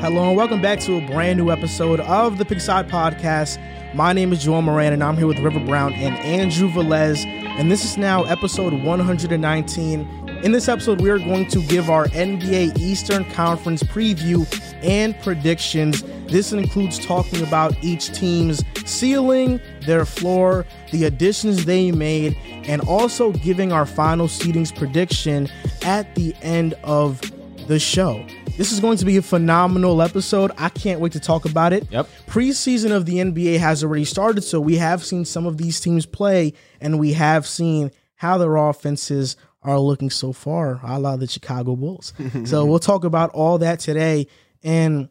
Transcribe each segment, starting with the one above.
Hello and welcome back to a brand new episode of the Pigside Podcast. My name is Joel Moran and I'm here with River Brown and Andrew Velez. And this is now episode 119. In this episode, we are going to give our NBA Eastern Conference preview and predictions. This includes talking about each team's ceiling, their floor, the additions they made, and also giving our final seedings prediction at the end of the show. This is going to be a phenomenal episode. I can't wait to talk about it. Yep. Preseason of the NBA has already started, so we have seen some of these teams play, and we have seen how their offenses are looking so far, a la the Chicago Bulls. so we'll talk about all that today. And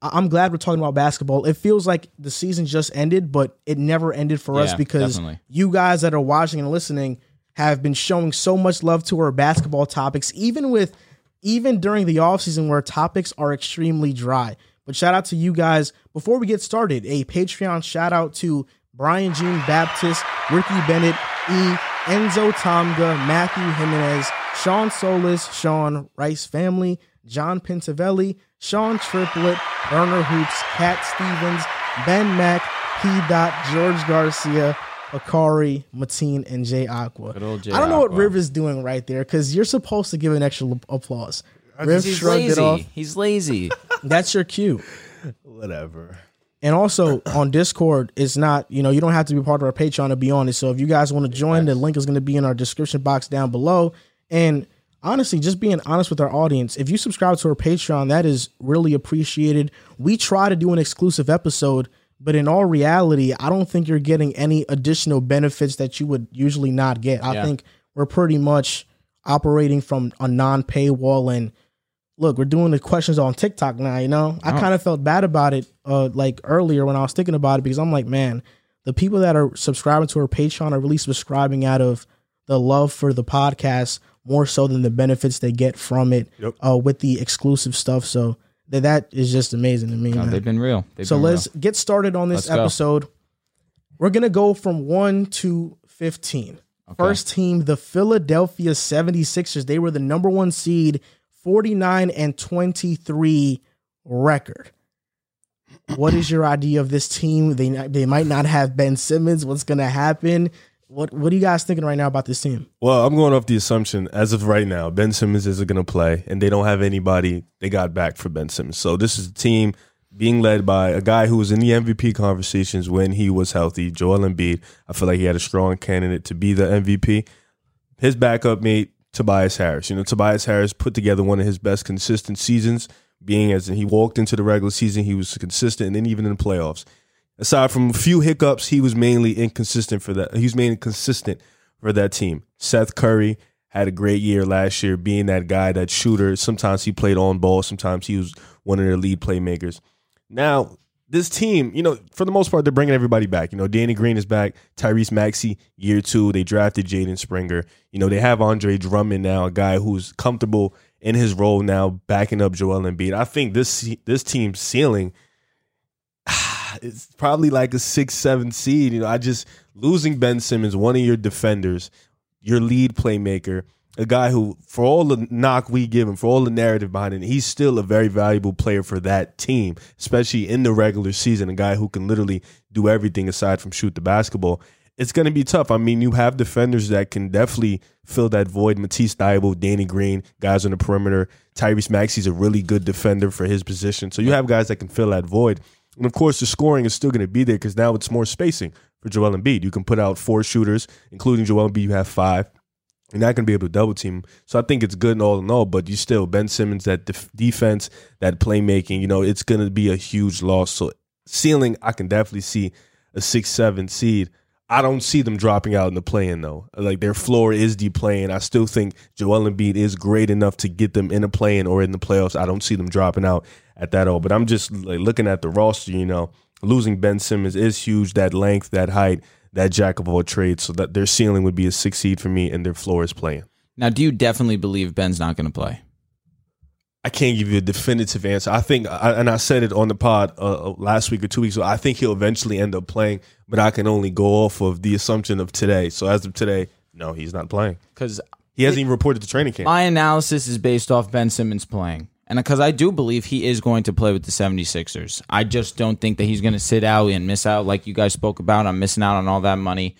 I'm glad we're talking about basketball. It feels like the season just ended, but it never ended for us because definitely. you guys that are watching and listening have been showing so much love to our basketball topics, even with even during the offseason where topics are extremely dry. But shout out to you guys. Before we get started, a Patreon shout out to Brian Jean Baptist, Ricky Bennett, E, Enzo Tomga, Matthew Jimenez, Sean Solis, Sean Rice Family, John Pintavelli, Sean Triplet, Burner Hoops, Cat Stevens, Ben Mack, P. Dot, George Garcia, Akari, Mateen, and Jay Aqua. Good old Jay I don't know what Aqua. Riv is doing right there because you're supposed to give an extra l- applause. Riv He's shrugged lazy. it off. He's lazy. That's your cue. Whatever. And also on Discord, it's not, you know, you don't have to be part of our Patreon to be on it. So if you guys want to join, the link is going to be in our description box down below. And honestly, just being honest with our audience, if you subscribe to our Patreon, that is really appreciated. We try to do an exclusive episode, but in all reality, I don't think you're getting any additional benefits that you would usually not get. I Yeah. think we're pretty much operating from a non paywall and look, we're doing the questions on TikTok now, you know? I Oh. kind of felt bad about it uh like earlier when I was thinking about it because I'm like, man, the people that are subscribing to our Patreon are really subscribing out of the love for the podcast more so than the benefits they get from it Yep. uh with the exclusive stuff. So that that is just amazing to me. Man. they've been real. They've So been let's real. get started on this Let's go. episode. We're going to go from 1 to 15. First team, the Philadelphia 76ers. They were the number 1 seed, 49 and 23 record. What is your idea of this team? They they might not have Ben Simmons. What's going to happen? What what are you guys thinking right now about this team? Well, I'm going off the assumption as of right now, Ben Simmons isn't going to play, and they don't have anybody they got back for Ben Simmons. So this is a team being led by a guy who was in the MVP conversations when he was healthy, Joel Embiid. I feel like he had a strong candidate to be the MVP. His backup mate, Tobias Harris. You know, Tobias Harris put together one of his best consistent seasons, being as he walked into the regular season, he was consistent, and then even in the playoffs. Aside from a few hiccups, he was mainly inconsistent for that. He was mainly consistent for that team. Seth Curry had a great year last year, being that guy, that shooter. Sometimes he played on ball, sometimes he was one of their lead playmakers. Now, this team, you know, for the most part, they're bringing everybody back. You know, Danny Green is back. Tyrese Maxey, year two. They drafted Jaden Springer. You know, they have Andre Drummond now, a guy who's comfortable in his role now, backing up Joel Embiid. I think this this team's ceiling it's probably like a six, seven seed. You know, I just losing Ben Simmons, one of your defenders, your lead playmaker, a guy who, for all the knock we give him, for all the narrative behind it, he's still a very valuable player for that team, especially in the regular season. A guy who can literally do everything aside from shoot the basketball. It's going to be tough. I mean, you have defenders that can definitely fill that void. Matisse Thybulle, Danny Green, guys on the perimeter. Tyrese Maxey's a really good defender for his position. So you have guys that can fill that void. And of course, the scoring is still going to be there because now it's more spacing for Joel Embiid. You can put out four shooters, including Joel Embiid. You have five. You're not going to be able to double team. So I think it's good and all in all, but you still Ben Simmons that def- defense, that playmaking. You know, it's going to be a huge loss. So ceiling, I can definitely see a six seven seed. I don't see them dropping out in the play-in though. Like their floor is the play-in. I still think Joel Embiid is great enough to get them in a play-in or in the playoffs. I don't see them dropping out at that all. But I'm just like looking at the roster. You know, losing Ben Simmons is huge. That length, that height, that jack of all trades. So that their ceiling would be a six seed for me, and their floor is playing. Now, do you definitely believe Ben's not going to play? I can't give you a definitive answer. I think, and I said it on the pod uh, last week or two weeks ago. I think he'll eventually end up playing, but I can only go off of the assumption of today. So as of today, no, he's not playing. Because He hasn't even reported to training camp. my analysis is based off Ben Simmons playing. And because I do believe he is going to play with the 76ers. I just don't think that he's going to sit out and miss out like you guys spoke about. I'm missing out on all that money.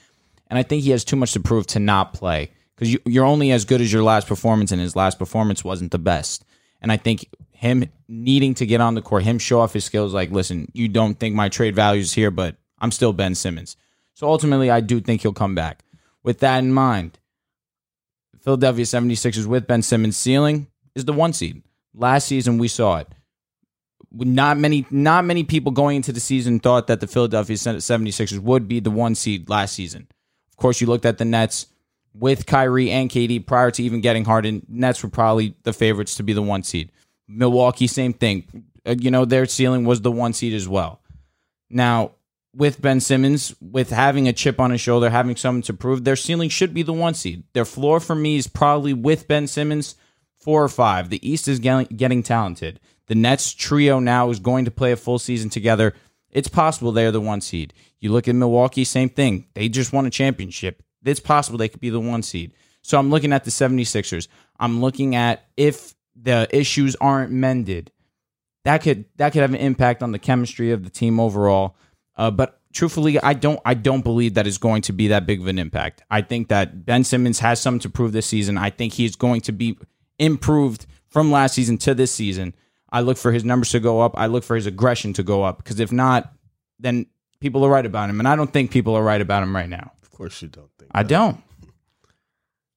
And I think he has too much to prove to not play because you, you're only as good as your last performance, and his last performance wasn't the best. And I think him needing to get on the court, him show off his skills, like, listen, you don't think my trade value is here, but I'm still Ben Simmons. So ultimately, I do think he'll come back. With that in mind, Philadelphia 76ers with Ben Simmons ceiling is the one seed. Last season we saw it. Not many not many people going into the season thought that the Philadelphia 76ers would be the one seed last season. Of course, you looked at the Nets with Kyrie and KD prior to even getting Harden. Nets were probably the favorites to be the one seed. Milwaukee, same thing. Uh, You know, their ceiling was the one seed as well. Now, with Ben Simmons, with having a chip on his shoulder, having something to prove, their ceiling should be the one seed. Their floor for me is probably with Ben Simmons, four or five. The East is getting, getting talented. The Nets trio now is going to play a full season together. It's possible they're the one seed. You look at Milwaukee, same thing. They just won a championship. It's possible they could be the one seed. So I'm looking at the 76ers. I'm looking at if the issues aren't mended, that could that could have an impact on the chemistry of the team overall. Uh, but truthfully, I don't I don't believe that is going to be that big of an impact. I think that Ben Simmons has something to prove this season. I think he's going to be improved from last season to this season. I look for his numbers to go up. I look for his aggression to go up because if not, then people are right about him, and I don't think people are right about him right now. Of course, you don't think. I don't.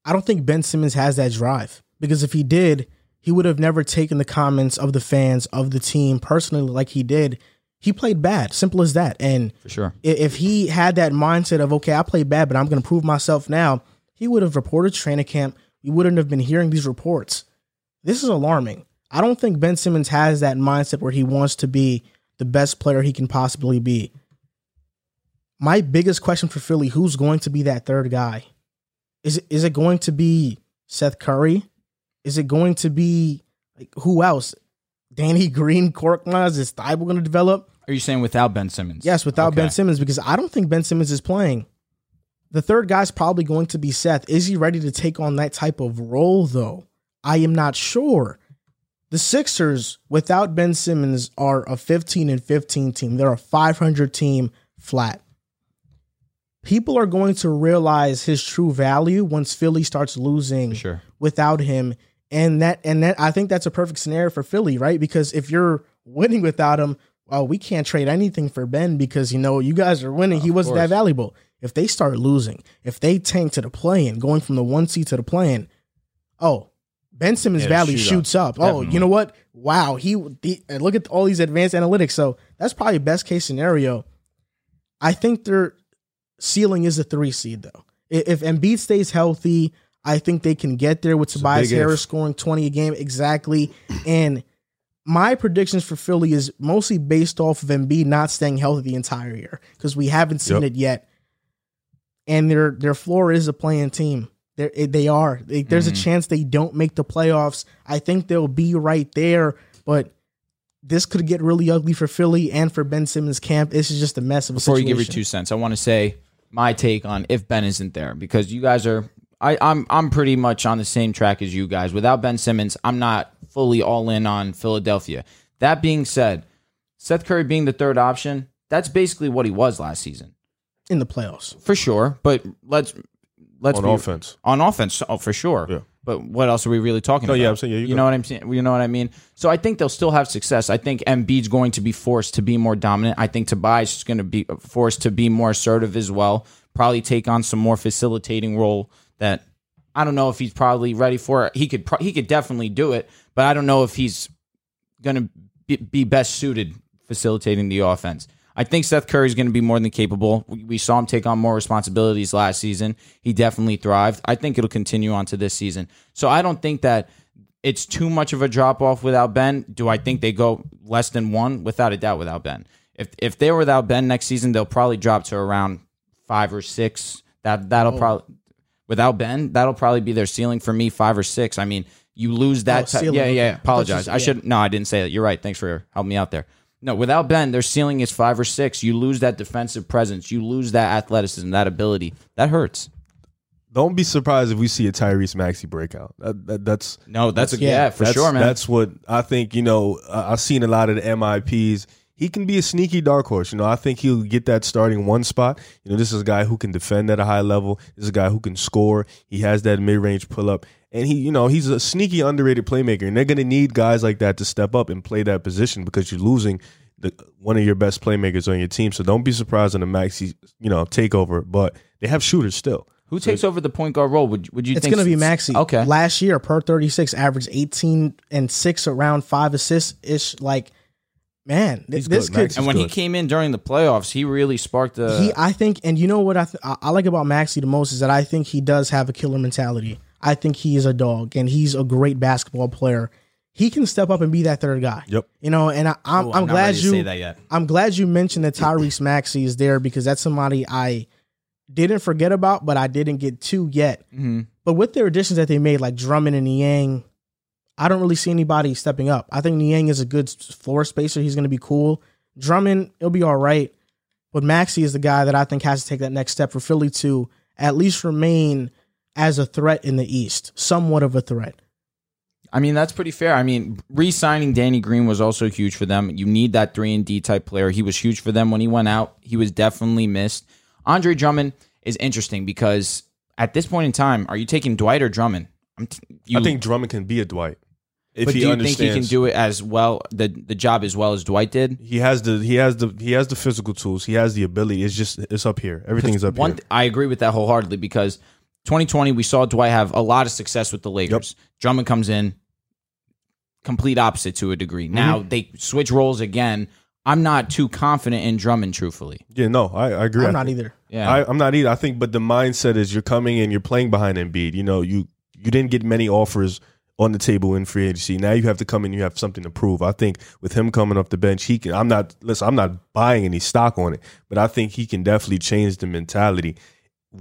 I don't think Ben Simmons has that drive because if he did, he would have never taken the comments of the fans of the team personally like he did. He played bad, simple as that. And For sure. if he had that mindset of okay, I played bad, but I'm going to prove myself now, he would have reported training camp. We wouldn't have been hearing these reports. This is alarming. I don't think Ben Simmons has that mindset where he wants to be the best player he can possibly be. My biggest question for Philly: Who's going to be that third guy? Is it, is it going to be Seth Curry? Is it going to be like who else? Danny Green, Korkmaz, is Thybulle going to develop? Are you saying without Ben Simmons? Yes, without Okay. Ben Simmons, because I don't think Ben Simmons is playing. The third guy's probably going to be Seth. Is he ready to take on that type of role, though? I am not sure. The Sixers, without Ben Simmons, are a 15 and 15 team. They're a 500 team flat. People are going to realize his true value once Philly starts losing sure. without him. And that and that I think that's a perfect scenario for Philly, right? Because if you're winning without him, well, we can't trade anything for Ben because you know you guys are winning. he wasn't that valuable. If they start losing, if they tank to the play-in, going from the one seed to the play-in, oh, Ben Simmons' Yeah, value shoot shoots up. Oh, Definitely. you know what? Wow, he the, and look at all these advanced analytics. So that's probably best case scenario. I think their ceiling is a three seed though. If Embiid stays healthy, I think they can get there with a Tobias big if. Harris scoring 20 a game exactly. And my predictions for Philly is mostly based off of Embiid not staying healthy the entire year because we haven't seen Yep. it yet. And their their floor is a playing team. They're, they are. They, there's a mm-hmm. chance they don't make the playoffs. I think they'll be right there, but this could get really ugly for Philly and for Ben Simmons' camp. This is just a mess of a Before you give your two cents, I want to say my take on if Ben isn't there because you guys are. I, I'm I'm pretty much on the same track as you guys. Without Ben Simmons, I'm not fully all in on Philadelphia. That being said, Seth Curry being the third option, that's basically what he was last season in the playoffs. for sure. But let's let's on be, offense. on offense, oh for sure. Yeah. But what else are we really talking oh, No, about? yeah, I'm saying, yeah, you you know what I'm saying. You know what I mean. So I think they'll still have success. I think Embiid's going to be forced to be more dominant. I think Tobias is going to be uh, forced to be more assertive as well. Probably take on some more facilitating role that I don't know if he's probably ready for. He could pro- he could definitely do it, but I don't know if he's going to be, be best suited facilitating the offense. I think Seth Curry is going to be more than capable. We, we saw him take on more responsibilities last season. He definitely thrived. I think it'll continue on to this season. So I don't think that it's too much of a drop off without Ben. Do I think they go less than one? Without a doubt, without Ben. If if they're without Ben next season, they'll probably drop to around five or six. That that'll oh. probably without Ben, that'll probably be their ceiling for me, five or six. I mean, you lose that. Oh, ceiling, yeah, yeah. I Apologize. I yeah. should. No, I didn't say that. You're right. Thanks for helping me out there. No, without Ben, their ceiling is five or six. You lose that defensive presence. You lose that athleticism, that ability. That hurts. don't be surprised if we see a Tyrese Maxey breakout. That, that, that's No, that's a, Yeah. for that's, sure, man. That's what I think. You know, I've seen a lot of the MIPs. He can be a sneaky dark horse. You know, I think he'll get that starting one spot. You know, this is a guy who can defend at a high level. This is a guy who can score. He has that mid range pull up, and he, you know, he's a sneaky underrated playmaker. And they're going to need guys like that to step up and play that position because you're losing the one of your best playmakers on your team. So don't be surprised on the Maxey, you know, takeover. But they have shooters still. Who takes over the point guard role? Would would you It's going to be Maxey. Okay. Last year, per 36, averaged 18 and 6 around 5 assists ish. Like, man, th- He's this good. kid. And when he came in during the playoffs, he really sparked the. he, I think, and you know what I, th- I I like about Maxey the most is that I think he does have a killer mentality. I think he is a dog, and he's a great basketball player. He can step up and be that third guy. Yep. You know, and I, I'm, Ooh, I'm, not glad you. say that yet. I'm glad you mentioned that Tyrese Maxey is there because that's somebody I didn't forget about, but I didn't get to yet. hmm But with their additions that they made, like Drummond and Niang, I don't really see anybody stepping up. I think Niang is a good floor spacer. He's going to be cool. Drummond, it'll be all right. But Maxey is the guy that I think has to take that next step for Philly to at least remain as a threat in the East, somewhat of a threat. I mean, that's pretty fair. I mean, re-signing Danny Green was also huge for them. You need that three and D type player. He was huge for them when he went out. He was definitely missed. Andre Drummond is interesting because at this point in time, are you taking Dwight or Drummond? I'm t- you, I think Drummond can be a Dwight if but he do you understands. think he can do it as well the the job as well as Dwight did? he has the he has the he has the physical tools. He has the ability. It's just it's up here. Everything's up One, here. I agree with that wholeheartedly because 2020 we saw Dwight have a lot of success with the Lakers. Drummond comes in, complete opposite to a degree. Now Mm-hmm. they switch roles again. I'm not too confident in Drummond, truthfully. Yeah, no, I, I agree. I'm I not think- either. Yeah, I, I'm not either. I think, but the mindset is you're coming in, you're playing behind Embiid. You know, you you didn't get many offers on the table in free agency. Now you have to come in, you have something to prove. I think with him coming off the bench, he can. I'm not listen. I'm not buying any stock on it, but I think he can definitely change the mentality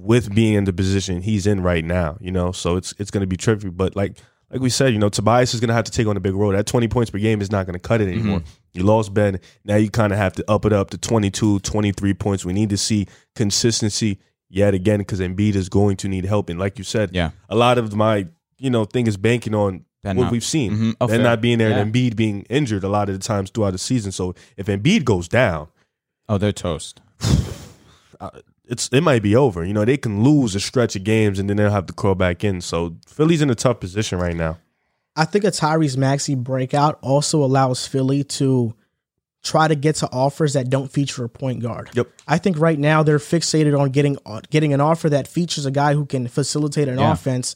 with being in the position he's in right now. You know, so it's it's going to be tricky. But like like we said, you know, Tobias is going to have to take on a big role. That 20 points per game is not going to cut it anymore. You lost Ben. Now you kind of have to up it up to 22, 23 points. We need to see consistency yet again because Embiid is going to need help. And like you said, Yeah. a lot of my, you know, thing is banking on Ben what not- we've seen. Mhm. Oh, Ben fair. not being there Yeah. and Embiid being injured a lot of the times throughout the season. So if Embiid goes down, oh, they're toast. it's it might be over. You know, they can lose a stretch of games and then they'll have to crawl back in. So Philly's in a tough position right now. I think a Tyrese Maxey breakout also allows Philly to try to get to offers that don't feature a point guard. Yep. I think right now they're fixated on getting getting an offer that features a guy who can facilitate an Yeah. offense.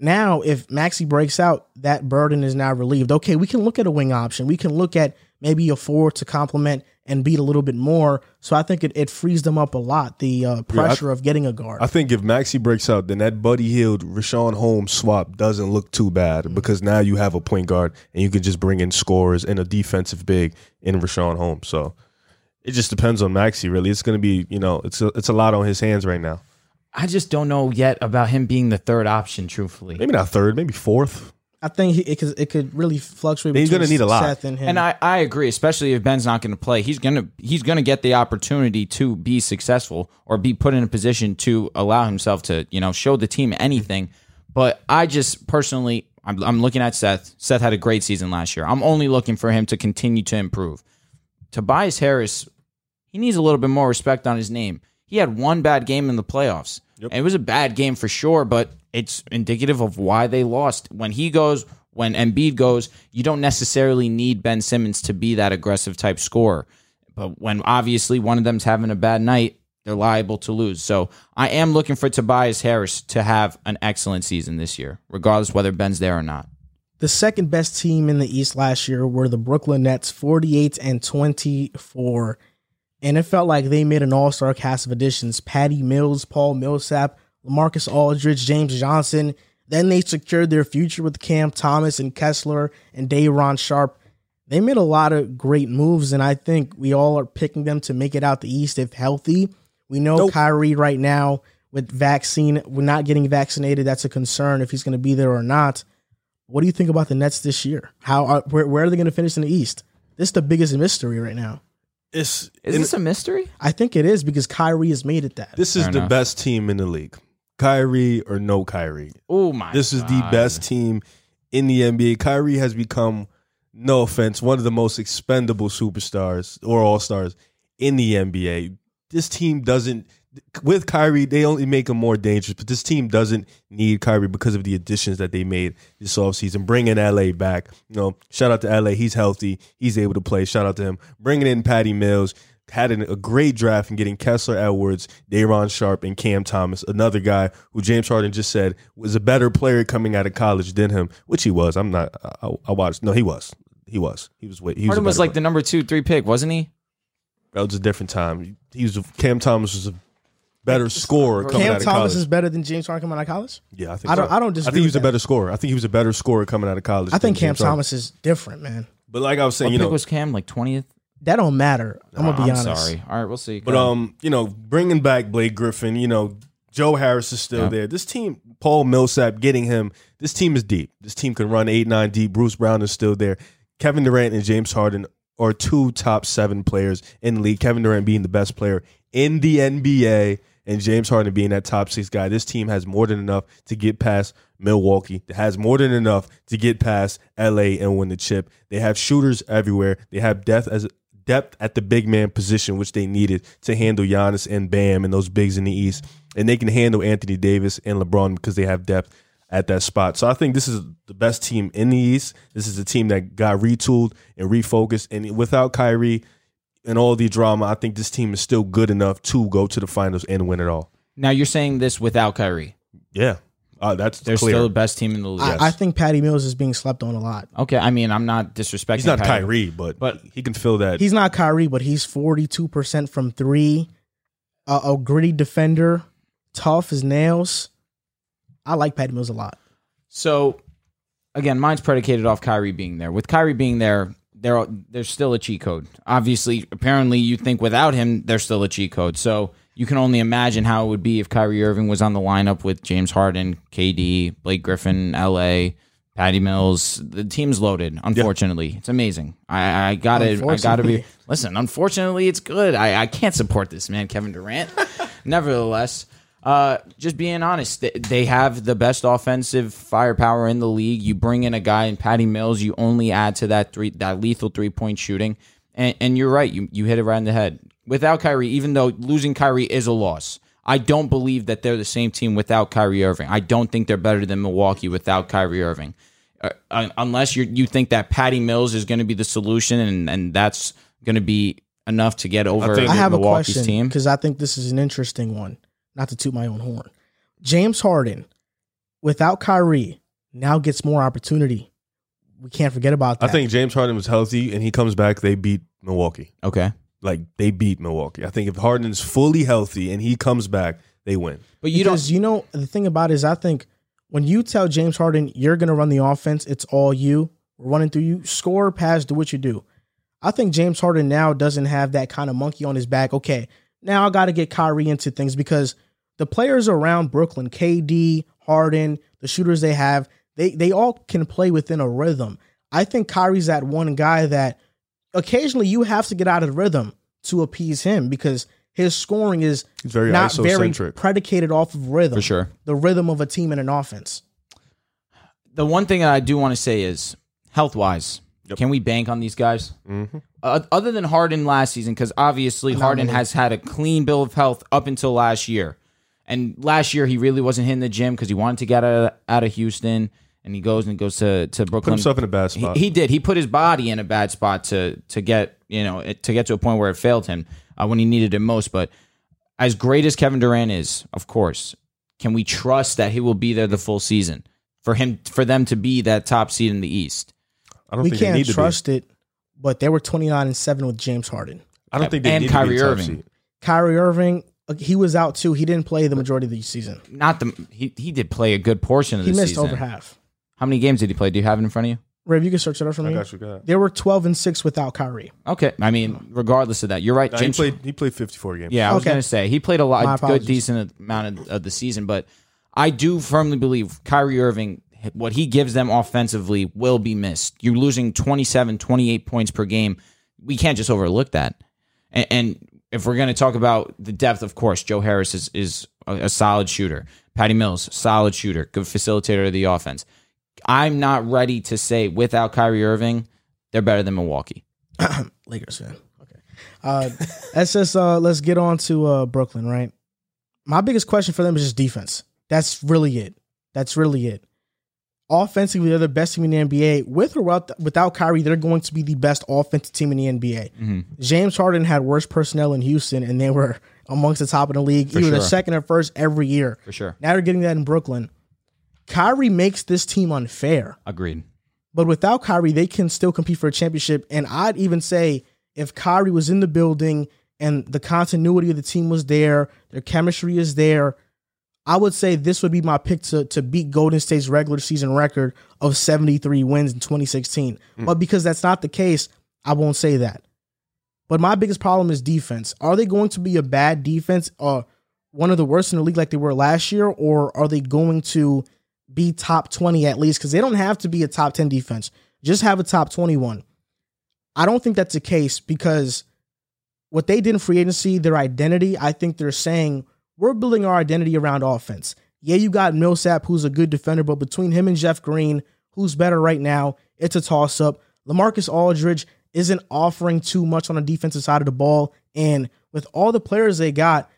Now, if Maxey breaks out, that burden is now relieved. Okay, we can look at a wing option. We can look at maybe a four to complement and beat a little bit more. So I think it, it frees them up a lot. The uh, pressure of getting a guard. I think if Maxey breaks out, then that Buddy Hield Richaun Holmes swap doesn't look too bad because now you have a point guard and you can just bring in scorers and a defensive big in Richaun Holmes. So it just depends on Maxey. Really, it's going to be you know it's a, it's a lot on his hands right now. I just don't know yet about him being the third option. Truthfully, Maybe not third, maybe fourth. I think he, it could it could really fluctuate. He's between gonna need a lot. Seth and him. And I, I agree, especially if Ben's not going to play. He's gonna he's gonna get the opportunity to be successful or be put in a position to allow himself to you know show the team anything. But I just personally, I'm, I'm looking at Seth. Seth had a great season last year. I'm only looking for him to continue to improve. Tobias Harris, he needs a little bit more respect on his name. He had one bad game in the playoffs. And it was a bad game for sure, but it's indicative of why they lost. When he goes, when Embiid goes, you don't necessarily need Ben Simmons to be that aggressive type scorer. But when obviously one of them's having a bad night, they're liable to lose. So I am looking for Tobias Harris to have an excellent season this year, regardless whether Ben's there or not. The second best team in the East last year were the Brooklyn Nets, 48 and 24. And it felt like they made an all star cast of additions Patty Mills, Paul Millsap, Lamarcus Aldridge, James Johnson. Then they secured their future with Cam Thomas and Kessler and Day'Ron Sharpe. They made a lot of great moves, and I think we all are picking them to make it out the East if healthy. We know Nope. Kyrie right now with vaccine, we're not getting vaccinated. That's a concern if he's going to be there or not. What do you think about the Nets this year? How are, where, where are they going to finish in the East? This is the biggest mystery right now. It's Is this a mystery? I think it is because Kyrie has made it that. this is Fair the enough. best team in the league. Kyrie or no Kyrie. Oh my! This is the God. best team in the NBA. Kyrie has become, no offense, one of the most expendable superstars or all stars in the NBA. This team doesn't, with Kyrie, they only make him more dangerous, but this team doesn't need Kyrie because of the additions that they made this offseason. Bringing LA back, you know, shout out to LA. He's healthy, he's able to play. Shout out to him. Bringing in Patty Mills. Had an, a great draft and getting Kessler Edwards, Day'Ron Sharpe, and Cam Thomas, another guy who James Harden just said was a better player coming out of college than him, which he was. I'm not. I, I watched. No, he was. He was. He was. He was. Harden was like the number two, three pick, wasn't he? that was a different time. He was a, Cam Thomas was a better scorer coming Cam out of Thomas college. is better than James Harden coming out of college. yeah, I think I don't- so. I don't I think he was with a better scorer. I think he was a better scorer coming out of college. I think Cam James Harden. Thomas is different, man. But like I was saying, What you pick know, was Cam like twentieth? That don't matter. I'm gonna be I'm honest. sorry. All right, we'll see. But Go ahead. um, you know, bringing back Blake Griffin, you know, Joe Harris is still Yeah. there. This team, Paul Millsap, getting him. This team is deep. This team can run eight, nine deep. Bruce Brown is still there. Kevin Durant and James Harden are two top seven players in the league. Kevin Durant being the best player in the NBA, and James Harden being that top six guy. This team has more than enough to get past Milwaukee. It has more than enough to get past LA and win the chip. They have shooters everywhere. They have depth as depth at the big man position, which they needed to handle Giannis and Bam and those bigs in the East. And they can handle Anthony Davis and LeBron because they have depth at that spot. So I think this is the best team in the East. This is a team that got retooled and refocused. And without Kyrie and all the drama, I think this team is still good enough to go to the finals and win it all. now you're saying this without Kyrie. Yeah. Uh, that's They're clear. still the best team in the league. I, I think Patty Mills is being slept on a lot. okay, I mean I'm not disrespecting. He's not Kyrie, but, But- he can fill that. He's not Kyrie, but he's 42% from three. Uh, a gritty defender, tough as nails. I like Patty Mills a lot. So again, mine's predicated off Kyrie being there. With Kyrie being there, there there's still a cheat code. Obviously, apparently, you think without him, there's still a cheat code. So you can only imagine how it would be if Kyrie Irving was on the lineup with James Harden, KD, Blake Griffin, LA, Patty Mills. The team's loaded. Unfortunately, it's amazing. I, I gotta, I gotta be. Listen, unfortunately, it's good. I, I can't support this man, Kevin Durant. Nevertheless, uh, just being honest, they, have the best offensive firepower in the league. You bring in a guy in Patty Mills, you only add to that three that lethal three point shooting, and, and you're right. You you hit it right in the head. Without Kyrie, even though losing Kyrie is a loss, I don't believe that they're the same team without Kyrie Irving. I don't think they're better than Milwaukee without Kyrie Irving. Uh, unless you you think that Patty Mills is going to be the solution, and, and that's going to be enough to get over think- I have a Milwaukee's question team. because I think this is an interesting one. Not to toot my own horn. James Harden, without Kyrie, now gets more opportunity. We can't forget about that. I think James Harden was healthy and he comes back, they beat Milwaukee. Okay, Like they beat Milwaukee. I think if Harden's fully healthy and he comes back, they win. but you don't. you know the thing about it is I think when you tell James Harden you're going to run the offense, it's all you. We're running through you. Score, pass, do what you do. I think James Harden now doesn't have that kind of monkey on his back. Okay, now I got to get Kyrie into things because the players around Brooklyn, KD, Harden, the shooters they have, they they all can play within a rhythm. I think Kyrie's that one guy that occasionally you have to get out of the rhythm to appease him because his scoring is He's very not very predicated off of rhythm. For sure. The rhythm of a team and an offense. the one thing that I do want to say is health wise, can we bank on these guys? Mm-hmm. Uh, other than Harden last season, because obviously Harden has had a clean bill of health up until last year. And last year he really wasn't hitting the gym because he wanted to get out of, out of Houston, and he goes and goes to to Put Brooklyn. himself in a bad He, spot. he did. He put his body in a bad spot to to get you know it, to get to a point where it failed him uh, when he needed it most. But as great as Kevin Durant is, of course, can we trust that he will be there the full season for him for them to be that top seed in the East? I don't We think they can't need to trust it, but they were 29 and 7 with James Harden. I don't think they And need to Kyrie be the top Irving. Kyrie Irving, uh, he was out too. He didn't play the majority of the season. Not the he he did play a good portion of He the missed season. over half. How many games did he play? Do you have it in front of you? Rev, you can search it up for I me. got you. Go ahead. They were 12 and 6 without Kyrie. Okay, I mean, regardless of that, you're right. Nah, he James played. He played 54 games. Yeah, I was Okay. gonna say he played a lot, good, decent amount of, of the season, but I do firmly believe Kyrie Irving, what he gives them offensively, will be missed. You're losing 27, 28 points per game. We can't just overlook that. And, and if we're going to talk about the depth, of course, Joe Harris is is a, a solid shooter. Patty Mills, solid shooter, good facilitator of the offense. I'm not ready to say without Kyrie Irving, they're better than Milwaukee. Lakers fan. Okay. Uh, let's just uh, let's get on to uh, Brooklyn. Right. My biggest question for them is just defense. That's really it. That's really it. Offensively, they're the best team in the NBA. With or without, without Kyrie, they're going to be the best offensive team in the NBA. Mm-hmm. James Harden had worse personnel in Houston, and they were amongst the top of the league, either the second or first every year. For sure. Now they're getting that in Brooklyn. Kyrie makes this team unfair. Agreed. But without Kyrie, they can still compete for a championship. And I'd even say if Kyrie was in the building and the continuity of the team was there, their chemistry is there, I would say this would be my pick to, to beat Golden State's regular season record of 73 wins in 2016. But because that's not the case, I won't say that. But my biggest problem is defense. Are they going to be a bad defense, uh, one of the worst in the league like they were last year, or are they going to be top 20 at least? Because they don't have to be a top 10 defense, just have a top 21. I don't think that's the case because what they did in free agency, their identity, I think they're saying we're building our identity around offense. Yeah, you got Millsap, who's a good defender, but between him and Jeff Green, who's better right now, it's a toss up. Lamarcus Aldridge isn't offering too much on the defensive side of the ball. And with all the players they got,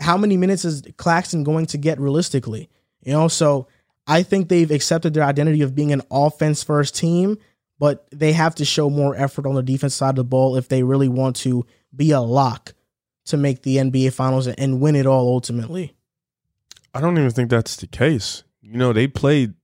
how many minutes is Claxton going to get realistically? You know, so I think they've accepted their identity of being an offense first team, but they have to show more effort on the defense side of the ball if they really want to be a lock to make the NBA finals and win it all ultimately. I don't even think that's the case. You know, they played.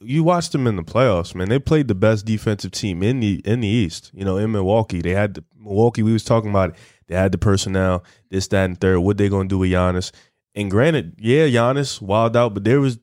You watched them in the playoffs, man. They played the best defensive team in the in the East. You know, in Milwaukee, they had the, Milwaukee. We was talking about it. They had the personnel, this, that, and third. What they gonna do with Giannis? And granted, yeah, Giannis wild out, but there was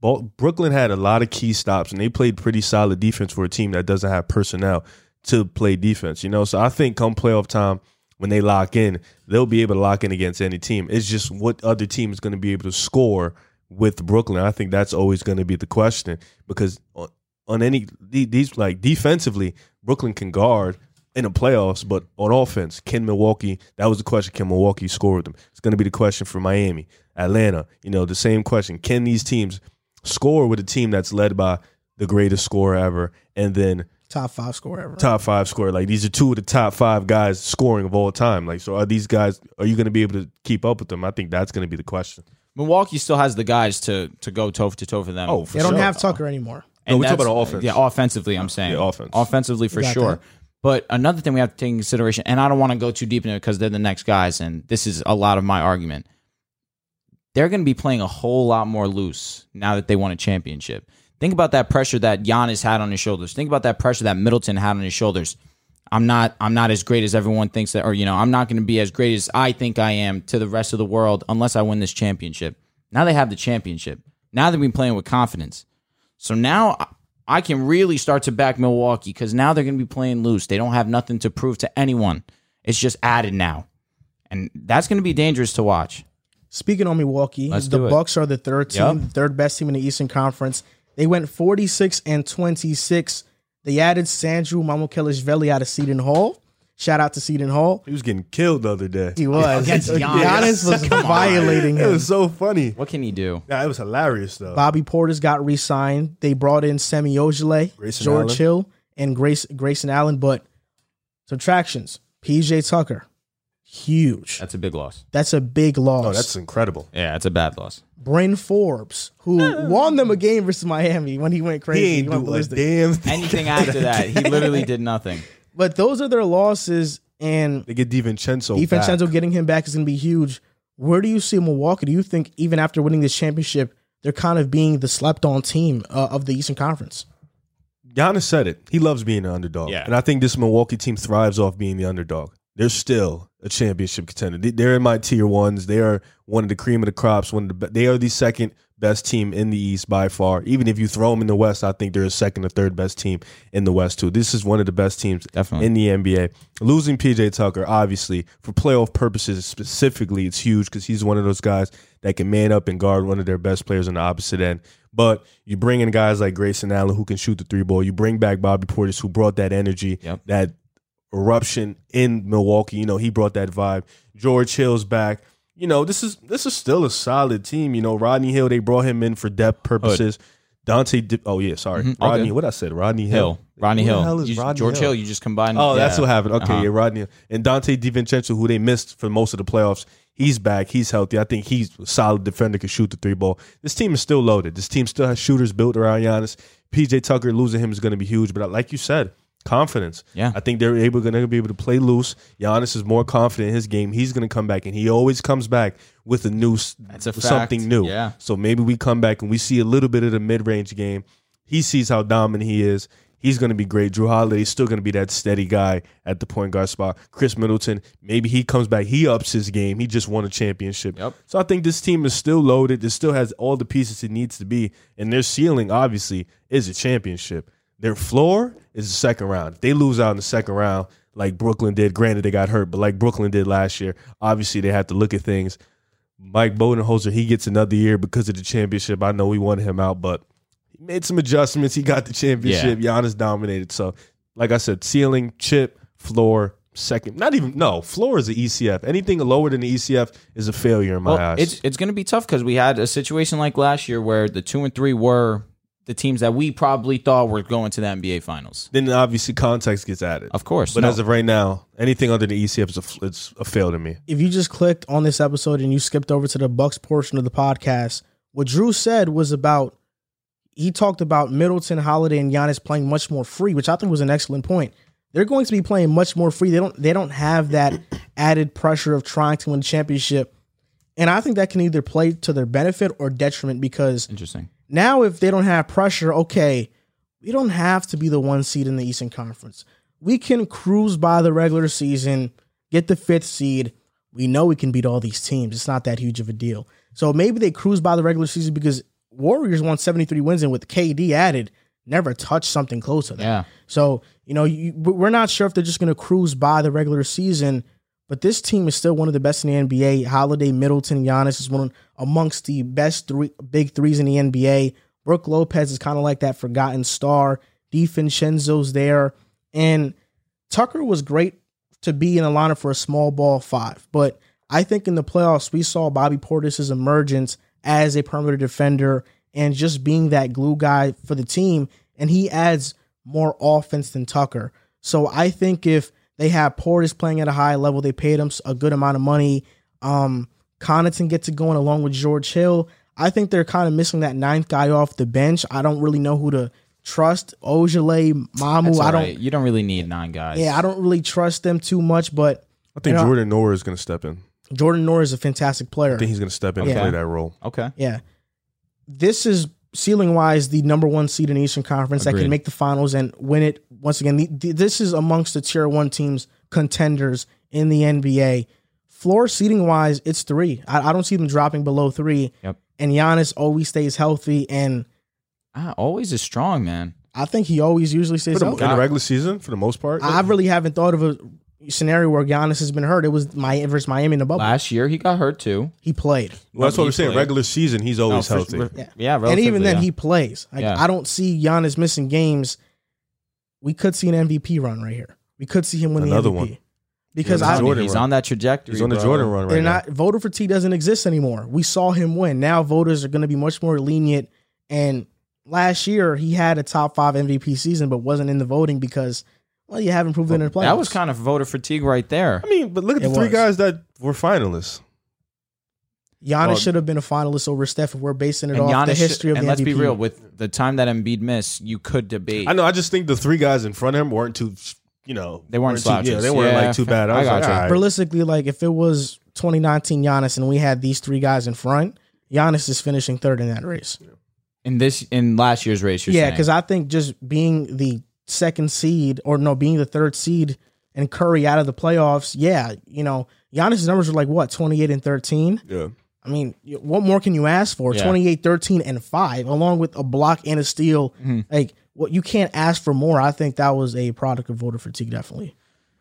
Brooklyn had a lot of key stops, and they played pretty solid defense for a team that doesn't have personnel to play defense. You know, so I think come playoff time when they lock in, they'll be able to lock in against any team. It's just what other team is going to be able to score with Brooklyn. I think that's always going to be the question because on, on any these like defensively, Brooklyn can guard in the playoffs, but on offense, can Milwaukee? That was the question. Can Milwaukee score with them? It's going to be the question for Miami, Atlanta. You know, the same question. Can these teams score with a team that's led by the greatest scorer ever, and then top five scorer ever. Top five scorer. Like these are two of the top five guys scoring of all time. Like, so are these guys? Are you going to be able to keep up with them? I think that's going to be the question. Milwaukee still has the guys to to go toe to toe for them. Oh, for They don't sure. have Tucker anymore. No, we talk that's- about offense. Yeah, offensively, I'm saying. Yeah, offense. Offensively for got sure. that. But another thing we have to take in consideration, and I don't want to go too deep into it because they're the next guys, and this is a lot of my argument. They're going to be playing a whole lot more loose now that they won a championship. Think about that pressure that Giannis had on his shoulders. Think about that pressure that Middleton had on his shoulders. I'm not I'm not as great as everyone thinks that or you know, I'm not going to be as great as I think I am to the rest of the world unless I win this championship. Now they have the championship. Now they've been playing with confidence. So now I- can really start to back Milwaukee because now they're going to be playing loose. They don't have nothing to prove to anyone. It's just added now, and that's going to be dangerous to watch. Speaking on Milwaukee, Let's the. Bucks are the third team, Yep. the third best team in the Eastern Conference. They went 46 and 26. They added Sandro Mamukelashvili out of Seton Hall. Shout out to Seton Hall. He was getting killed the other day. He was. Against Giannis. Giannis was Come on. violating It was so funny. What can he do? Yeah, it was hilarious though. Bobby Portis got re-signed. They brought in Semi Ojeleye, Grayson George Allen. Hill, and Grace Grayson Allen. But subtractions. PJ Tucker, huge. That's a big loss. That's a big loss. Oh, that's incredible. Yeah, it's a bad loss. Bryn Forbes, who won them a game versus Miami when he went crazy. He ain't went do a damn thing. Anything after that, he literally did nothing. But those are their losses, and They get DiVincenzo. DiVincenzo back. getting him back is going to be huge. Where do you see Milwaukee? Do you think even after winning this championship, they're kind of being the slept-on team uh, of the Eastern Conference? Giannis said it. He loves being an underdog. Yeah. And I think this Milwaukee team thrives off being the underdog. They're still a championship contender. They- They're in my tier ones. They are one of the cream of the crops. One of the they are the second best team in the East by far. Even if you throw them in the West, I think they're a second or third best team in the West too. This is one of the best teams Definitely. in the NBA. Losing PJ Tucker, obviously, for playoff purposes specifically, it's huge because he's one of those guys that can man up and guard one of their best players on the opposite end. But you bring in guys like Grayson Allen who can shoot the three ball. You bring back Bobby Portis who brought that energy, Yep. that eruption in Milwaukee. You know, he brought that vibe. George Hill's back. You know, this is this is still a solid team. You know, Rodney Hill, they brought him in for depth purposes. Dante, Di- oh yeah, sorry, Mhm, Rodney. okay. What I said, Rodney Hill. Hill, Rodney Who the Hill, hell is You- Rodney George Hill? Hill. You just combined. Oh, that's yeah. what happened. Okay, Uh-huh. yeah, Rodney and Donte DiVincenzo, who they missed for most of the playoffs. He's back. He's healthy. I think he's a solid defender. Can shoot the three ball. This team is still loaded. This team still has shooters built around Giannis. PJ Tucker losing him is going to be huge. But like you said, confidence. Yeah. I think they're able going to be able to play loose. Giannis is more confident in his game. He's going to come back, and he always comes back with a new, That's a with fact. something new. Yeah. So maybe we come back and we see a little bit of the mid range game. He sees how dominant he is. He's going to be great. Jrue Holiday's still going to be that steady guy at the point guard spot. Khris Middleton, maybe he comes back. He ups his game. He just won a championship. Yep. So I think this team is still loaded. It still has all the pieces it needs to be. And their ceiling, obviously, is a championship. Their floor is the second round. If they lose out in the second round, like Brooklyn did, granted they got hurt, but like Brooklyn did last year, obviously they have to look at things. Mike Budenholzer, he gets another year because of the championship. I know we wanted him out, but he made some adjustments. He got the championship. Giannis dominated. So, like I said, ceiling, chip, floor, second. Not even no floor is the ECF. Anything lower than the ECF is a failure in my Well, eyes. it's it's going to be tough because we had a situation like last year where the two and three were the teams that we probably thought were going to the NBA Finals. then obviously context gets added. Of course, But no. as of right now, anything under the ECF is a, f- it's a fail to me. if you just clicked on this episode and you skipped over to the Bucks portion of the podcast, what Drew said was about he talked about Middleton, Holiday, and Giannis playing much more free, which I think was an excellent point. They're going to be playing much more free. They don't they don't have that added pressure of trying to win a championship. And I think that can either play to their benefit or detriment because interesting. Now if they don't have pressure, okay, we don't have to be the one seed in the Eastern Conference. We can cruise by the regular season, get the fifth seed. We know we can beat all these teams. It's not that huge of a deal. So maybe they cruise by the regular season because Warriors won 73 wins and with KD added, never touched something close to that. Yeah, So, you know, you, we're not sure if they're just going to cruise by the regular season, but this team is still one of the best in the NBA. Holiday, Middleton, Giannis is one amongst the best three big threes in the NBA. Brook Lopez is kind of like that forgotten star. DiVincenzo's there. And Tucker was great to be in the lineup for a small ball five. But I think in the playoffs, we saw Bobby Portis' emergence as a perimeter defender and just being that glue guy for the team. And he adds more offense than Tucker. So I think if they have Portis playing at a high level, they paid him a good amount of money. Um, Connaughton gets it going along with George Hill. I think they're kind of missing that ninth guy off the bench. I don't really know who to trust. Ojeleye, Mamu. I don't. right. You don't really need nine guys. Yeah, I don't really trust them too much. But I think You know- Jordan Nwora is going to step in. Jordan Nwora is a fantastic player. I think he's going to step in Okay. and play that role. Okay. Yeah. This is ceiling wise the number one seed in the Eastern Conference that can make the finals and win it once again. The, the- this is amongst the tier one teams contenders in the NBA. Floor seating wise, it's three. I, I don't see them dropping below three. Yep. And Giannis always stays healthy, and Ah, always is strong, man. I think he always usually stays For the, healthy. in the regular season, for the most part, I really haven't thought of a scenario where Giannis has been hurt. It was my versus Miami in the bubble. Last year he got hurt too. he played. well, that's what He we're saying. played. Regular season, he's always No, healthy. for- Yeah. yeah, and even then, yeah. he plays. Like, Yeah. I don't see Giannis missing games. We could see an MVP run right here. We could see him win Another the MVP one. Because Yeah, I, the Jordan he's run. on that trajectory. he's on the bro. Jordan run right they're now. not voter fatigue doesn't exist anymore. We saw him win. Now voters are going to be much more lenient. And last year he had a top five MVP season, but wasn't in the voting because well, you haven't proved it in the playoffs. That was kind of voter fatigue right there. I mean, but look at the It three was. guys that were finalists. Giannis Well- should have been a finalist over Steph if we're basing it And off the Giannis, history of and the let's MVP. be real, with the time that Embiid missed, you could debate. I know. I just think the three guys in front of him weren't too, you know, They weren't too, slouches. Yeah, they weren't Yeah, like too bad. I, I was like, gotcha. all right. Realistically, like if it was 2019 Giannis and we had these three guys in front, Giannis is finishing third in that race. in this in last year's race. You're yeah, because I think just being the second seed or no, being the third seed and Curry out of the playoffs, yeah, you know, Giannis' numbers are like what, 28 and 13? Yeah. I mean, what more can you ask for? Yeah. 28, 13, and 5, along with a block and a steal. Mm-hmm. Like, what you can't ask for more. I think that was a product of voter fatigue, definitely.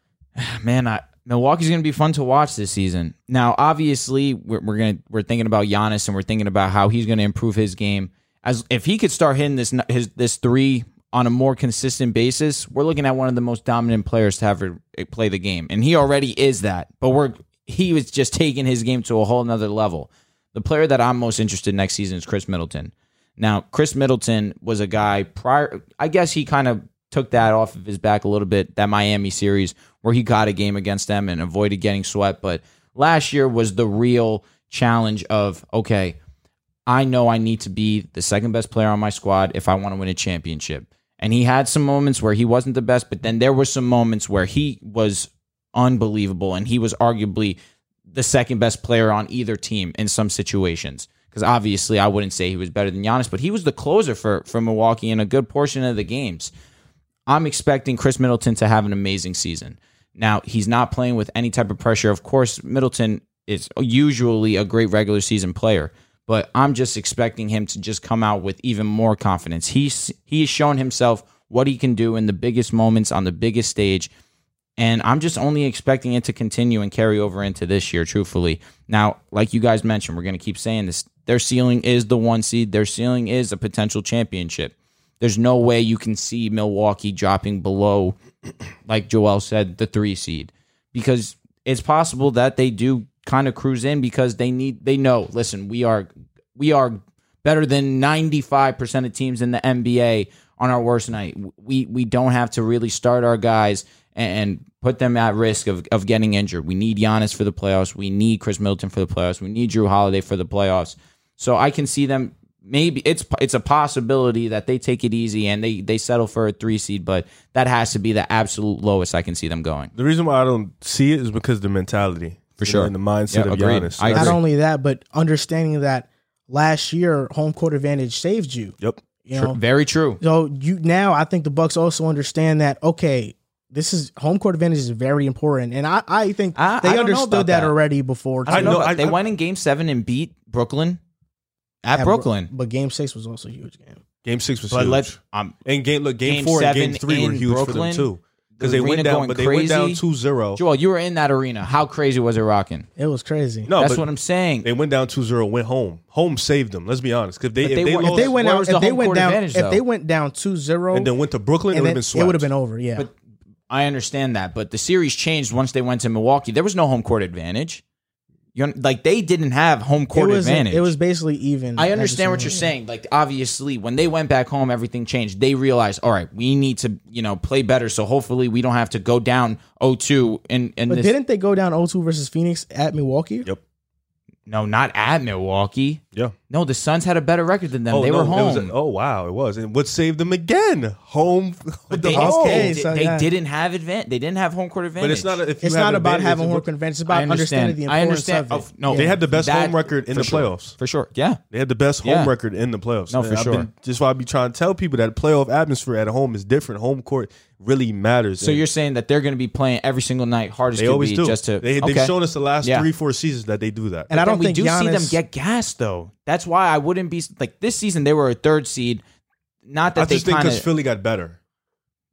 man, I, Milwaukee's going to be fun to watch this season. Now, obviously, we're, we're going to we're thinking about Giannis and we're thinking about how he's going to improve his game. As if he could start hitting this his this three on a more consistent basis, we're looking at one of the most dominant players to ever eh, play the game. And he already is that. But we're he was just taking his game to a whole nother level. The player that I'm most interested in next season is Khris Middleton. Now, Khris Middleton was a guy prior I guess he kind of took that off of his back a little bit, that Miami series where he got a game against them and avoided getting swept. But last year was the real challenge of, okay, I know I need to be the second best player on my squad if I want to win a championship. And he had some moments where he wasn't the best, but then there were some moments where he was unbelievable and he was arguably the second best player on either team in some situations. Because obviously, I wouldn't say he was better than Giannis, but he was the closer for, for Milwaukee in a good portion of the games. I'm expecting Khris Middleton to have an amazing season. Now, he's not playing with any type of pressure. Of course, Middleton is usually a great regular season player, but I'm just expecting him to just come out with even more confidence. He's he's shown himself what he can do in the biggest moments on the biggest stage. And I'm just only expecting it to continue and carry over into this year, truthfully. Now, like you guys mentioned, we're going to keep saying this. Their ceiling is the one seed, their ceiling is a potential championship. There's no way you can see Milwaukee dropping below, like Joel said, the three seed, because it's possible that they do kind of cruise in because they need they know. Listen, we are we are better than 95 percent of teams in the NBA on our worst night. We we don't have to really start our guys and put them at risk of, of getting injured. We need Giannis for the playoffs. We need Khris Middleton for the playoffs. We need Jrue Holiday for the playoffs. So I can see them maybe it's it's a possibility that they take it easy and they they settle for a three seed, but that has to be the absolute lowest I can see them going. The reason why I don't see it is because the mentality, For sure. and the mindset Yeah, of agreed. Giannis. I Not only that, but understanding that last year home court advantage saved you. Yep. You know, Very true. so you now I think the Bucks also understand that okay, this is home court advantage is very important, and I I think I- I they don't understood that, that. already before. I too. know. know, about- I- they I- went in Game Seven and beat Brooklyn at At Bro- Brooklyn. but Game Six was also a huge game. Game six was But huge. let's um, and game look, game, Game four and game three were in huge for them too. Because the they went down, going but they went down crazy. 2-0. Joel, you were in that arena. How crazy was it rocking? It was crazy. No, That's what I'm saying. they went down 2-0, went home. Home saved them. Let's be honest. Because they, But if they they, lost, if they went where out, was if the they went down, advantage, if though? they went down 2-0 and then went to Brooklyn, it would have been swept. it would have been over. Yeah, But I understand that, but the series changed once they went to Milwaukee. There was no home court advantage. You like they didn't have home court it was advantage. it was basically even. I understand what you're saying. Like obviously, when they went back home, everything changed. They realized, all right, we need to you know play better. So hopefully, we don't have to go down 0-2 And in But this. didn't they go down 0-2 versus Phoenix at Milwaukee? Yep. no, not at Milwaukee. Yeah. No, the Suns had a better record than them. Oh, they no, were it was home. a- oh wow, it was. And what saved them again? Home. But the they, home. Okay, they, so, they yeah. didn't have advantage. They didn't have home court advantage. But it's not. If you It's not about having home court advantage. It's about understand. understanding the I importance understand. of it. Of- no, Yeah. They had the best That- home record in the sure. playoffs. for sure. Yeah, They had the best home Yeah. record in the playoffs. No, for I've sure. been- just why I be trying to tell people that playoff atmosphere at home is different. Home court really matters. So And you're saying that they're going to be playing every single night, hard as they always be, do. just to. they, okay. They've shown us the last Yeah. three, four seasons that they do that. And I don't think we think do see them get gassed though. That's why I wouldn't be like this season. They were a third seed. Not that I they think kind because of Philly got better.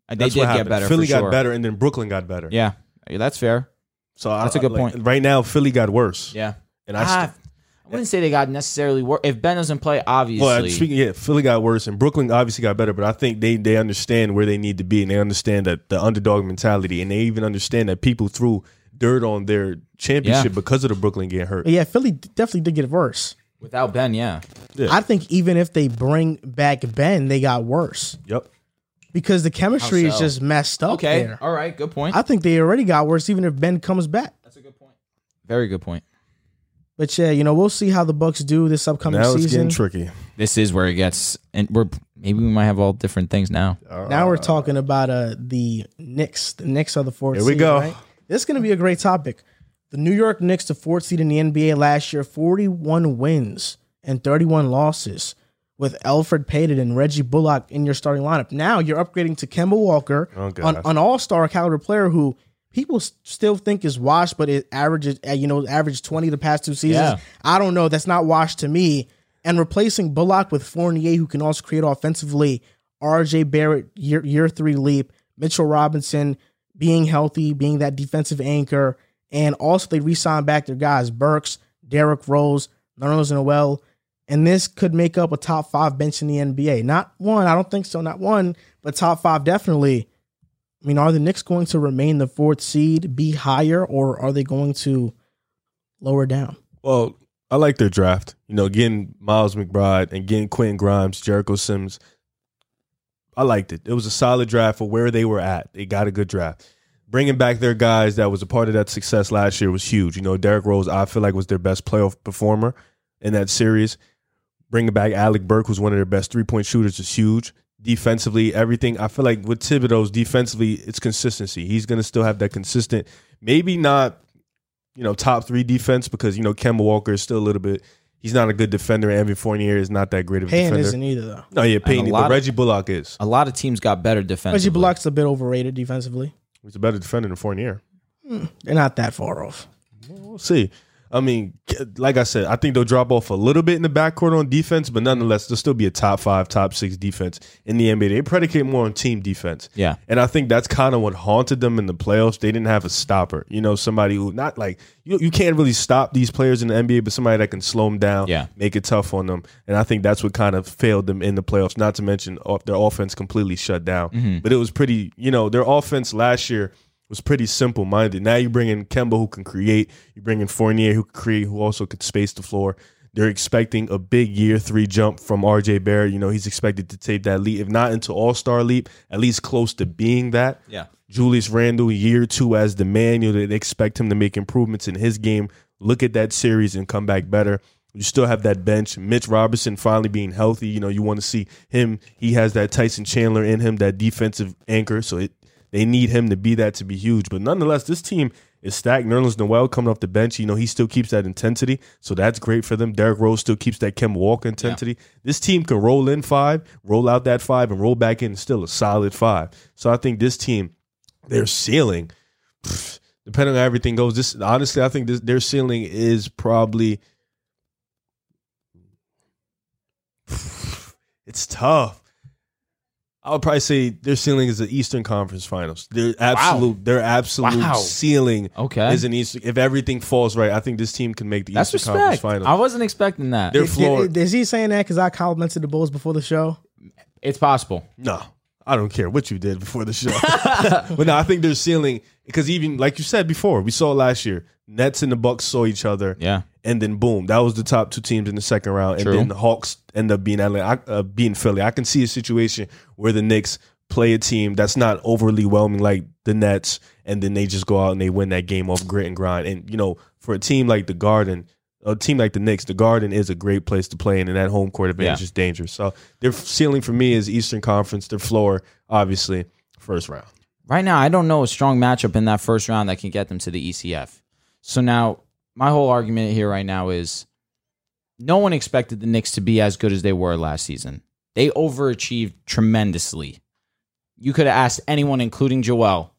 they That's did what get better. Philly for got sure. better, and then Brooklyn got better. Yeah, Yeah, that's fair. So I- That's a I- good like, point. Right now, Philly got worse. Yeah, and I. Ah, st- I wouldn't say they got necessarily worse. If Ben doesn't play, obviously. well, speaking, yeah, Philly got worse, and Brooklyn obviously got better. But I think they they understand where they need to be, and they understand that the underdog mentality, and they even understand that people threw dirt on their championship Yeah. because of the Brooklyn getting hurt. But yeah, Philly definitely did get worse. Without Ben, yeah. Yeah. I think even if they bring back Ben, they got worse Yep. because the chemistry How is so? just messed up Okay, there. all right, good point. I think they already got worse even if Ben comes back. That's a good point. Very good point. But yeah, you know, we'll see how the Bucks do this upcoming Now it's season. getting tricky. This is where it gets, and we're maybe we might have all different things now. Now we're talking about uh the Knicks. The Knicks are the fourth Here we seed, go. right? This is going to be a great topic. The New York Knicks, the fourth seed in the NBA last year, 41 wins and 31 losses with Elfrid Payton and Reggie Bullock in your starting lineup. Now you're upgrading to Kemba Walker, Oh, an, an all-star caliber player who people still think is washed, but it averages, uh, you know, averaged 20 the past two seasons. Yeah. I don't know. That's not washed to me. And replacing Bullock with Fournier, who can also create offensively, RJ Barrett, year, year three leap, Mitchell Robinson being healthy, being that defensive anchor. And also, they re signed back their guys, Burks, Derrick Rose, Nerlens Noel, and this could make up a top five bench in the NBA. Not one, I don't think so, not one, but top five definitely. I mean, are the Knicks going to remain the fourth seed, be higher, or are they going to lower down? Well, I like their draft. You know, getting Miles McBride and getting Quentin Grimes, Jericho Sims. I liked it. It was a solid draft for where they were at. They got a good draft. Bringing back their guys that was a part of that success last year was huge. You know, Derrick Rose, I feel like was their best playoff performer in that series. Bringing back Alec Burks, who's one of their best three point shooters, is huge. Defensively, everything. I feel like with Thibodeau's defensively, it's consistency. He's going to still have that consistent, maybe not, you know, top three defense because you know Kemba Walker is still a little bit. He's not a good defender. Evan Fournier is not that great of a Payne defender. isn't either, though. No, yeah, Payne, a but Reggie Bullock is. A lot of teams got better defensively. Reggie Bullock's a bit overrated defensively. He's a better defender than Fournier. Hmm, they're not that far off. We'll see. I mean, like I said, I think they'll drop off a little bit in the backcourt on defense, but nonetheless, they'll still be a top five, top six defense in the NBA. They predicate more on team defense. Yeah. And I think that's kind of what haunted them in the playoffs. They didn't have a stopper. You know, somebody who not like you you can't really stop these players in the NBA, but somebody that can slow them down, Yeah. make it tough on them. And I think that's what kind of failed them in the playoffs. Not to mention off their offense completely shut down. Mm-hmm. But it was pretty, you know, their offense last year was pretty simple minded. Now you bring in Kemba who can create, you bring in Fournier who can create, who also could space the floor. They're expecting a big year three jump from RJ Barrett. You know, he's expected to take that leap, if not into all star leap, at least close to being that. Yeah. Julius Randle, year two as the man, you know, they expect him to make improvements in his game. Look at that series and come back better. You still have that bench. Mitch Robinson finally being healthy. You know, you want to see him. He has that Tyson Chandler in him, that defensive anchor. So it, they need him to be that to be huge. But nonetheless, this team is stacked. Nerlens Noel coming off the bench. You know, he still keeps that intensity. So that's great for them. Derrick Rose still keeps that Kemba Walker intensity. This team can roll in five, roll out that five, and roll back in still a solid five. So I think this team, their ceiling, pff, depending on how everything goes, this honestly, I think this, their ceiling is probably it's tough. I would probably say their ceiling is the Eastern Conference Finals. Their absolute, their absolute Wow. ceiling Okay. is an Eastern. If everything falls right, I think this team can make the That's Eastern Conference respect. Finals. I wasn't expecting that. Their Is- floor, Is he saying that because I complimented the Bulls before the show? It's possible. no, I don't care what you did before the show. but no, I think their ceiling because even like you said before, we saw last year, Nets and the Bucks saw each other. Yeah. And then boom, that was the top two teams in the second round, True. and then the Hawks end up being LA, I- uh, being Philly. I can see a situation where the Knicks play a team that's not overly whelming like the Nets, and then they just go out and they win that game off grit and grind. And you know, for a team like the Garden, a team like the Knicks, the Garden is a great place to play in, and that home court advantage Yeah. is dangerous. So their ceiling for me is Eastern Conference. Their floor, obviously, first round. Right now, I don't know a strong matchup in that first round that can get them to the ECF. So now, my whole argument here right now is no one expected the Knicks to be as good as they were last season. They overachieved tremendously. You could have asked anyone, including Joel.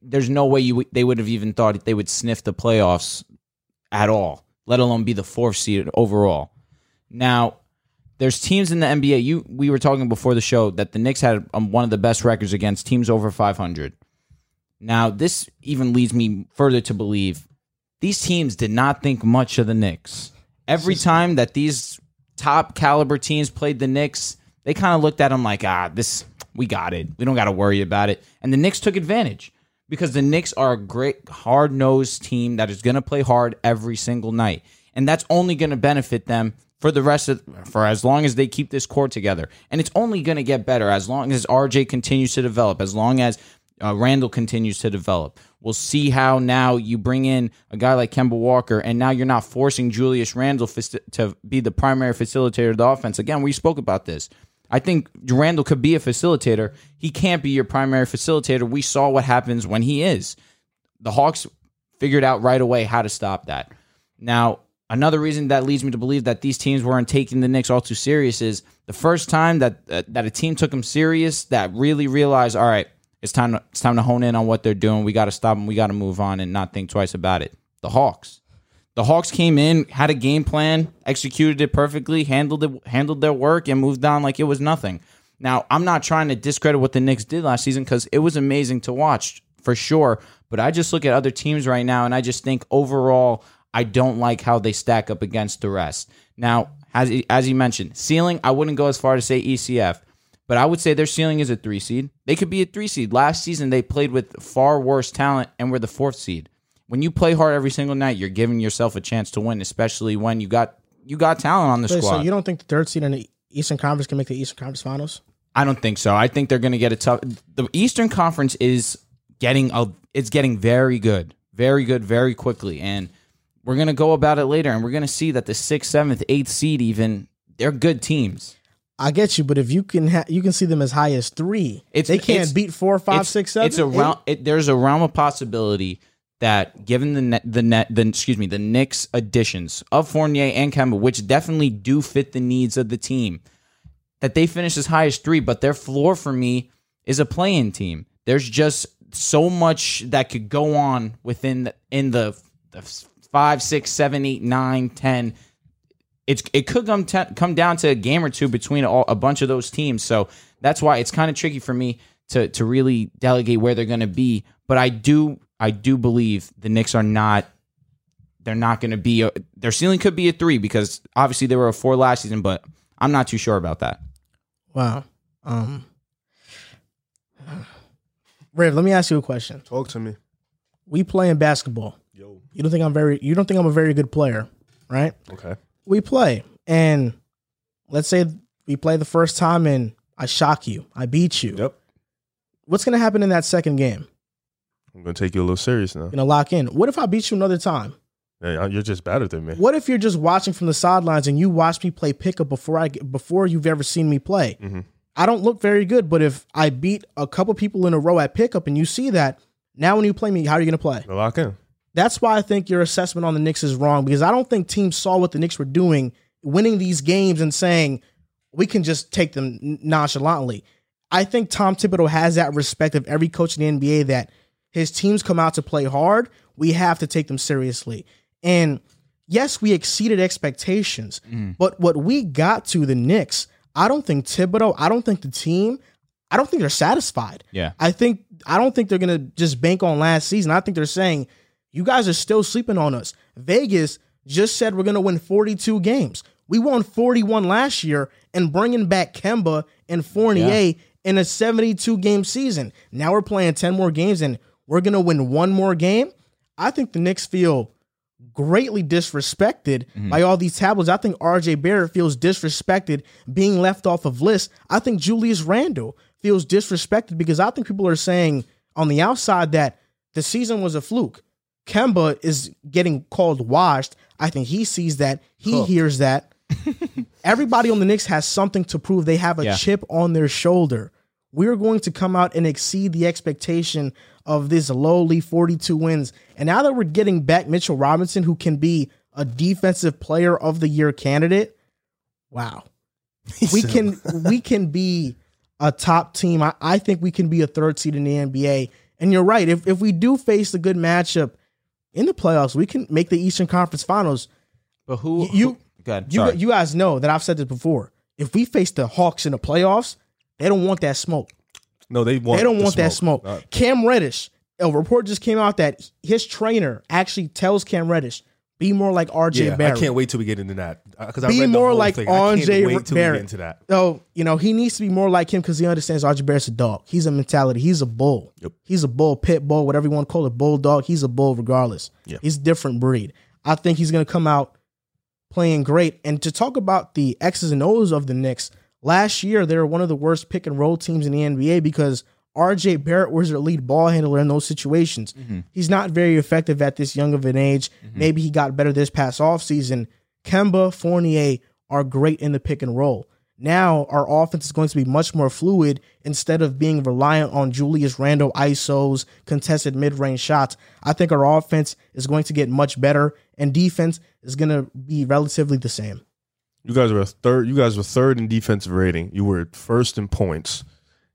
There's no way you they would have even thought they would sniff the playoffs at all, let alone be the fourth seed overall. Now, there's teams in the NBA. You we were talking before the show that the Knicks had um, one of the best records against teams over 500. Now, this even leads me further to believe these teams did not think much of the Knicks. Every time that these top caliber teams played the Knicks, they kind of looked at them like, ah, this we got it. We don't got to worry about it. And the Knicks took advantage because the Knicks are a great hard nosed team that is going to play hard every single night, and that's only going to benefit them for the rest of for as long as they keep this core together. And it's only going to get better as long as RJ continues to develop, as long as uh, Randle continues to develop. We'll see how now you bring in a guy like Kemba Walker, and now you're not forcing Julius Randle faci- to be the primary facilitator of the offense. Again, we spoke about this. I think Randle could be a facilitator. He can't be your primary facilitator. We saw what happens when he is. The Hawks figured out right away how to stop that. Now, another reason that leads me to believe that these teams weren't taking the Knicks all too serious is the first time that uh, that a team took them serious, that really realized, all right, it's time to it's time to hone in on what they're doing. We got to stop them. We got to move on and not think twice about it. The Hawks. The Hawks came in, had a game plan, executed it perfectly, handled it, handled their work, and moved on like it was nothing. Now, I'm not trying to discredit what the Knicks did last season because it was amazing to watch for sure. But I just look at other teams right now, and I just think overall, I don't like how they stack up against the rest. Now, As he, as you mentioned, ceiling. I wouldn't go as far to say ECF, but I would say their ceiling is a three seed. They could be a three seed. Last season they played with far worse talent and were the fourth seed. When you play hard every single night, you're giving yourself a chance to win, especially when you got you got talent on the Wait, squad. so you don't think the third seed in the Eastern Conference can make the Eastern Conference Finals? I don't think so. I think they're going to get a tough. The Eastern Conference is getting a. It's getting very good, very good, very quickly, and we're going to go about it later, and we're going to see that the sixth, seventh, eighth seed even they're good teams. I get you, but if you can, ha- you can see them as high as three. It's- they can't it's- beat four, five, it's, six, seven. It's a realm. It, there's a realm of possibility that given the net, the net, the excuse me, the Knicks additions of Fournier and Kemba, which definitely do fit the needs of the team, that they finish as high as three, but their floor for me is a play-in team. There's just so much that could go on within the, in the, the five, six, seven, eight, nine, ten. It's it could come te- come down to a game or two between all, a bunch of those teams. So that's why it's kind of tricky for me to to really delegate where they're going to be. But I do I do believe the Knicks are not. They're not going to be. A, their ceiling could be a three because obviously they were a four last season, but I'm not too sure about that. Wow. Um, Rev, let me ask you a question. Talk to me. We play in basketball. Yo. You don't think I'm very. You don't think I'm a very good player, right? Okay. We play, and let's say we play the first time, and I shock you. I beat you. Yep. What's gonna happen in that second game? I'm gonna take you a little serious now. Gonna lock in. What if I beat you another time? Hey, you're just better than me. What if you're just watching from the sidelines and you watch me play pickup before I get- before you've ever seen me play? Mhm. I don't look very good, but if I beat a couple people in a row at pickup and you see that, now when you play me, how are you going to play? Lock in. That's why I think your assessment on the Knicks is wrong because I don't think teams saw what the Knicks were doing, winning these games and saying we can just take them nonchalantly. I think Tom Thibodeau has that respect of every coach in the NBA that his teams come out to play hard. We have to take them seriously. And yes, we exceeded expectations, mm-hmm. but what we got to the Knicks, I don't think Thibodeau, I don't think the team, I don't think they're satisfied. Yeah. I think I don't think they're gonna just bank on last season. I think they're saying you guys are still sleeping on us. Vegas just said we're gonna win 42 games. We won 41 last year, and bringing back Kemba and Fournier in a 72 game season. Now we're playing 10 more games, and we're gonna win one more game. I think the Knicks feel greatly disrespected mm-hmm. by all these tabloids. I think RJ Barrett feels disrespected being left off of lists. I think Julius Randle feels disrespected because I think people are saying on the outside that the season was a fluke. Kemba is getting called washed. I think he sees that. He hears that. Everybody on the Knicks has something to prove. They have a Yeah. chip on their shoulder. We're going to come out and exceed the expectation of this lowly 42 wins. And now that we're getting back Mitchell Robinson, who can be a defensive player of the year candidate, wow. We can we can be a top team. I, I think we can be a third seed in the NBA. And you're right. If if we do face a good matchup in the playoffs, we can make the Eastern Conference Finals. But who You- who- good? You you guys know that I've said this before. If we face the Hawks in the playoffs, they don't want that smoke. No, they want. They don't the want that smoke. Not- uh, Cam Reddish, a report just came out that his trainer actually tells Cam Reddish, be more like RJ yeah, Barrett. I can't wait till we get into that uh, because I Be read more like thing. RJ wait till Barrett. we get into that. So, you know, he needs to be more like him because he understands RJ Barrett's a dog. He's a mentality. He's a bull. Yep. He's a bull, pit bull, whatever you want to call it, bulldog. He's a bull regardless. Yeah. He's a different breed. I think he's going to come out playing great. And to talk about the X's and O's of the Knicks, last year they were one of the worst pick and roll teams in the NBA because RJ Barrett was their lead ball handler in those situations. Mm-hmm. He's not very effective at this young of an age. Mm-hmm. Maybe he got better this past offseason. Kemba, Fournier are great in the pick and roll. Now our offense is going to be much more fluid instead of being reliant on Julius Randle ISOs, contested mid-range shots. I think our offense is going to get much better and defense is going to be relatively the same. You guys were third. You guys were third in defensive rating. You were first in points.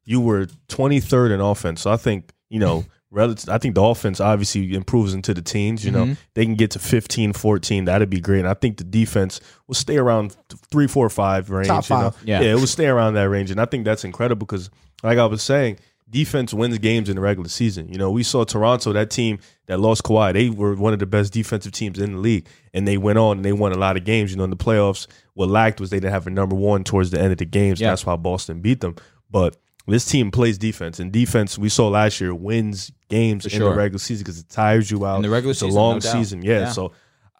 You were 23rd in offense. So I think you know. Relative, I think the offense obviously improves into the teens. You know, Mm-hmm. they can get to 15, 14. That'd be great. And I think the defense will stay around three, four, five range. Top you know? five. Yeah. yeah, it will stay around that range. And I think that's incredible because, like I was saying, defense wins games in the regular season. You know, we saw Toronto, that team that lost Kawhi, they were one of the best defensive teams in the league, and they went on and they won a lot of games. You know, in the playoffs, what lacked was they didn't have a number one towards the end of the games. Yeah. That's why Boston beat them. But this team plays defense, and defense we saw last year wins games in sure. the regular season because it tires you out. In the regular it's season, a long no season, yeah. Yeah. So,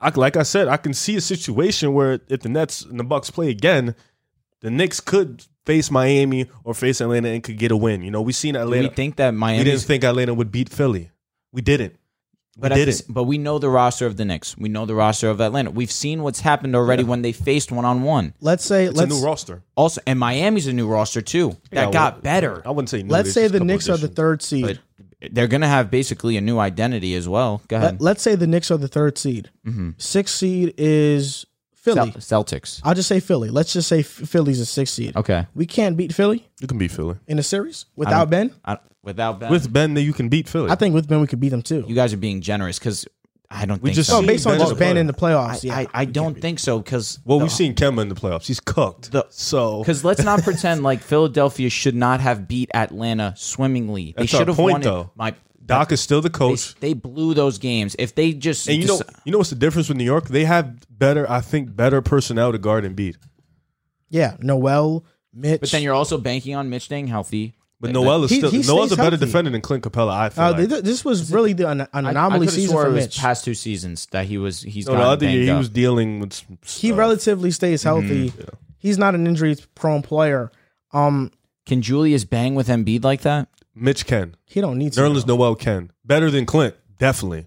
I, like I said, I can see a situation where if the Nets and the Bucks play again, the Knicks could face Miami or face Atlanta and could get a win. You know, we seen Do Atlanta. we think that Miami. we didn't think Atlanta would beat Philly. We didn't. We But, at didn't. this- but we know the roster of the Knicks. We know the roster of Atlanta. We've seen what's happened already when they faced one on one. Let's say it's a let's new roster. Also, and Miami's a new roster too. That Yeah, got well, better. I wouldn't say new. let's there's say the couple Knicks are the third seed. But they're gonna have basically a new identity as well. Go ahead. Let, us say the Knicks are the third seed. Mm-hmm. Sixth seed is Philly. Cel- Celtics. I'll just say Philly. Let's just say Philly's a sixth seed. Okay. We can't beat Philly You can beat Philly in a series without Ben. I, without Ben, with Ben. You can beat Philly. I think with Ben we could beat them too. you guys are being generous because I don't We think just so. no, based on Ben just as Ben in the playoffs. yeah, I, I don't think so because well, we've seen Kemba in the playoffs. He's cooked. The- so Because let's not pretend like Philadelphia should not have beat Atlanta swimmingly. They That's our should have point, won it. though. My Doc is still the they, coach. they blew those games. If they just And you know, deci- you know what's the difference with New York? They have better, I think, better personnel to guard and beat. yeah. Noel, Mitch. but then you're also banking on Mitch staying healthy. But Th- Noel is He- still he Noel's a better healthy. defender than Clint Capela. I feel Uh, like. this was really the, an, an I- I anomaly season swore for it was Mitch. past two seasons that he was he's no, the gotten other year he up. was dealing with. Some he relatively stays healthy. He's not an injury prone player. Um, Can Julius bang with Embiid like that? Mitch can. he don't need to. Nerlens Noel can. Better than Clint, definitely.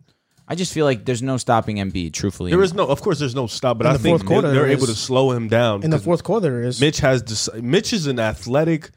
I just feel like there's no stopping Embiid. Truthfully, There is no, of course, there's no stop, but In I the think fourth quarter, they're, they're able to slow him down. in the fourth quarter. is Mitch has. Mitch is an athletic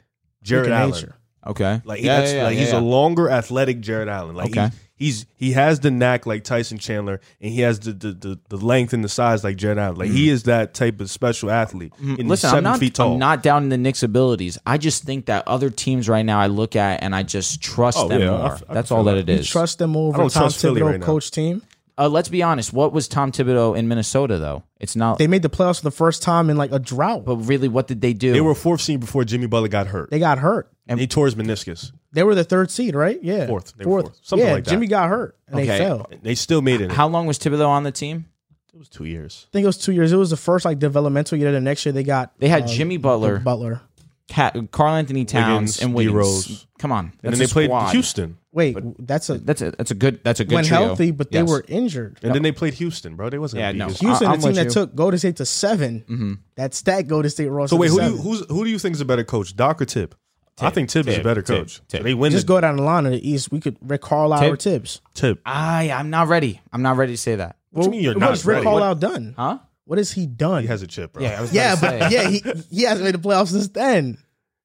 Jarrett Allen. nature. Okay. Like, Yeah, that's, yeah, like yeah, he's yeah. a longer athletic Jarrett Allen. Like Okay. he's, he's he has the knack like Tyson Chandler, and he has the the, the, the length and the size like Jarrett Allen. Like he is that type of special athlete. And Mm-hmm. Listen, seven I'm not, feet tall. I'm not down in the Knicks' abilities. I just think that other teams right now I look at and I just trust Oh, them yeah, I more. That's all that that. it You trust them over I don't Tom trust Philly Thibodeau right now. coach team. Uh, let's be honest. What was Tom Thibodeau in Minnesota though? It's not. They made the playoffs for the first time in like a drought. but really, what did they do? They were fourth seed before Jimmy Butler got hurt. They got hurt. And he tore his meniscus. They were the third seed, right? Yeah, Fourth. They were fourth. Something yeah, like that. Jimmy got hurt and Okay. they fell. They still made it. How long was Thibodeau on the team? it was two years. I think it was two years. It was the first like developmental year. The next year they got They had uh, Jimmy Butler, Butler. Karl-Anthony Towns, Wiggins, and Wiggins. D-Rose. Come on, And that's then they a played squad. Houston. Wait, that's a That's a that's a good that's a good when trio. healthy, but they Yes. were injured. And then they played Houston, bro. They wasn't Yeah, gonna beat no. Houston. Houston, I'm the team with that you. took Golden State to 7 That's that Golden State roster. So wait, to who do you, who's who do you think is a better coach, Doc or Tip? I think Tip, is a Tip, better Tip, coach. Tip. They win just the go down the line of the East? We could Rick Carlisle Tip. or Tibbs. Tip. I I'm not ready. I'm not ready to say that. What do you mean you're what not has Rick ready? Carlisle done? Huh? What has he done? He has a chip, bro. Yeah, I was yeah, about to but say. yeah, he he hasn't made the playoffs since then.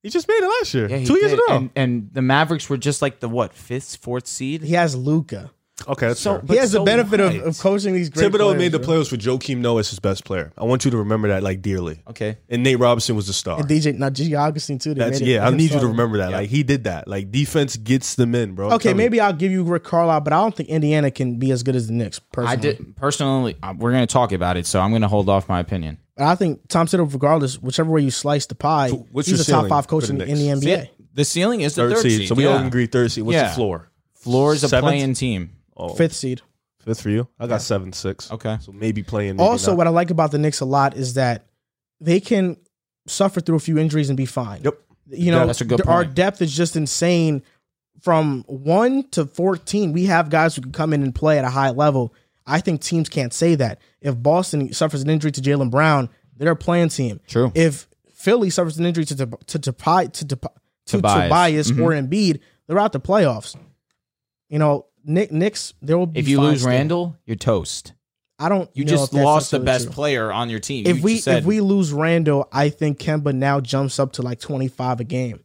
He just made it last year. Yeah, he Two years did. in a. And, and the Mavericks were just like the what fifth, fourth seed. He has Luka. Okay, that's So- fair. He has so the benefit of, of coaching these great Thibodeau players, made the bro. playoffs with Joakim Noah as his best player. I want you to remember that like dearly. Okay. And Nate Robinson was the star. And DJ, not G. Augustin too. That's yeah. I need you to remember that. Like he did that. Like defense gets them in, bro. Okay, telling you. maybe I'll give you Rick Carlisle, but I don't think Indiana can be as good as the Knicks. Personally, I did personally. We're going to talk about it, so I'm going to hold off my opinion. But I think Tom Thibodeau, regardless, whichever way you slice the pie, what's he's your a top five coach for in, the in the Knicks? NBA. The ceiling is the third, third, seed. So we yeah. all agree third seed. What's Yeah. the floor? Floor is a playing team. Oh, Fifth seed. fifth for you. I got seven six. Okay. So maybe playing. Maybe Also, not. what I like about the Knicks a lot is that they can suffer through a few injuries and be fine. Yep. You know, Yeah, that's a good th- our point. depth is just insane. From one to fourteen, we have guys who can come in and play at a high level. I think teams can't say that. If Boston suffers an injury to Jaylen Brown, they're a playing team. True. If Philly suffers an injury to to to to, to, to, to Tobias. Tobias Mm-hmm. or Embiid, they're out the playoffs. You know, Nick Knicks, there will be If you fine lose still. Randle, you're toast. I don't. You know just if that's lost the best true. player on your team. If You we said- if we lose Randle, I think Kemba now jumps up to like twenty five a game,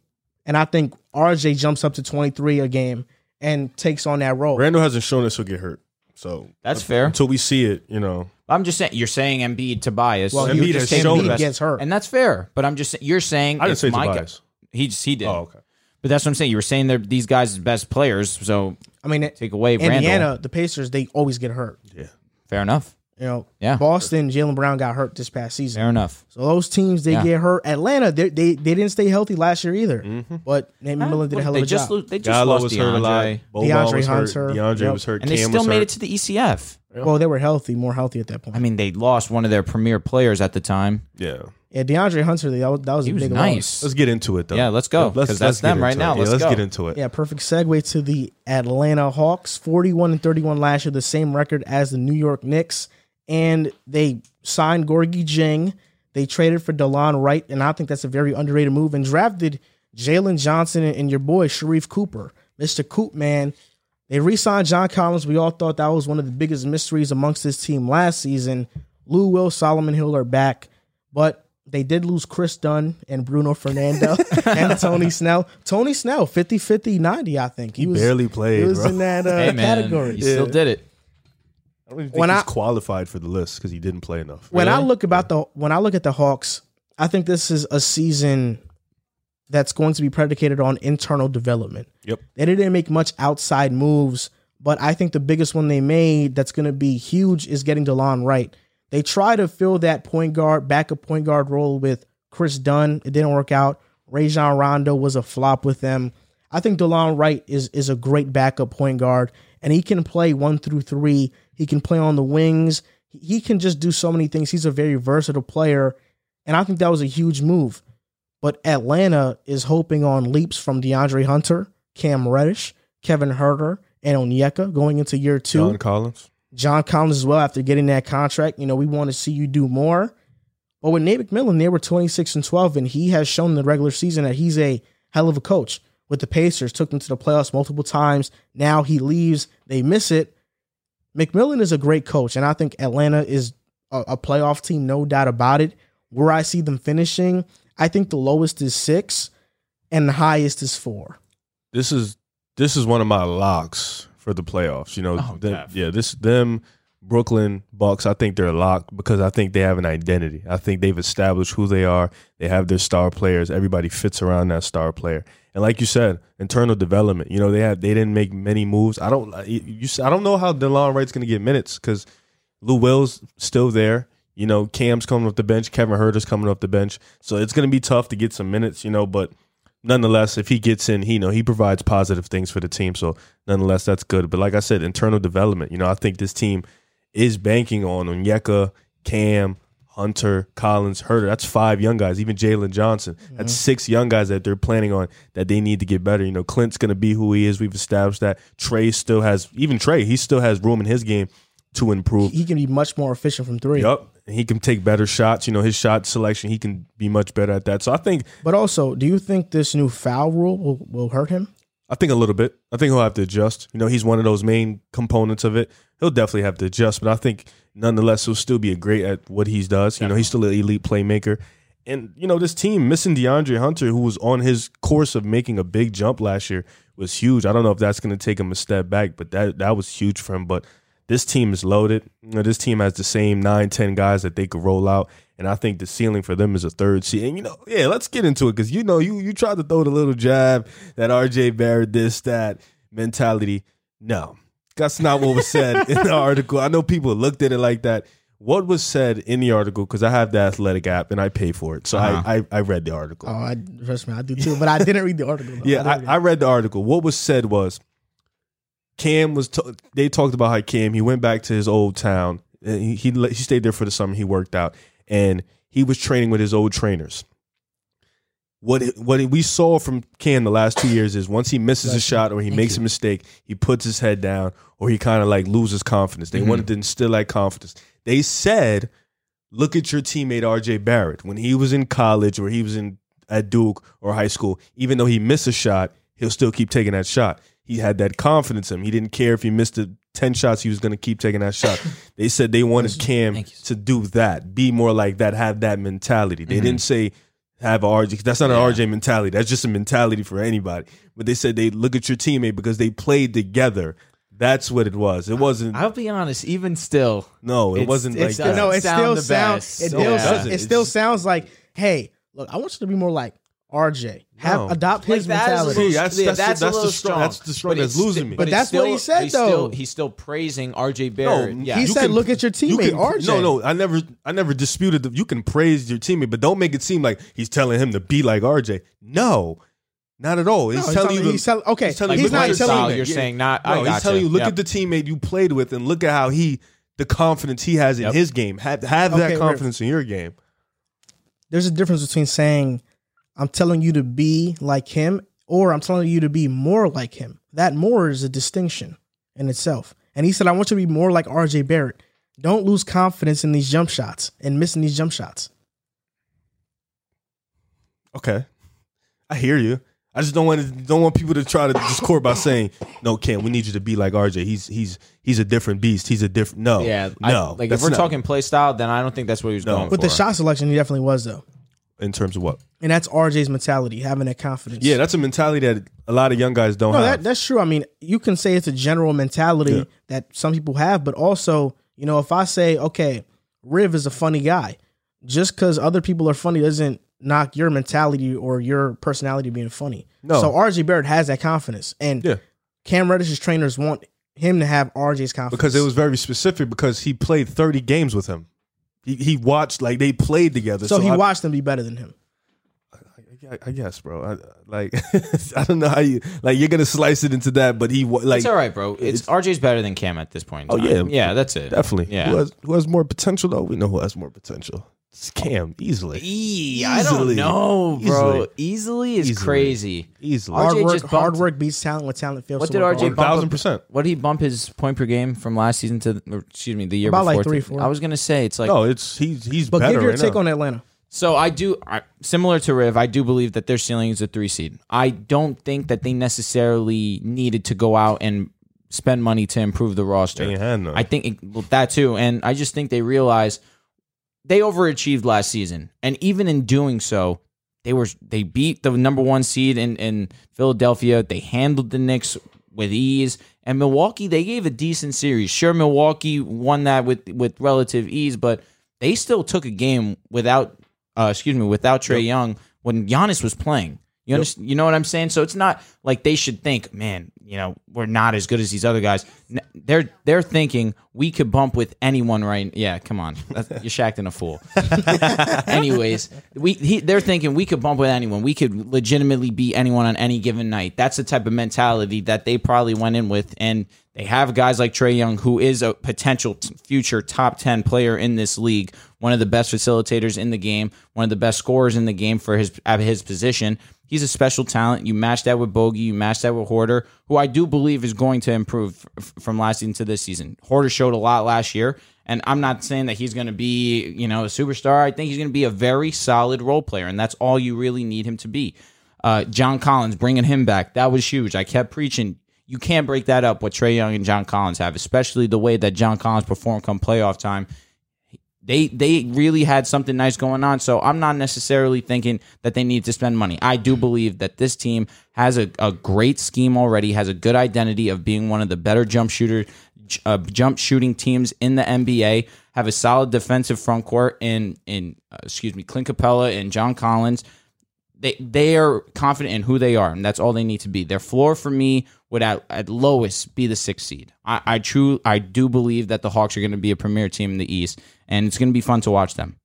and I think RJ jumps up to twenty three a game and takes on that role. Randle hasn't shown us he'll get hurt. So That's fair. Until we see it, you know. I'm just saying you're saying Embiid, Tobias, well, Embiid he has just Embiid shown us- gets hurt. and that's fair. But I'm just saying you're saying I didn't say my guy- Tobias. he just he did. Oh, okay. But that's what I'm saying. You were saying they're these guys' best players, so I mean, take away Indiana, Randle. the Pacers, they always get hurt. Yeah. Fair enough. You know, Yeah. Boston, Jaylen Brown got hurt this past season. Fair enough. So those teams they Yeah. get hurt. Atlanta they, they they didn't stay healthy last year either. Mm-hmm. But Nate McMillan did a hell of they a just job. lo- they just Gallo lost was hurt a lot. DeAndre, Boban DeAndre was hurt. DeAndre Yep. was hurt. and they still made hurt. it to the E ECF. well, they were healthy, more healthy at that point. I mean, they lost one of their premier players at the time. Yeah. yeah, DeAndre Hunter that was, that was He a was big nice. Let's get into it though. Yeah, let's go, Let's, 'cause let's that's them right now. it. Let's let's go. get into it. Yeah, perfect segue to the Atlanta Hawks, 41 and 31 last year, the same record as the New York Knicks. And they signed Gorgui Dieng. They traded for Delon Wright, and I think that's a very underrated move, and drafted Jalen Johnson and, and your boy Sharife Cooper, Mr. Coop man. They re-signed John Collins. We all thought that was one of the biggest mysteries amongst this team last season. Lou Will, Solomon Hill are back, but they did lose Kris Dunn and Bruno Fernando and Tony Snell. Tony Snell, 50 50 90, I think. He barely played, He was bro. in that uh, Hey man, category. you still did it. I don't even think When he's I- qualified for the list because he didn't play enough. when I look about the when I look at the Hawks, I think this is a season that's going to be predicated on internal development. Yep. They didn't make much outside moves, but I think the biggest one they made that's going to be huge is getting Delon Wright. They try to fill that point guard, backup point guard role with Kris Dunn. It didn't work out. Rajon Rondo was a flop with them. I think Delon Wright is is a great backup point guard, and he can play one through three. He can play on the wings. He can just do so many things. He's a very versatile player, and I think that was a huge move. But Atlanta is hoping on leaps from DeAndre Hunter, Cam Reddish, Kevin Huerter, and Onyeka going into year two. John Collins. John Collins as well after getting that contract. You know, we want to see you do more. But with Nate McMillan, they were 26 and 12, and he has shown in the regular season that he's a hell of a coach. With the Pacers, took them to the playoffs multiple times. Now he leaves, they miss it. McMillan is a great coach, and I think Atlanta is a, a playoff team, no doubt about it. Where I see them finishing, I think the lowest is six, and the highest is four. This is this is one of my locks for the playoffs. You know, Oh, them- yeah, this them Brooklyn Bucks. I think they're locked because I think they have an identity. I think they've established who they are. They have their star players. Everybody fits around that star player. And like you said, internal development. You know, they have they didn't make many moves. I don't you, you I don't know how Delon Wright's going to get minutes because Lou Will's still there. You know, Cam's coming off the bench. Kevin Huerter's coming off the bench. So it's going to be tough to get some minutes. You know, but nonetheless, if he gets in, he you know he provides positive things for the team. So nonetheless, that's good. But like I said, internal development. You know, I think this team is banking on Onyeka, Cam, Hunter, Collins, Huerter. That's five young guys. Even Jalen Johnson. That's mm-hmm. six young guys that they're planning on that they need to get better. You know, Clint's going to be who he is. We've established that. Trae still has even Trae. He still has room in his game to improve. He can be much more efficient from three. And he can take better shots. You know, his shot selection, he can be much better at that. So I think But also, do you think this new foul rule will, will hurt him? I think a little bit. I think he'll have to adjust. You know, he's one of those main components of it. He'll definitely have to adjust, but I think nonetheless he'll still be a great at what he does. You know, he's still an elite playmaker. And you know, this team missing DeAndre Hunter, who was on his course of making a big jump last year, was huge. I don't know if that's going to take him a step back, but that that was huge for him. But this team is loaded. You know, this team has the same nine, ten guys that they could roll out. And I think the ceiling for them is a third seed. And you know, yeah, let's get into it because you know, you you tried to throw the little jab that RJ Barrett this that mentality. No, that's not what was said in the article. I know people looked at it like that. What was said in the article? Because I have the athletic app and I pay for it, so Uh-huh. I, I I read the article. Oh, I trust me, I do too. But I didn't read the article. though. Yeah, didn't read I, I read the article. What was said was Cam was. T- they talked about how Cam he went back to his old town. And he, he he stayed there for the summer. He worked out and he was training with his old trainers. What it, what we saw from Cam the last two years is once he misses a shot or he makes a mistake, he puts his head down or he kind of like loses confidence. They wanted to instill that confidence. They said, "Look at your teammate RJ Barrett when he was in college or he was in at Duke or high school. Even though he missed a shot, he'll still keep taking that shot. He had that confidence in him. He didn't care if he missed the ten shots. He was going to keep taking that shot. They said they wanted Cam to do that, be more like that, have that mentality. They didn't say have a RJ. 'cause That's not an RJ mentality. That's just a mentality for anybody. But they said they look at your teammate because they played together. That's what it was. It wasn't. I'll be honest. Even still, no, it it's- wasn't like that. no, it Sound still sounds. It, No, still, it it, still sounds like, hey, look, I want you to be more like RJ. Have No. adopt Like, his that is a mentality. little- See, that's- yeah, that's the- that's, a that's the little strong- strong. that's the strong But that's it's losing me. But it's that's what he said, he's Still, though. he's still praising RJ Barrett. yeah, He you said, "Look at your you teammate, RJ." No, no, I never, I never disputed that. You can praise your teammate, but don't make it seem like he's telling him to be like RJ. No, not at all. He's No, he's telling telling- you. To, he's telling- okay, he's, telling like he's look not at your telling- style, teammate. you're saying not. No, I he's gotcha. telling you, look Yep. at the teammate you played with, and look at how he, the confidence he has in Yep. his game. Have have Okay, that Riff. confidence in your game. There's a difference between saying, "I'm telling you to be like him," or "I'm telling you to be more like him." That more is a distinction in itself. And he said, "I want you to be more like RJ Barrett. Don't lose confidence in these jump shots and missing these jump shots." Okay, I hear you. I just don't want to, don't want people to try to discord by saying, "No, Cam, we need you to be like RJ. He's he's he's a different beast. He's a different." No, Yeah, I- no. like if we're not- talking play style, then I don't think that's what he was No. going But for. the shot selection, he definitely was though, in terms of what? and that's RJ's mentality, having that confidence. Yeah, that's a mentality that a lot of young guys don't No, have. that, that's true. I mean, you can say it's a general mentality Yeah. that some people have, but also, you know, if I say, okay, Riv is a funny guy, just because other people are funny doesn't knock your mentality or your personality being funny. No. So RJ Barrett has that confidence, and Yeah. Cam Reddish's trainers want him to have RJ's confidence because it was very specific because he played 30 games with him. He, he watched like they played together. So, he I, watched them be better than him. I, I guess, bro. I, like I don't know how you like you're gonna slice it into that, but he wa- like it's all right, bro. It's, RJ's better than Cam at this point. Oh, yeah. yeah, that's it. definitely. Yeah. Who has, who has more potential though? We know who has more potential. It's Cam easily. E, I don't Easily. know, bro. Easily. Easily, is Easily. crazy. Easily. RJ Hard work, just bumped- hard work beats talent when talent fails. What did work RJ hard. bump? thousand percent. What did he bump his point per game from last season to? Or, excuse me, the year About like before. three, to- four. I was gonna say it's like No, it's he's he's But better give your right take now. on Atlanta. So I do, I, similar to Riv, I do believe that their ceiling is a three seed. I don't think that they necessarily needed to go out and spend money to improve the roster. They ain't had none. I think it, well, that too, and I just think they realized they overachieved last season, and even in doing so, they were they beat the number one seed in in Philadelphia. They handled the Knicks with ease, and Milwaukee they gave a decent series. Sure, Milwaukee won that with with relative ease, but they still took a game without, uh, excuse me, without Trae Young when Giannis was playing. You understand? You know what I'm saying? So it's not like they should think, man, you know, we're not as good as these other guys. They're they're thinking we could bump with anyone right. Yeah, come on, That's, you're shacking a fool. Anyways, we he, they're thinking we could bump with anyone. We could legitimately beat anyone on any given night. That's the type of mentality that they probably went in with, and they have guys like Trae Young, who is a potential t- future top ten player in this league, one of the best facilitators in the game, one of the best scorers in the game for his at his position. He's a special talent. You match that with Bogey, you match that with Huerter, who I do believe is going to improve f- from last season to this season. Huerter showed a lot last year, and I'm not saying that he's going to be, you know, a superstar. I think he's going to be a very solid role player, and that's all you really need him to be. Uh, John Collins bringing him back that was huge. I kept preaching. You can't break that up what Trae Young and John Collins have, especially the way that John Collins performed come playoff time they they really had something nice going on. So I'm not necessarily thinking that they need to spend money. I do believe that this team has a, a great scheme already, has a good identity of being one of the better jump shooter uh, jump shooting teams in the NBA. Have a solid defensive front court in in uh, excuse me, Clint Capela and John Collins. They they are confident in who they are, and that's all they need to be. Their floor for me would at, at lowest be the sixth seed. I, I true I do believe that the Hawks are going to be a premier team in the East, and it's going to be fun to watch them.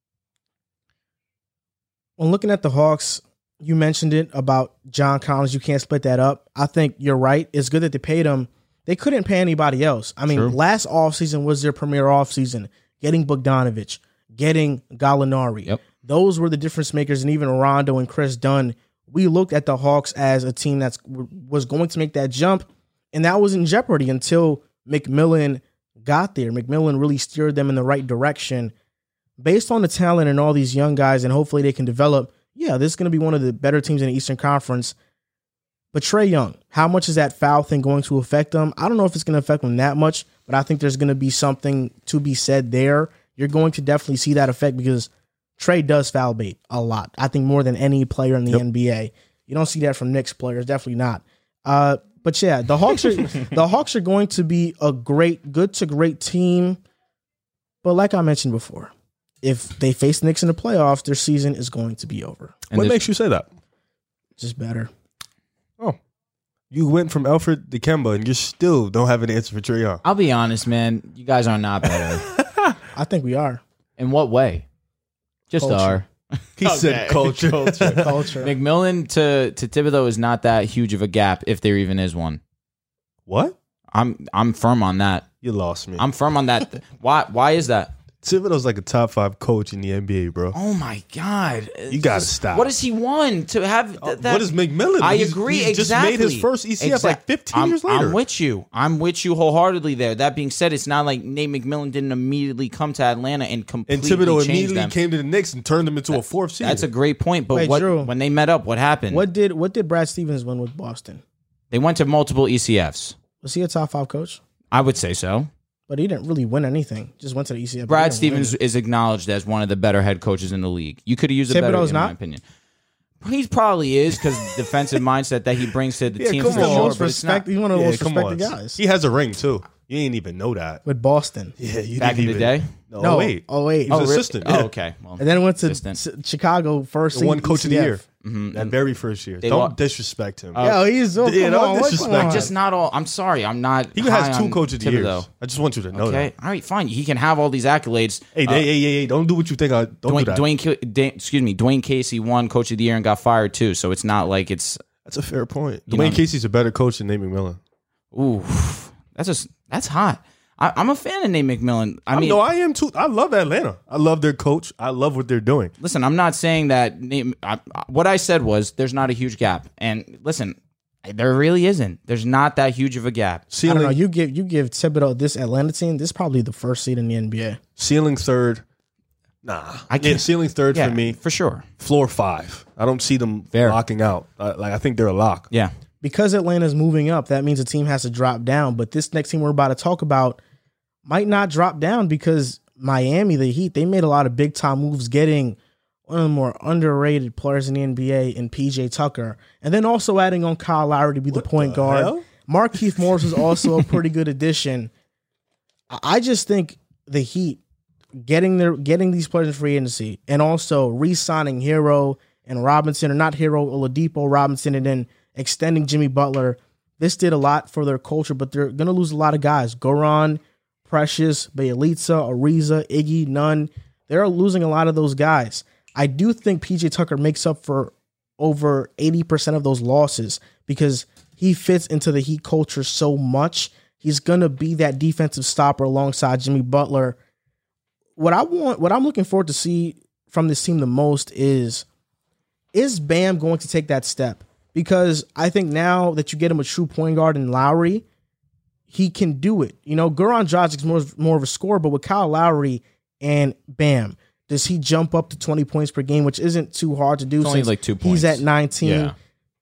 when looking at the Hawks, you mentioned it about John Collins. You can't split that up. I think you're right. It's good that they paid him. They couldn't pay anybody else. I mean, True. last offseason was their premier offseason. Getting Bogdanovich, getting Gallinari. Yep. Those were the difference makers. And even Rondo and Kris Dunn, we looked at the Hawks as a team that was going to make that jump. And that was in jeopardy until McMillan got there. McMillan really steered them in the right direction based on the talent and all these young guys, and hopefully they can develop. Yeah, this is going to be one of the better teams in the Eastern Conference. But Trae Young, how much is that foul thing going to affect them? I don't know if it's going to affect them that much, but I think there's going to be something to be said there. You're going to definitely see that effect because Trae does foul bait a lot. I think more than any player in the NBA. You don't see that from Knicks players, definitely not. Uh, but yeah, the Hawks are the Hawks are going to be a great, good to great team. But like I mentioned before, if they face Knicks in the playoffs, their season is going to be over. And what makes you say that? Just better. Oh, you went from Alfred to Kemba, and you still don't have an answer for Trae Young. I'll be honest, man. You guys are not better. I think we are. In what way? Just Culture. are. He said culture. Culture. McMillan to to Thibodeau is not that huge of a gap, if there even is one. what? I'm I'm firm on that. You lost me. I'm firm on that. why why is that? Thibodeau's like a top five coach in the NBA, bro. Oh my god! You gotta stop. What does he want to have? Uh, th- that, what is McMillan? I He's- agree. He just made his first ECF Exact- like 15 I'm, years later. I'm with you. I'm with you wholeheartedly there. That being said, it's not like Nate McMillan didn't immediately come to Atlanta and completely and completely Thibodeau change immediately them. came to the Knicks and turned them into a fourth seed. That's a great point. But Wait, what Drew. when they met up, what happened? What did what did Brad Stevens win with Boston? They went to multiple ECFs. Was he a top five coach? I would say so. But he didn't really win anything. Just went to the ECF. Brad Stevens win. is acknowledged as one of the better head coaches in the league. You could have used a better, Thibodeau's in my not? opinion. He probably is because defensive mindset that he brings to the Yeah, team come for He's the on. sure. most But it's not. respect. He's one of the yeah, most on. respected guys He has a ring too. You ain't even know that. with Boston. Yeah, you Back in didn't the even- day? No, No, wait. oh wait, He was Oh, really? assistant. Oh, okay. Well, and then went to Assistant. S- Chicago first. The one seed coach of the ECF. year. mhm. That very first year. They Don't lo- disrespect him. Yeah, he's oh, Yeah, come don't on, what- disrespect come him. on. just not all. I'm sorry. I'm not. he high has two on coach of the years. Thibodeau. I just want you to know Okay. that. All right. Fine. He can have all these accolades. Hey, Uh, hey, hey, hey, hey, don't do what you think I don't Dwane, do that. Dwane, Ca- Da- excuse me, Dwane Casey won Coach of the Year and got fired too. So it's not like it's That's a fair point. You Dwane know- Casey's a better coach than Nate McMillan. ooh, that's just that's hot. I, I'm a fan of Nate McMillan. I I mean, no, I am too. I love Atlanta. I love their coach. I love what they're doing. listen, I'm not saying that. Nate, I, I- what I said was there's not a huge gap, and listen, there really isn't. There's not that huge of a gap. I don't know. You give you give Thibodeau this Atlanta team. This is probably the first seed in the NBA. ceiling third. Nah, I yeah, can't- ceiling third Yeah, for me. for sure. Floor five. I don't see them Fair. locking out. I, like I think they're a lock. Yeah, because Atlanta's moving up, that means a team has to drop down. But this next team we're about to talk about might not drop down because Miami, the Heat, they made a lot of big time moves getting one of the more underrated players in the NBA in PJ Tucker. And then also adding on Kyle Lowry to be the point the guard. hell? Markieff Morris was also a pretty good addition. I- I just think the Heat getting their getting these players in free agency and also re-signing Herro and Robinson, or not Herro, Oladipo, Robinson, and then extending Jimmy Butler. This did a lot for their culture, but they're gonna lose a lot of guys. Goran, Precious, Bjelica, Ariza, Iggy, Nunn. They're losing a lot of those guys. I do think PJ Tucker makes up for over 80% of those losses because he fits into the Heat culture so much. He's going to be that defensive stopper alongside Jimmy Butler. What I want, what I'm looking forward to see from this team the most is is Bam going to take that step? Because I think now that you get him a true point guard in Lowry, he can do it. You know, Goran Dragic's more more of a scorer, but with Kyle Lowry and Bam, does he jump up to 20 points per game, which isn't too hard to do? It's only like two points. He's at 19. Yeah.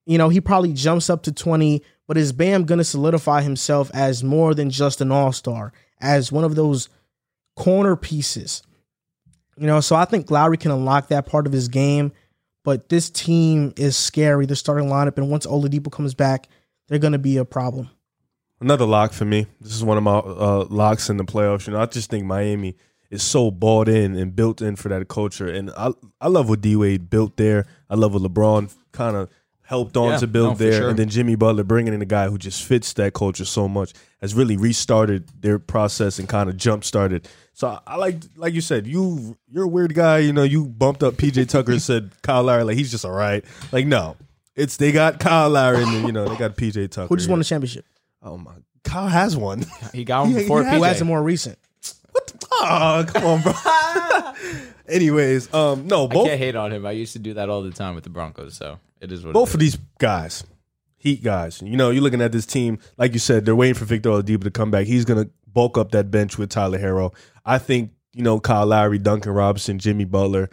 You know, he probably jumps up to 20, but is Bam going to solidify himself as more than just an all star, as one of those corner pieces? You know, so I think Lowry can unlock that part of his game, but this team is scary. They're starting lineup, and once Oladipo comes back, they're going to be a problem. Another lock for me. This is one of my uh, locks in the playoffs. You know, I just think Miami is so bought in and built in for that culture, and I I love what D Wade built there. I love what LeBron kind of helped on Yeah, to build no, there, sure. and then Jimmy Butler bringing in a guy who just fits that culture so much has really restarted their process and kind of jump started. So I, I like like you said, you you're a weird guy. You know, you bumped up PJ Tucker and said Kyle Lowry like he's just all right. Like no. It's they got Kyle Lowry and you know they got PJ Tucker. Who just won the championship? Oh my, Kyle has one. he got one Yeah, before yeah. Who PJ. has a more recent? What? The, oh, come on, bro. Anyways, um, no, I can't hate on him. I used to do that all the time with the Broncos, so it is what both of these guys, Heat guys. You know, you're looking at this team, like you said, they're waiting for Victor Oladipo to come back. He's gonna bulk up that bench with Tyler Herro. I think you know Kyle Lowry, Duncan Robinson, Jimmy Butler.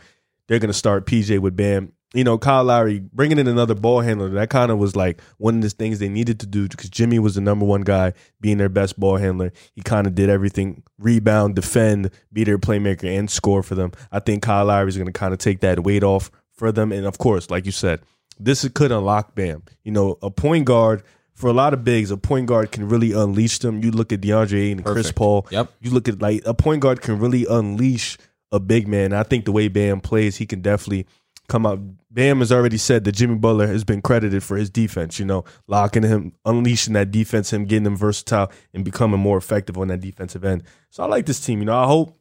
They're gonna start PJ with Bam. You know, Kyle Lowry bringing in another ball handler. That kind of was like one of the things they needed to do because Jimmy was the number one guy, being their best ball handler. He kind of did everything: rebound, defend, be their playmaker, and score for them. I think Kyle Lowry is going to kind of take that weight off for them. And of course, like you said, this could unlock Bam. You know, a point guard for a lot of bigs, a point guard can really unleash them. You look at DeAndre and Chris Paul. Yep. You look at like a point guard can really unleash a big man. I think the way Bam plays, he can definitely come out. Bam has already said that Jimmy Butler has been credited for his defense. You know, locking him, unleashing that defense, him getting him versatile and becoming more effective on that defensive end. So I like this team. You know, I hope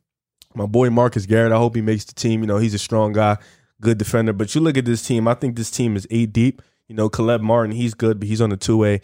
my boy Marcus Garrett. I hope he makes the team. You know, he's a strong guy, good defender. But you look at this team. I think this team is eight deep. You know, Caleb Martin, he's good, but he's on the two way.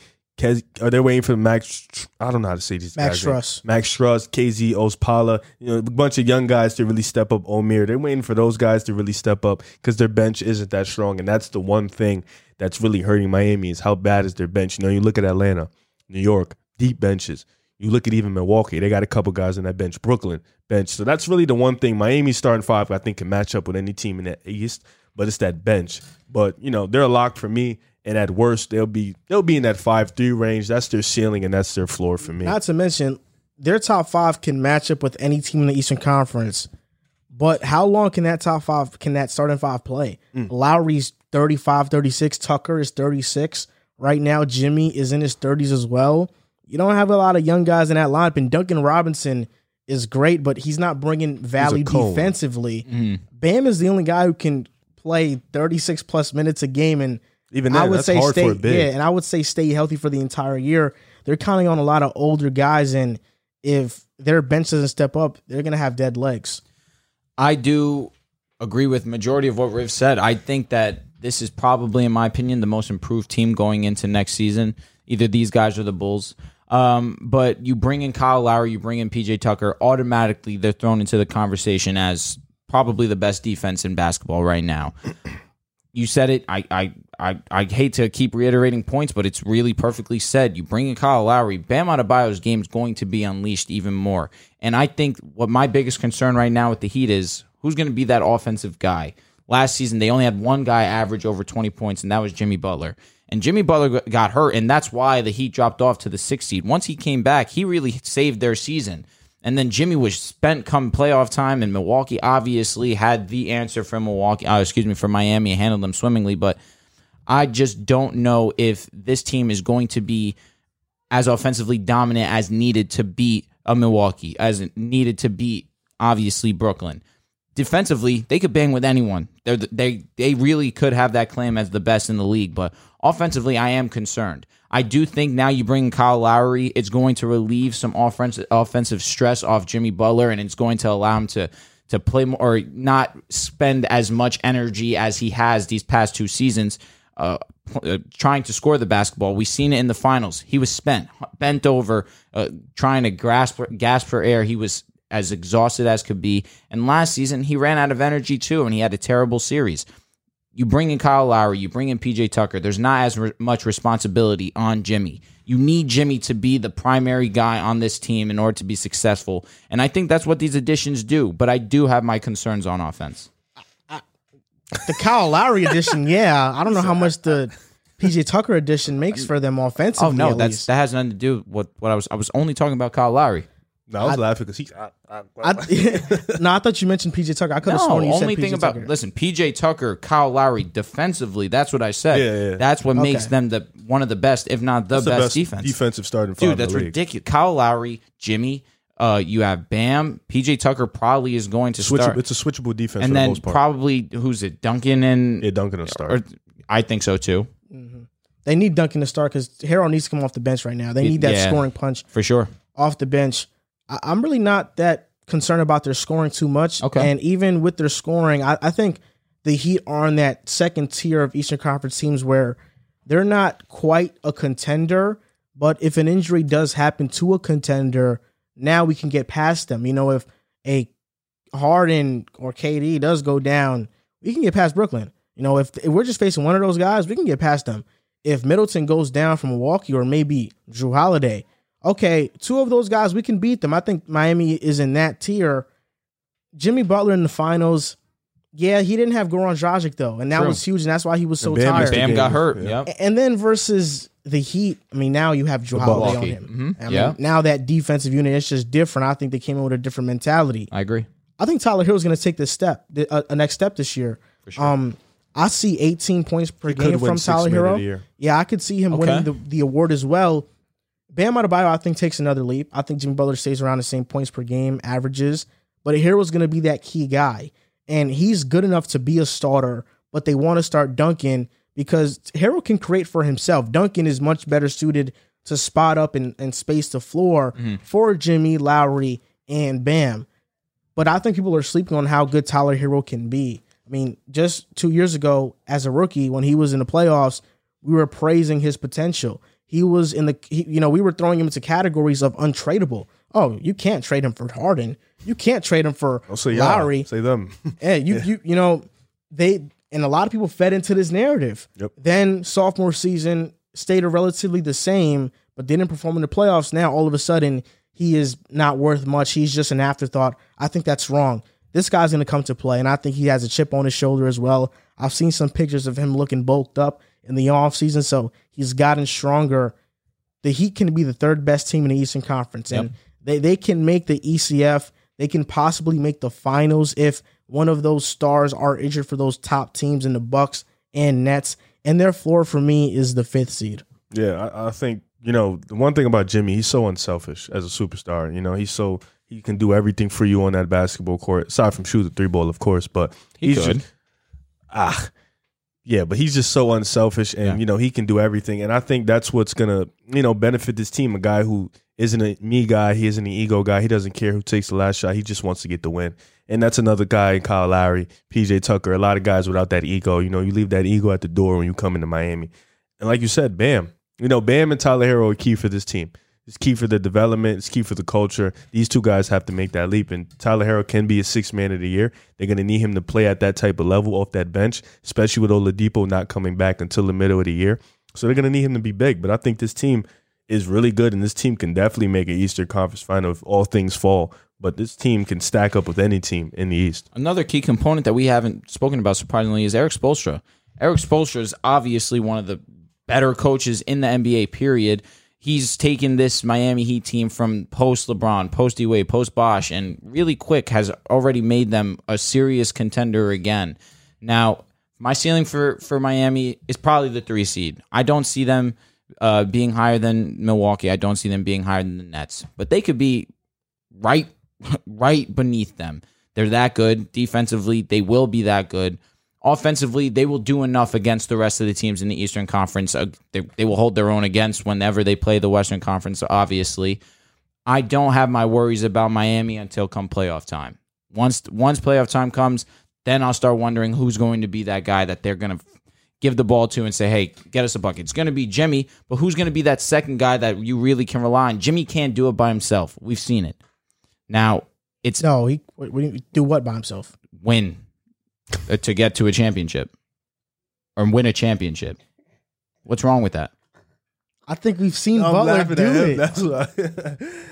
Are they waiting for Max? I don't know how to say these Max guys. Strus. Max Strus, KZ Okpala, you know, a bunch of young guys to really step up. Omer, they're waiting for those guys to really step up because their bench isn't that strong, and that's the one thing that's really hurting Miami is how bad is their bench. You know, you look at Atlanta, New York, deep benches. You look at even Milwaukee, they got a couple guys in that bench. Brooklyn bench, so that's really the one thing Miami's starting five I think can match up with any team in the East, but it's that bench. But you know, they're locked for me and at worst they'll be they'll be in that five three range. That's their ceiling and that's their floor for me. Not to mention their top five can match up with any team in the Eastern Conference. But how long can that top five can that starting five play? Mm. Lowry's 35, 36, Tucker is 36. Right now, Jimmy is in his 30s as well. You don't have a lot of young guys in that lineup, and Duncan Robinson is great, but he's not bringing value defensively. Mm. Bam is the only guy who can play 36 plus minutes a game and even then, I would say stay, Yeah, and I would say stay healthy for the entire year. They're counting on a lot of older guys, and if their bench doesn't step up, they're gonna have dead legs. I do agree with majority of what Riv said. I think that this is probably, in my opinion, the most improved team going into next season. Either these guys or the Bulls. Um, but you bring in Kyle Lowry, you bring in PJ Tucker, automatically they're thrown into the conversation as probably the best defense in basketball right now you said it. I, I, I, I hate to keep reiterating points, but it's really perfectly said. You bring in Kyle Lowry, Bam Adebayo's game is going to be unleashed even more. And I think what my biggest concern right now with the Heat is who's going to be that offensive guy. Last season, they only had one guy average over 20 points, and that was Jimmy Butler. And Jimmy Butler got hurt, and that's why the Heat dropped off to the sixth seed. Once he came back, he really saved their season. And then Jimmy was spent come playoff time, and Milwaukee obviously had the answer for Milwaukee. Uh, excuse me, for Miami, handled them swimmingly. But I just don't know if this team is going to be as offensively dominant as needed to beat a Milwaukee, as needed to beat obviously Brooklyn. Defensively, they could bang with anyone. They're, they they really could have that claim as the best in the league. But offensively, I am concerned. I do think now you bring Kyle Lowry, it's going to relieve some offensive offensive stress off Jimmy Butler, and it's going to allow him to to play more or not spend as much energy as he has these past two seasons. Uh, uh, trying to score the basketball. We've seen it in the finals. He was spent, bent over, uh, trying to grasp gasp for air. He was as exhausted as could be. And last season, he ran out of energy too, and he had a terrible series you bring in Kyle Lowry, you bring in PJ Tucker. There's not as re- much responsibility on Jimmy. You need Jimmy to be the primary guy on this team in order to be successful. And I think that's what these additions do. But I do have my concerns on offense. the Kyle Lowry addition, yeah. I don't know how much the PJ Tucker addition makes for them offensively. Oh no, that's that has nothing to do with what I was. I was only talking about Kyle Lowry. No, I was I, laughing because he's. I, I, I, no, I thought you mentioned PJ Tucker. I could have no, sworn you only said thing PJ about Tucker. listen, PJ Tucker, Kyle Lowry, defensively. That's what I said. Yeah, yeah. That's what okay. makes them the one of the best, if not the, best, the best, defense. Defensive starting Dude, that's ridiculous. Kyle Lowry, Jimmy. Uh, you have Bam. PJ Tucker probably is going to Switch, start. It's a switchable defense, and then the probably who's it? Duncan and yeah, Duncan will start. Or, I think so too. Mm-hmm. They need Duncan to start because Harold needs to come off the bench right now. They need that yeah, scoring punch for sure off the bench. I, am really not that concerned about their scoring too much. Okay. And even with their scoring, I, I think the Heat are in that second tier of Eastern Conference teams where they're not quite a contender, but if an injury does happen to a contender, now we can get past them. You know, if a Harden or KD does go down, we can get past Brooklyn. You know, if, if we're just facing one of those guys, we can get past them. If Middleton goes down from Milwaukee or maybe Jrue Holiday, okay, two of those guys, we can beat them. I think Miami is in that tier. Jimmy Butler in the finals. Yeah, he didn't have Goran Dragic though, and that True. was huge, and that's why he was so Bam tired. Bam got hurt. Yeah. And then versus the Heat, I mean, now you have Jrue Holiday on him. Mm-hmm. I yeah. Now that defensive unit is just different. I think they came in with a different mentality. I agree. I think Tyler Hill is going to take this step, a, a, next step this year. Sure. Um, I see 18 points per he game from Tyler Herro. Yeah, I could see him okay. winning the, the award as well. Bam Adebayo, I think, takes another leap. I think Jimmy Butler stays around the same points per game averages, but Herro's going to be that key guy. And he's good enough to be a starter, but they want to start Duncan because Herro can create for himself. Duncan is much better suited to spot up and, and space the floor mm-hmm. for Jimmy, Lowry, and Bam. But I think people are sleeping on how good Tyler Herro can be. I mean, just two years ago, as a rookie, when he was in the playoffs, we were praising his potential. He was in the, he, you know, we were throwing him into categories of untradeable. Oh, you can't trade him for Harden. You can't trade him for I'll say. Lowry. Say them. Yeah, you you you know they and a lot of people fed into this narrative. Yep. Then sophomore season stayed relatively the same, but didn't perform in the playoffs. Now all of a sudden he is not worth much. He's just an afterthought. I think that's wrong. This guy's going to come to play, and I think he has a chip on his shoulder as well. I've seen some pictures of him looking bulked up in the offseason, so he's gotten stronger. The Heat can be the third best team in the Eastern Conference, and they, they can make the ECF. They can possibly make the finals if one of those stars are injured for those top teams in the Bucks and Nets. And their floor for me is the fifth seed. Yeah, I, I think you know the one thing about Jimmy, he's so unselfish as a superstar. You know, he's so he can do everything for you on that basketball court, aside from shoot the three ball, of course. But He he's could. just- ah, yeah, but he's just so unselfish, and Yeah. you know he can do everything. And I think that's what's gonna you know benefit this team. A guy who isn't a me guy, he isn't an ego guy. He doesn't care who takes the last shot. He just wants to get the win. And that's another guy, Kyle Lowry, PJ Tucker. A lot of guys without that ego. You know, you leave that ego at the door when you come into Miami. And like you said, Bam. You know, Bam and Tyler Herro are key for this team. It's key for the development. It's key for the culture. These two guys have to make that leap. And Tyler Herro can be a six man of the year. They're going to need him to play at that type of level off that bench, especially with Oladipo not coming back until the middle of the year. So they're going to need him to be big. But I think this team is really good, and this team can definitely make an Eastern Conference final if all things fall. But this team can stack up with any team in the East. Another key component that we haven't spoken about surprisingly is Erik Spoelstra. Erik Spoelstra is obviously one of the better coaches in the NBA. Period. He's taken this Miami Heat team from post LeBron, post D post Bosh, and really quick has already made them a serious contender again. Now, my ceiling for for Miami is probably the three seed. I don't see them uh, being higher than Milwaukee. I don't see them being higher than the Nets, but they could be right right beneath them. They're that good defensively. They will be that good. Offensively, they will do enough against the rest of the teams in the Eastern Conference. Uh, they, they will hold their own against whenever they play the Western Conference, obviously. I don't have my worries about Miami until come playoff time. Once once playoff time comes, then I'll start wondering who's going to be that guy that they're going to give the ball to and say, "Hey, get us a bucket." It's going to be Jimmy, but who's going to be that second guy that you really can rely on? Jimmy can't do it by himself. We've seen it. Now, it's No, he what, what do what by himself? win Uh, to get to a championship or win a championship. What's wrong with that? I think we've seen Butler do it. That's why.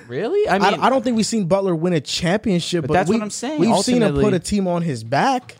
Really? I I, I don't think we've seen Butler win a championship, but, that's we, what I'm saying. We've seen him put a team on his back.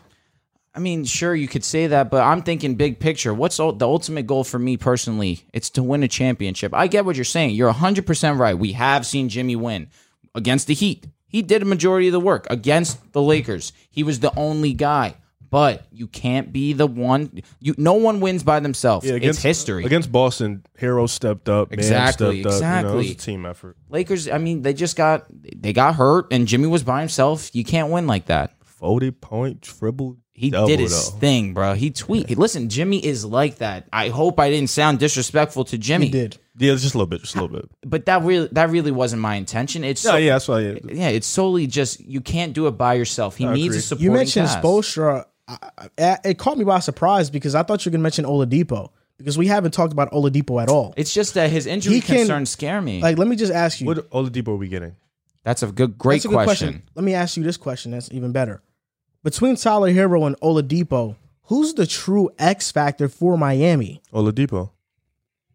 I mean, sure, you could say that, but I'm thinking big picture. What's the ultimate goal for me personally? It's to win a championship. I get what you're saying. You're 100% right. We have seen Jimmy win against the Heat. He did a majority of the work against the Lakers. He was the only guy. But you can't be the one. You no one wins by themselves. Yeah, it's history. Against Boston, Herro stepped up. Bam Exactly, stepped up. You know, it was exactly. a team effort. Lakers. I mean, they just got they got hurt, and Jimmy was by himself. You can't win like that. 40 point, triple. He double, did his though. thing, bro. He tweet. Listen, Jimmy is like that. I hope I didn't sound disrespectful to Jimmy. He did. Yeah, just a little bit. Just a little bit. but that really that really wasn't my intention. It's Yeah, so- yeah, that's why. Yeah. yeah, it's solely just you can't do it by yourself. He I needs a agree. supporting You mentioned cast. Spoelstra. I, I, it caught me by surprise because I thought you were going to mention Oladipo because we haven't talked about Oladipo at all. It's just that his injury He can- concerns scare me. Like, let me just ask you. What Oladipo are we getting? That's a good, great That's a good question. Let me ask you this question. That's even better. Between Tyler Herro and Oladipo, who's the true X factor for Miami? Oladipo.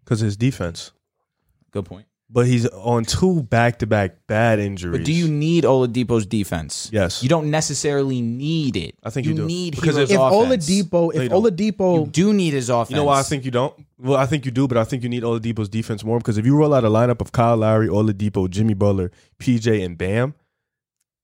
Because his defense. Good point. But he's on two back to back bad injuries. But do you need Oladipo's defense? Yes. You don't necessarily need it. I think you do. need Because Herro's if If offense. Oladipo, No, you if don't. Oladipo, you do need his offense. You know why I think you don't? Well, I think you do, but I think you need Oladipo's defense more because if you roll out a lineup of Kyle Lowry, Oladipo, Jimmy Butler, PJ, and Bam,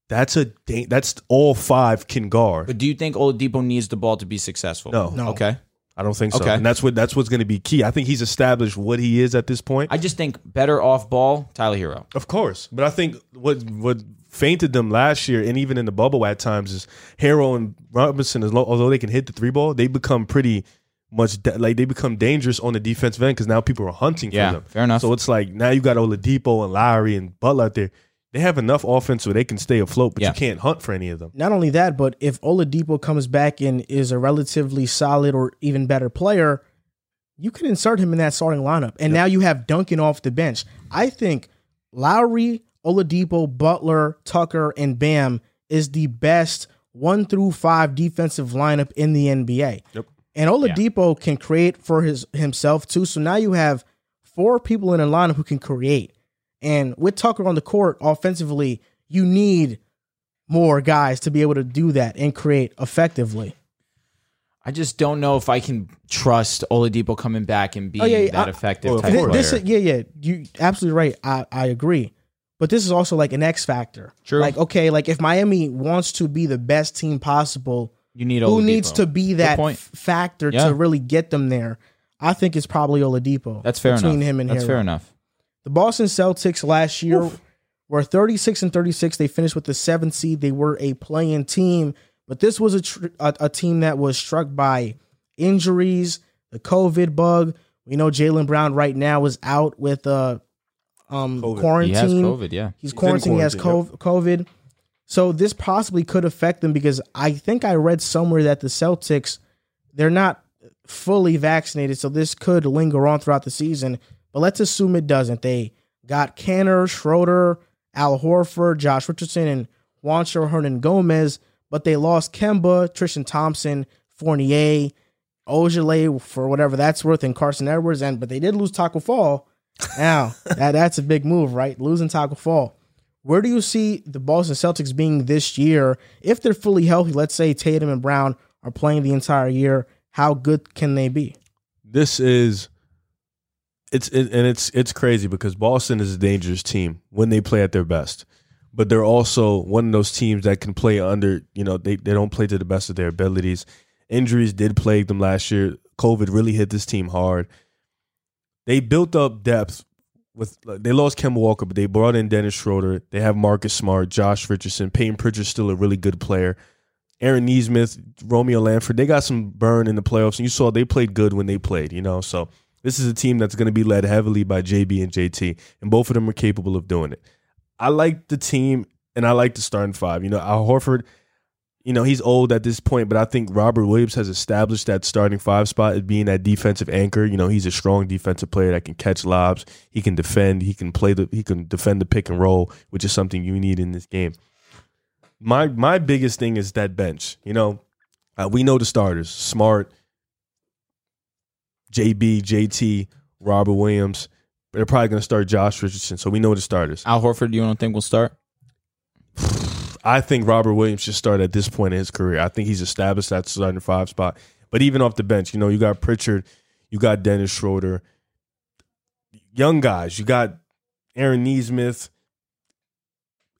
that's a da- that's all five can guard. But do you think Oladipo needs the ball to be successful? No. No. Okay. I don't think so. Okay. And that's what that's what's going to be key. I think he's established what he is at this point. I just think better off ball, Tyler Herro. Of course, but I think what what fainted them last year and even in the bubble at times is Herro and Robinson. As although they can hit the three ball, they become pretty much da- like they become dangerous on the defensive end because now people are hunting Yeah, for them. fair enough. So it's like now you got Oladipo and Lowry and Butler out there. They have enough offense where they can stay afloat, but Yeah. you can't hunt for any of them. Not only that, but if Oladipo comes back and is a relatively solid or even better player, you can insert him in that starting lineup. And now you have Duncan off the bench. I think Lowry, Oladipo, Butler, Tucker, and Bam is the best one through five defensive lineup in the NBA. Yep. And Oladipo can create for his himself too. So now you have four people in a lineup who can create. And with Tucker on the court offensively, you need more guys to be able to do that and create effectively. I just don't know if I can trust Oladipo coming back and being Oh, yeah, yeah, that I- effective Well, type Th- course. player. Is, yeah, yeah, you absolutely right. I, I agree. But this is also like an X factor. True. Like, okay, like if Miami wants to be the best team possible, you need who needs to be that point. f- factor Yeah. to really get them there? I think it's probably Oladipo. That's fair enough. between enough. him and That's Harrell. fair enough. The Boston Celtics last year were 36 and 36. They finished with the seventh seed. They were a playing team, but this was a, tr- a a team that was struck by injuries, the COVID bug. We know Jaylen Brown right now is out with uh, um, COVID. He quarantine. has COVID. Yeah. He's in quarantined. He has quarantine, cov- COVID. So this possibly could affect them because I think I read somewhere that the Celtics they're not fully vaccinated, so this could linger on throughout the season. But let's assume it doesn't. They got Kanter, Schroeder, Al Horford, Josh Richardson, and Juancho Hernangomez, but they lost Kemba, Tristan Thompson, Fournier, Ojeleye for whatever that's worth, and Carsen Edwards. And but they did lose Taco Fall. Now that that's a big move, right? Losing Taco Fall. Where do you see the Boston Celtics being this year if they're fully healthy? Let's say Tatum and Brown are playing the entire year. How good can they be? This is it's it, and it's it's crazy because Boston is a dangerous team when they play at their best. But they're also one of those teams that can play under, you know, they, they don't play to the best of their abilities. Injuries did plague them last year. COVID really hit this team hard. They built up depth with they lost Kemba Walker, but they brought in Dennis Schroeder. They have Marcus Smart, Josh Richardson, Payton Pritchard's still a really good player. Aaron Nesmith, Romeo Langford, they got some burn in the playoffs, and you saw they played good when they played, you know. So this is a team that's going to be led heavily by JB and JT, and both of them are capable of doing it. I like the team, and I like the starting five. You know, Al Horford, you know, he's old at this point, but I think Robert Williams has established that starting five spot as being that defensive anchor. You know, he's a strong defensive player that can catch lobs, he can defend, he can play the, he can defend the pick and roll, which is something you need in this game. My my biggest thing is that bench. You know, uh, we know the starters: Smart, JB, JT, Robert Williams. They're probably going to start Josh Richardson, so we know the starters. Al Horford, do you don't think will start? I think Robert Williams should start at this point in his career. I think he's established that starting five spot. But even off the bench, you know, you got Pritchard, you got Dennis Schroeder, young guys. You got Aaron Nesmith,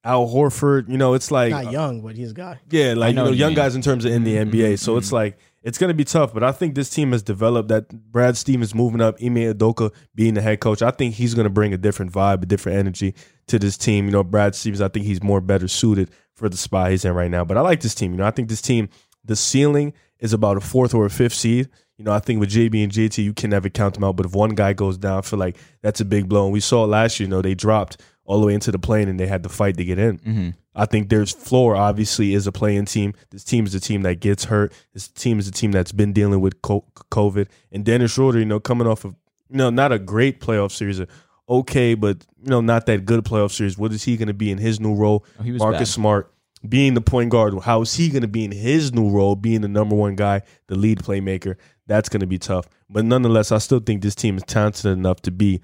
Al Horford. You know, it's like Not young, but he's a guy. yeah, like I you know know, you young mean. guys in terms of in the NBA. So mhm. it's like it's going to be tough. But I think this team has developed that Brad Stevens moving up, Ime Udoka being the head coach. I think he's going to bring a different vibe, a different energy to this team. You know, Brad Stevens. I think he's more better suited for the spot he's in right now. But I like this team. You know, I think this team, the ceiling is about a fourth or a fifth seed. You know, I think with JB and JT, you can never count them out. But if one guy goes down, I feel like that's a big blow. And we saw last year. You know, they dropped all the way into the plane and they had to fight to get in. Mm-hmm. I think there's floor obviously is a playing team. This team is a team that gets hurt. This team is a team that's been dealing with COVID. And Dennis Schroeder, you know, coming off of you know not a great playoff series, okay, but you know not that good playoff series. What is he going to be in his new role? Oh, he was Marcus bad. Smart being the point guard. How is he going to be in his new role, being the number one guy, the lead playmaker? That's going to be tough. But nonetheless, I still think this team is talented enough to be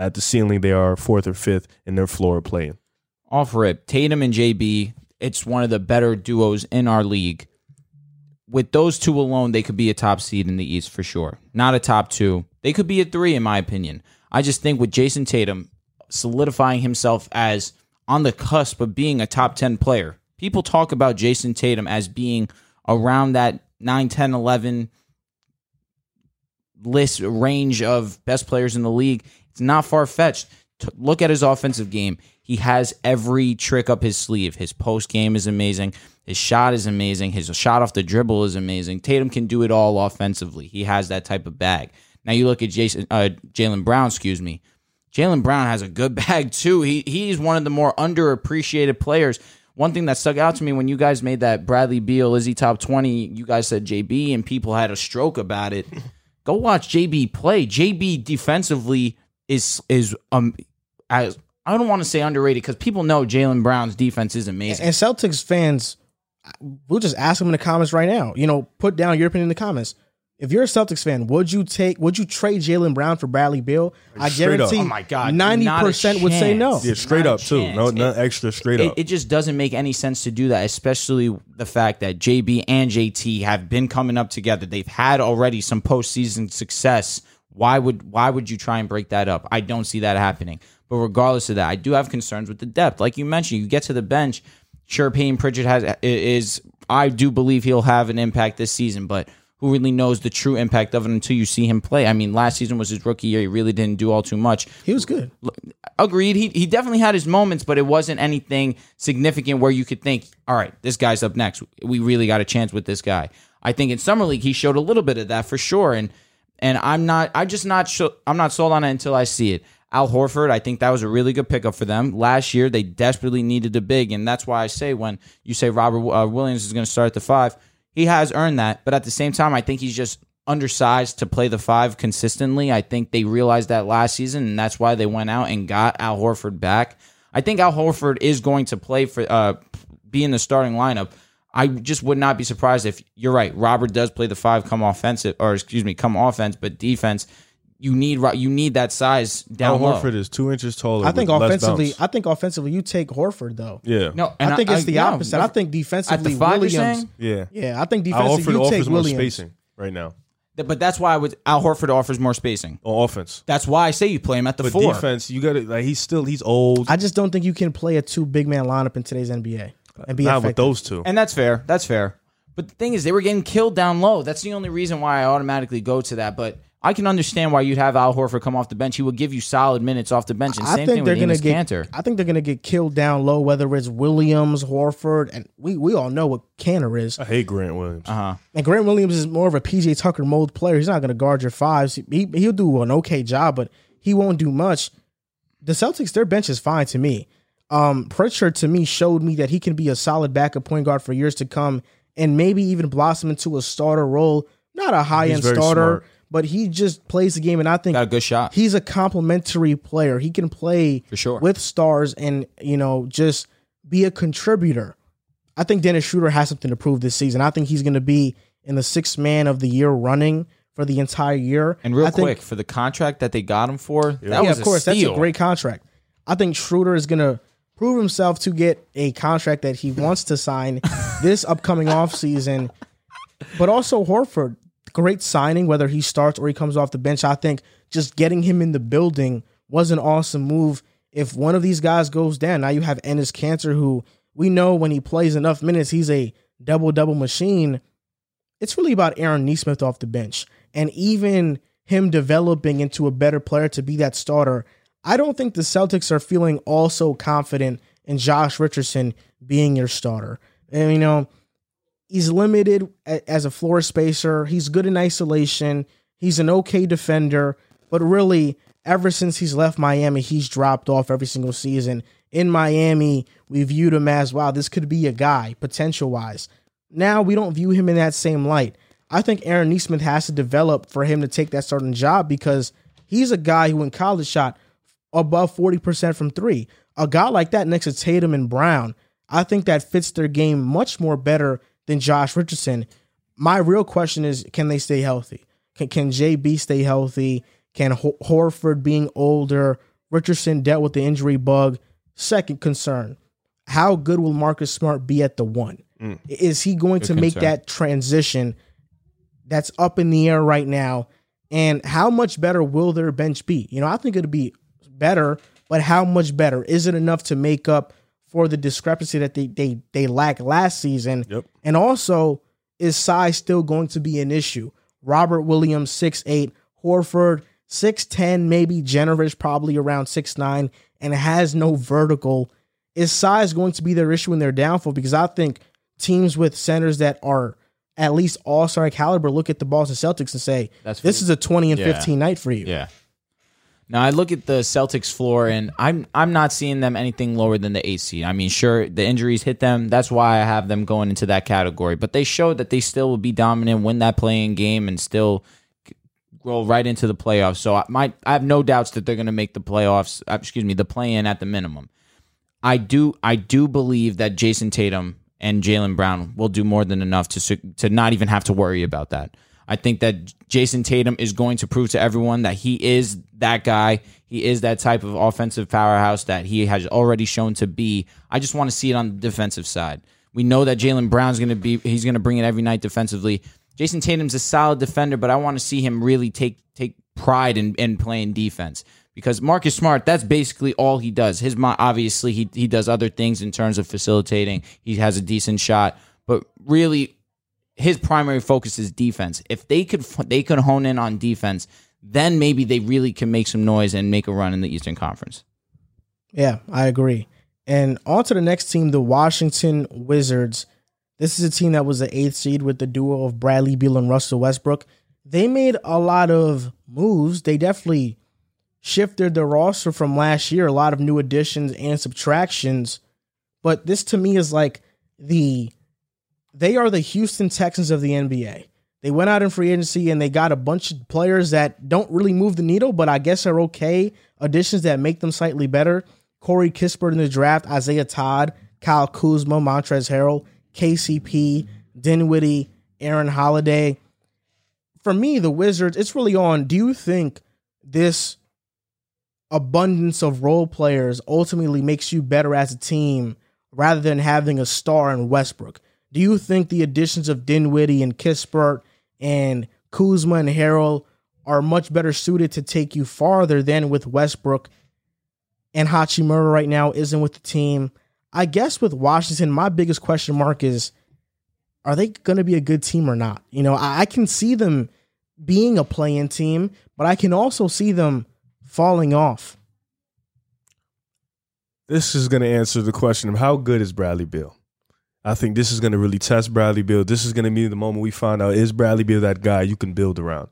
at the ceiling. They are fourth or fifth in their floor playing. Off rip, Tatum and JB. It's one of the better duos in our league. With those two alone, they could be a top seed in the East for sure. Not a top two. They could be a three, in my opinion. I just think with Jayson Tatum solidifying himself as on the cusp of being a top 10 player, people talk about Jayson Tatum as being around that 9, 10, 11 list range of best players in the league. It's not far fetched. Look at his offensive game. He has every trick up his sleeve. His post game is amazing. His shot is amazing. His shot off the dribble is amazing. Tatum can do it all offensively. He has that type of bag. Now you look at Jayson, uh, Jaylen Brown. Excuse me. Jaylen Brown has a good bag too. He he's one of the more underappreciated players. One thing that stuck out to me when you guys made that Bradley Beal Izzy top twenty, you guys said JB and people had a stroke about it. Go watch JB play. JB defensively is is um as I don't want to say underrated because people know Jaylen Brown's defense is amazing. And Celtics fans, we'll just ask them in the comments right now. You know, put down your opinion in the comments. If you're a Celtics fan, would you take? Would you trade Jaylen Brown for Bradley Beal? I Straight up. guarantee. Oh my God, ninety not a percent would say no. chance. Yeah, straight Not a up too. chance. No, It- extra. Straight it, up. it just doesn't make any sense to do that, especially the fact that JB and JT have been coming up together. They've had already some postseason success. Why would why would you try and break that up? I don't see that happening. But regardless of that, I do have concerns with the depth. Like you mentioned, you get to the bench. Sure, Payne Pritchard has is I do believe he'll have an impact this season, but who really knows the true impact of it until you see him play? I mean, last season was his rookie year. He really didn't do all too much. He was good. Agreed. He he definitely had his moments, but it wasn't anything significant where you could think, all right, this guy's up next. We really got a chance with this guy. I think in summer league he showed a little bit of that for sure, and and I'm not, I'm just not, sure, I'm not sold on it until I see it. Al Horford, I think that was a really good pickup for them. Last year they desperately needed a big, and that's why I say when you say Robert uh, Williams is going to start at the five, he has earned that. But at the same time, I think he's just undersized to play the five consistently. I think they realized that last season, and that's why they went out and got Al Horford back. I think Al Horford is going to play for uh, be in the starting lineup. I just would not be surprised if you're right. Robert does play the five, come offensive, or excuse me, come offense, but defense. You need you need that size Al down low. Horford is two inches taller. I think offensively. I think offensively, you take Horford though. yeah, No, and I think it's the yeah, opposite. I think defensively, at the five, you're Williams. yeah. Yeah, I think Al defensively, Horford you take more Williams. spacing right now but that's why I would Al Horford offers more spacing. on offense. That's why I say you play him at the But four. defense, you got to like he's still he's old. I just don't think you can play a two big man lineup in today's NBA and be Not effective. with those two. And that's fair. That's fair. But the thing is, they were getting killed down low. That's the only reason why I automatically go to that. But I can understand why you'd have Al Horford come off the bench. He would give you solid minutes off the bench. And I same think thing they're with gonna get. Kanter. I think they're gonna get killed down low, whether it's Williams, Horford, and we we all know what Kanter is. I hate Grant Williams. Uh huh. And Grant Williams is more of a PJ Tucker mold player. He's not gonna guard your fives. He he'll do an okay job, but he won't do much. The Celtics, their bench is fine to me. Um, Pritchard to me showed me that he can be a solid backup point guard for years to come, and maybe even blossom into a starter role. Not a high end starter, smart. But he just plays the game, and I think Got a good shot. he's a complementary player. He can play For sure. with stars and you know just be a contributor. I think Dennis Schroeder has something to prove this season. I think he's going to be in the sixth man of the year running for the entire year. And real I think- quick, for the contract that they got him for, that yeah, was of course, steal. that's a great contract. I think Schroeder is going to prove himself to get a contract that he wants to sign this upcoming offseason. But also Horford, great signing, whether he starts or he comes off the bench. I think just getting him in the building was an awesome move. If one of these guys goes down, now you have Enes Kanter, who we know when he plays enough minutes, he's a double double machine. It's really about Aaron Nesmith off the bench. And even him developing into a better player to be that starter, I don't think the Celtics are feeling also confident in Josh Richardson being your starter. And, you know, he's limited as a floor spacer. He's good in isolation. He's an okay defender, but really, ever since he's left Miami, he's dropped off every single season. In Miami, we viewed him as wow, this could be a guy potential wise. Now we don't view him in that same light. I think Aaron Nesmith has to develop for him to take that certain job because he's a guy who in college shot above 40% from three. A guy like that next to Tatum and Brown, I think that fits their game much more better than Josh Richardson. My real question is can they stay healthy? Can, can JB stay healthy? Can Ho- Horford being older? Richardson dealt with the injury bug. Second concern how good will Marcus Smart be at the one? Mm. Is he going to make concern. that transition that's up in the air right now? And how much better will their bench be? You know, I think it'll be better, but how much better? Is it enough to make up for the discrepancy that they they they lacked last season? Yep. And also, is size still going to be an issue? Robert Williams, six eight, Horford, 6'10, maybe generous, probably around six nine, and has no vertical, is size going to be their issue and their downfall? Because I think teams with centers that are at least all star caliber look at the Boston Celtics and say, That's this is a 20 and Yeah. 15 night for you. Yeah. Now I look at the Celtics floor and I'm I'm not seeing them anything lower than the seed. I mean, sure, the injuries hit them. That's why I have them going into that category. But they showed that they still will be dominant, win that playing game, and still roll right into the playoffs. So I might I have no doubts that they're going to make the playoffs. uh, Excuse me, the play in at the minimum. I do I do believe that Jayson Tatum and Jaylen Brown will do more than enough to to not even have to worry about that. I think that Jayson Tatum is going to prove to everyone that he is that guy. He is that type of offensive powerhouse that he has already shown to be. I just want to see it on the defensive side. We know that Jaylen Brown's going to be he's going to bring it every night defensively. Jayson Tatum's a solid defender, but I want to see him really take take pride in, in playing defense because Marcus Smart, that's basically all he does. His obviously he he does other things in terms of facilitating. He has a decent shot, but really his primary focus is defense. If they could they could hone in on defense, then maybe they really can make some noise and make a run in the Eastern Conference. Yeah, I agree. And on to the next team, the Washington Wizards. This is a team that was the eighth seed with the duo of Bradley Beal and Russell Westbrook. They made a lot of moves. They definitely shifted the roster from last year, a lot of new additions and subtractions. But this to me is like the they are the Houston Texans of the NBA. They went out in free agency and they got a bunch of players that don't really move the needle, but I guess are okay additions that make them slightly better. Corey Kispert in the draft, Isaiah Todd, Kyle Kuzma, Montrezl Harrell, KCP, Dinwiddie, Aaron Holiday. For me, the Wizards, it's really on. Do you think this abundance of role players ultimately makes you better as a team rather than having a star in Westbrook? Do you think the additions of Dinwiddie and Kispert and Kuzma and Harrell are much better suited to take you farther than with Westbrook and Hachimura right now isn't with the team? I guess with Washington, my biggest question mark is are they going to be a good team or not? You know, I, I can see them being a playing team, but I can also see them falling off. This is going to answer the question of how good is Bradley Beal. I think this is going to really test Bradley Beal. This is going to be the moment we find out is Bradley Beal that guy you can build around.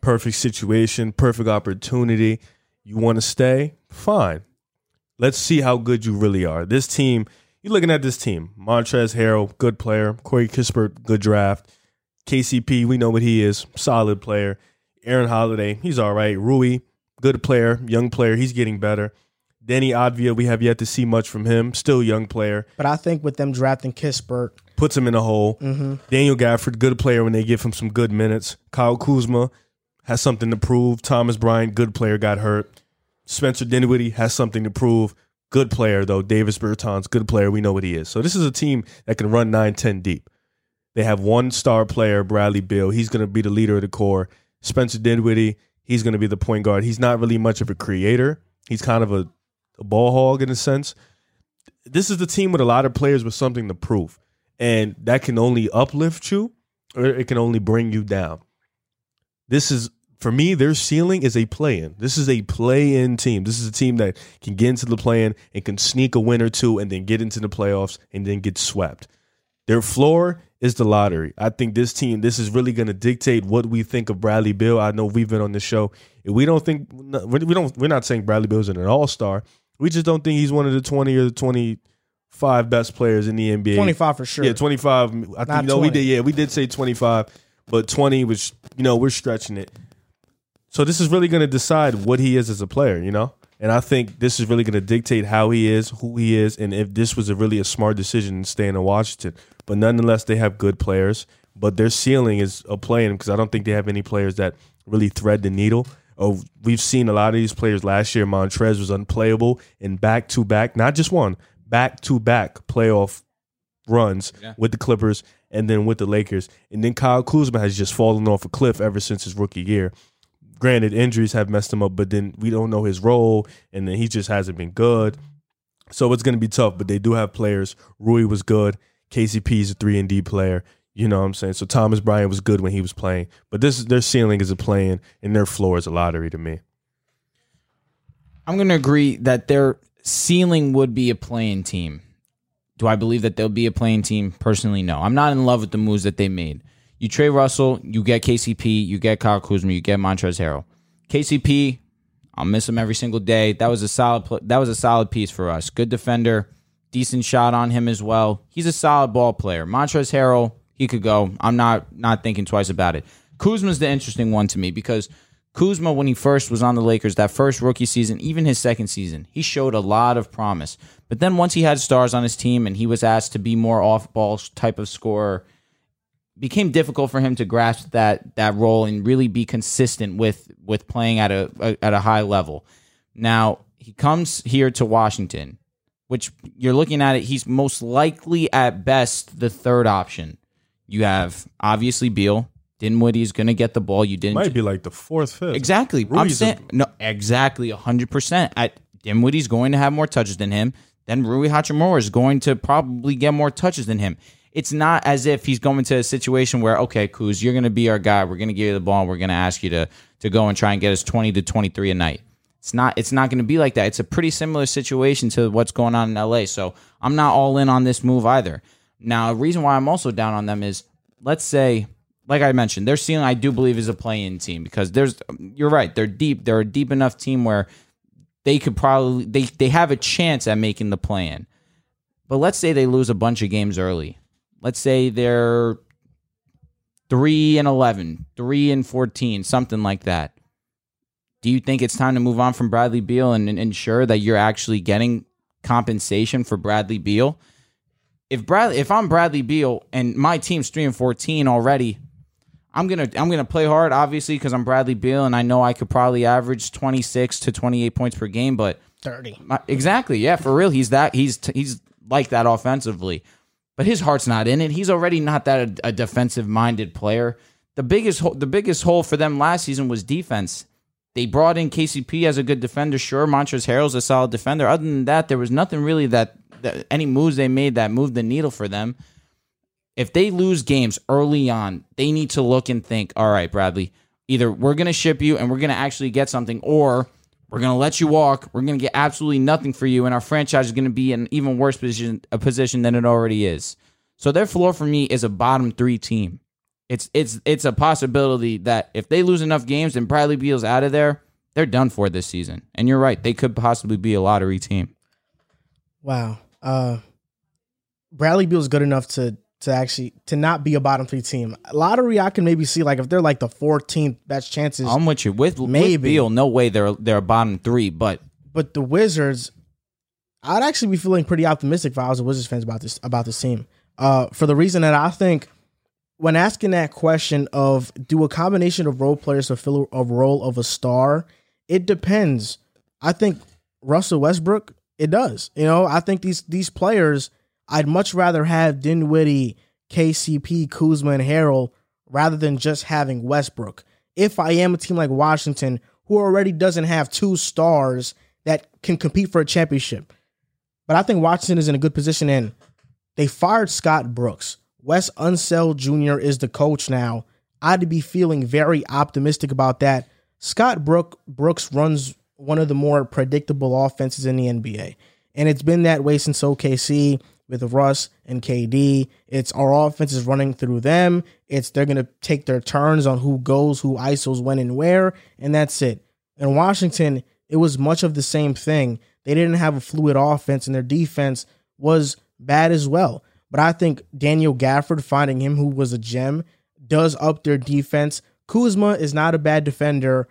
Perfect situation, perfect opportunity. You want to stay? Fine. Let's see how good you really are. This team, you're looking at this team. Montrezl Harrell, good player. Corey Kispert, good draft. KCP, we know what he is, solid player. Aaron Holiday, he's all right. Rui, good player, young player. He's getting better. Deni Avdija, we have yet to see much from him. Still young player. But I think with them drafting Kispert, Puts him in a hole. Mm-hmm. Daniel Gafford, good player when they give him some good minutes. Kyle Kuzma has something to prove. Thomas Bryant, good player, got hurt. Spencer Dinwiddie has something to prove. Good player, though. Davis Bertans, good player. We know what he is. So this is a team that can run 9 10 deep. They have one star player, Bradley Beal. He's going to be the leader of the core. Spencer Dinwiddie, he's going to be the point guard. He's not really much of a creator. He's kind of a, a ball hog in a sense. This is the team with a lot of players with something to prove. And that can only uplift you or it can only bring you down. This is for me, their ceiling is a play in. This is a play in team. This is a team that can get into the play in and can sneak a win or two and then get into the playoffs and then get swept. Their floor is the lottery. I think this team, this is really going to dictate what we think of Bradley Beal. I know we've been on the show. We don't think we don't, we're not saying Bradley Beal's an all star. We just don't think he's one of the twenty or the twenty five best players in the NBA. 25 for sure. Yeah, twenty five. I think no, we did. Yeah, we did say twenty five, but twenty was you know we're stretching it. So this is really going to decide what he is as a player, you know. And I think this is really going to dictate how he is, who he is, and if this was a really a smart decision staying in Washington. But nonetheless, they have good players, but their ceiling is a playing because I don't think they have any players that really thread the needle. Oh, we've seen a lot of these players last year. Montrez was unplayable in back to back, not just one, back to back playoff runs Yeah. with the Clippers and then with the Lakers. And then Kyle Kuzma has just fallen off a cliff ever since his rookie year. Granted, injuries have messed him up, but then we don't know his role, and then he just hasn't been good. So it's going to be tough, but they do have players. Rui was good. KCP is a three and D player. You know what I'm saying? So Thomas Bryant was good when he was playing, but this their ceiling is a playing, and their floor is a lottery to me. I'm going to agree that they're ceiling would be a playing team. Do I believe that they'll be a playing team? Personally, no. I'm not in love with the moves that they made. You trade Russell, you get KCP, you get Kyle Kuzma, you get Montrezl Harrell. KCP, I'll miss him every single day. That was a solid. That was a solid piece for us. Good defender, decent shot on him as well. He's a solid ball player. Montrezl Harrell, he could go. I'm not not thinking twice about it. Kuzma's the interesting one to me because Kuzma, when he first was on the Lakers, that first rookie season, even his second season, he showed a lot of promise. But then once he had stars on his team and he was asked to be more off ball type of scorer, became difficult for him to grasp that that role and really be consistent with with playing at a, a at a high level. Now he comes here to Washington, which you're looking at it. He's most likely at best the third option. You have obviously Beal. Dinwiddie is going to get the ball. You didn't Might be like the fourth, fifth. Exactly. I'm saying no, exactly hundred percent. At Dinwiddie's going to have more touches than him. Then Rui Hachimura is going to probably get more touches than him. It's not as if he's going to a situation where okay, Kuz, you're going to be our guy. We're going to give you the ball. and We're going to ask you to to go and try and get us twenty to twenty three a night. It's not. It's not going to be like that. It's a pretty similar situation to what's going on in LA. So I'm not all in on this move either. Now, a reason why I'm also down on them is, let's say, like I mentioned, their ceiling I do believe is a play-in team because there's. You're right. They're deep. They're a deep enough team where they could probably they they have a chance at making the play-in. But let's say they lose a bunch of games early. Let's say they're three and 11, 3 and 14, something like that. Do you think it's time to move on from Bradley Beal and, and ensure that you're actually getting compensation for Bradley Beal? If Bradley, if I'm Bradley Beal and my team's three and fourteen already, I'm gonna I'm gonna play hard, obviously, because I'm Bradley Beal and I know I could probably average 26 to 28 points per game. But 30. my- exactly, yeah, for real, he's that he's he's like that offensively, but his heart's not in it. He's already not that a, a defensive minded player. The biggest the biggest hole for them last season was defense. They brought in KCP as a good defender. Sure, Montrezl Harrell's a solid defender. Other than that, there was nothing really that, that any moves they made that moved the needle for them. If they lose games early on, they need to look and think, all right, Bradley, either we're going to ship you and we're going to actually get something, or we're going to let you walk. We're going to get absolutely nothing for you, and our franchise is going to be in an even worse position, a position than it already is. So their floor for me is a bottom three team. It's it's it's a possibility that if they lose enough games and Bradley Beal's out of there, they're done for this season. And you're right, they could possibly be a lottery team. Wow. Uh, Bradley Beal's good enough to to actually to not be a bottom three team. Lottery, I can maybe see like if they're like the 14th best chances. I'm with you. With, with Maybe. Beal, no way they're they're a bottom three, but but the Wizards, I'd actually be feeling pretty optimistic if I was a Wizards fans about this about this team. Uh, for the reason that I think when asking that question of do a combination of role players fulfill a role of a star, it depends. I think Russell Westbrook, it does. You know, I think these these players, I'd much rather have Dinwiddie, KCP, Kuzma, and Harrell rather than just having Westbrook. If I am a team like Washington, who already doesn't have two stars that can compete for a championship. But I think Washington is in a good position and they fired Scott Brooks. Wes Unseld Jr. is the coach now. I'd be feeling very optimistic about that. Scott Brook Brooks runs one of the more predictable offenses in the NBA. And it's been that way since OKC with Russ and KD. It's our offense is running through them. It's they're gonna take their turns on who goes, who ISOs when and where, and that's it. In Washington, it was much of the same thing. They didn't have a fluid offense, and their defense was bad as well. But I think Daniel Gafford finding him, who was a gem, does up their defense. Kuzma is not a bad defender.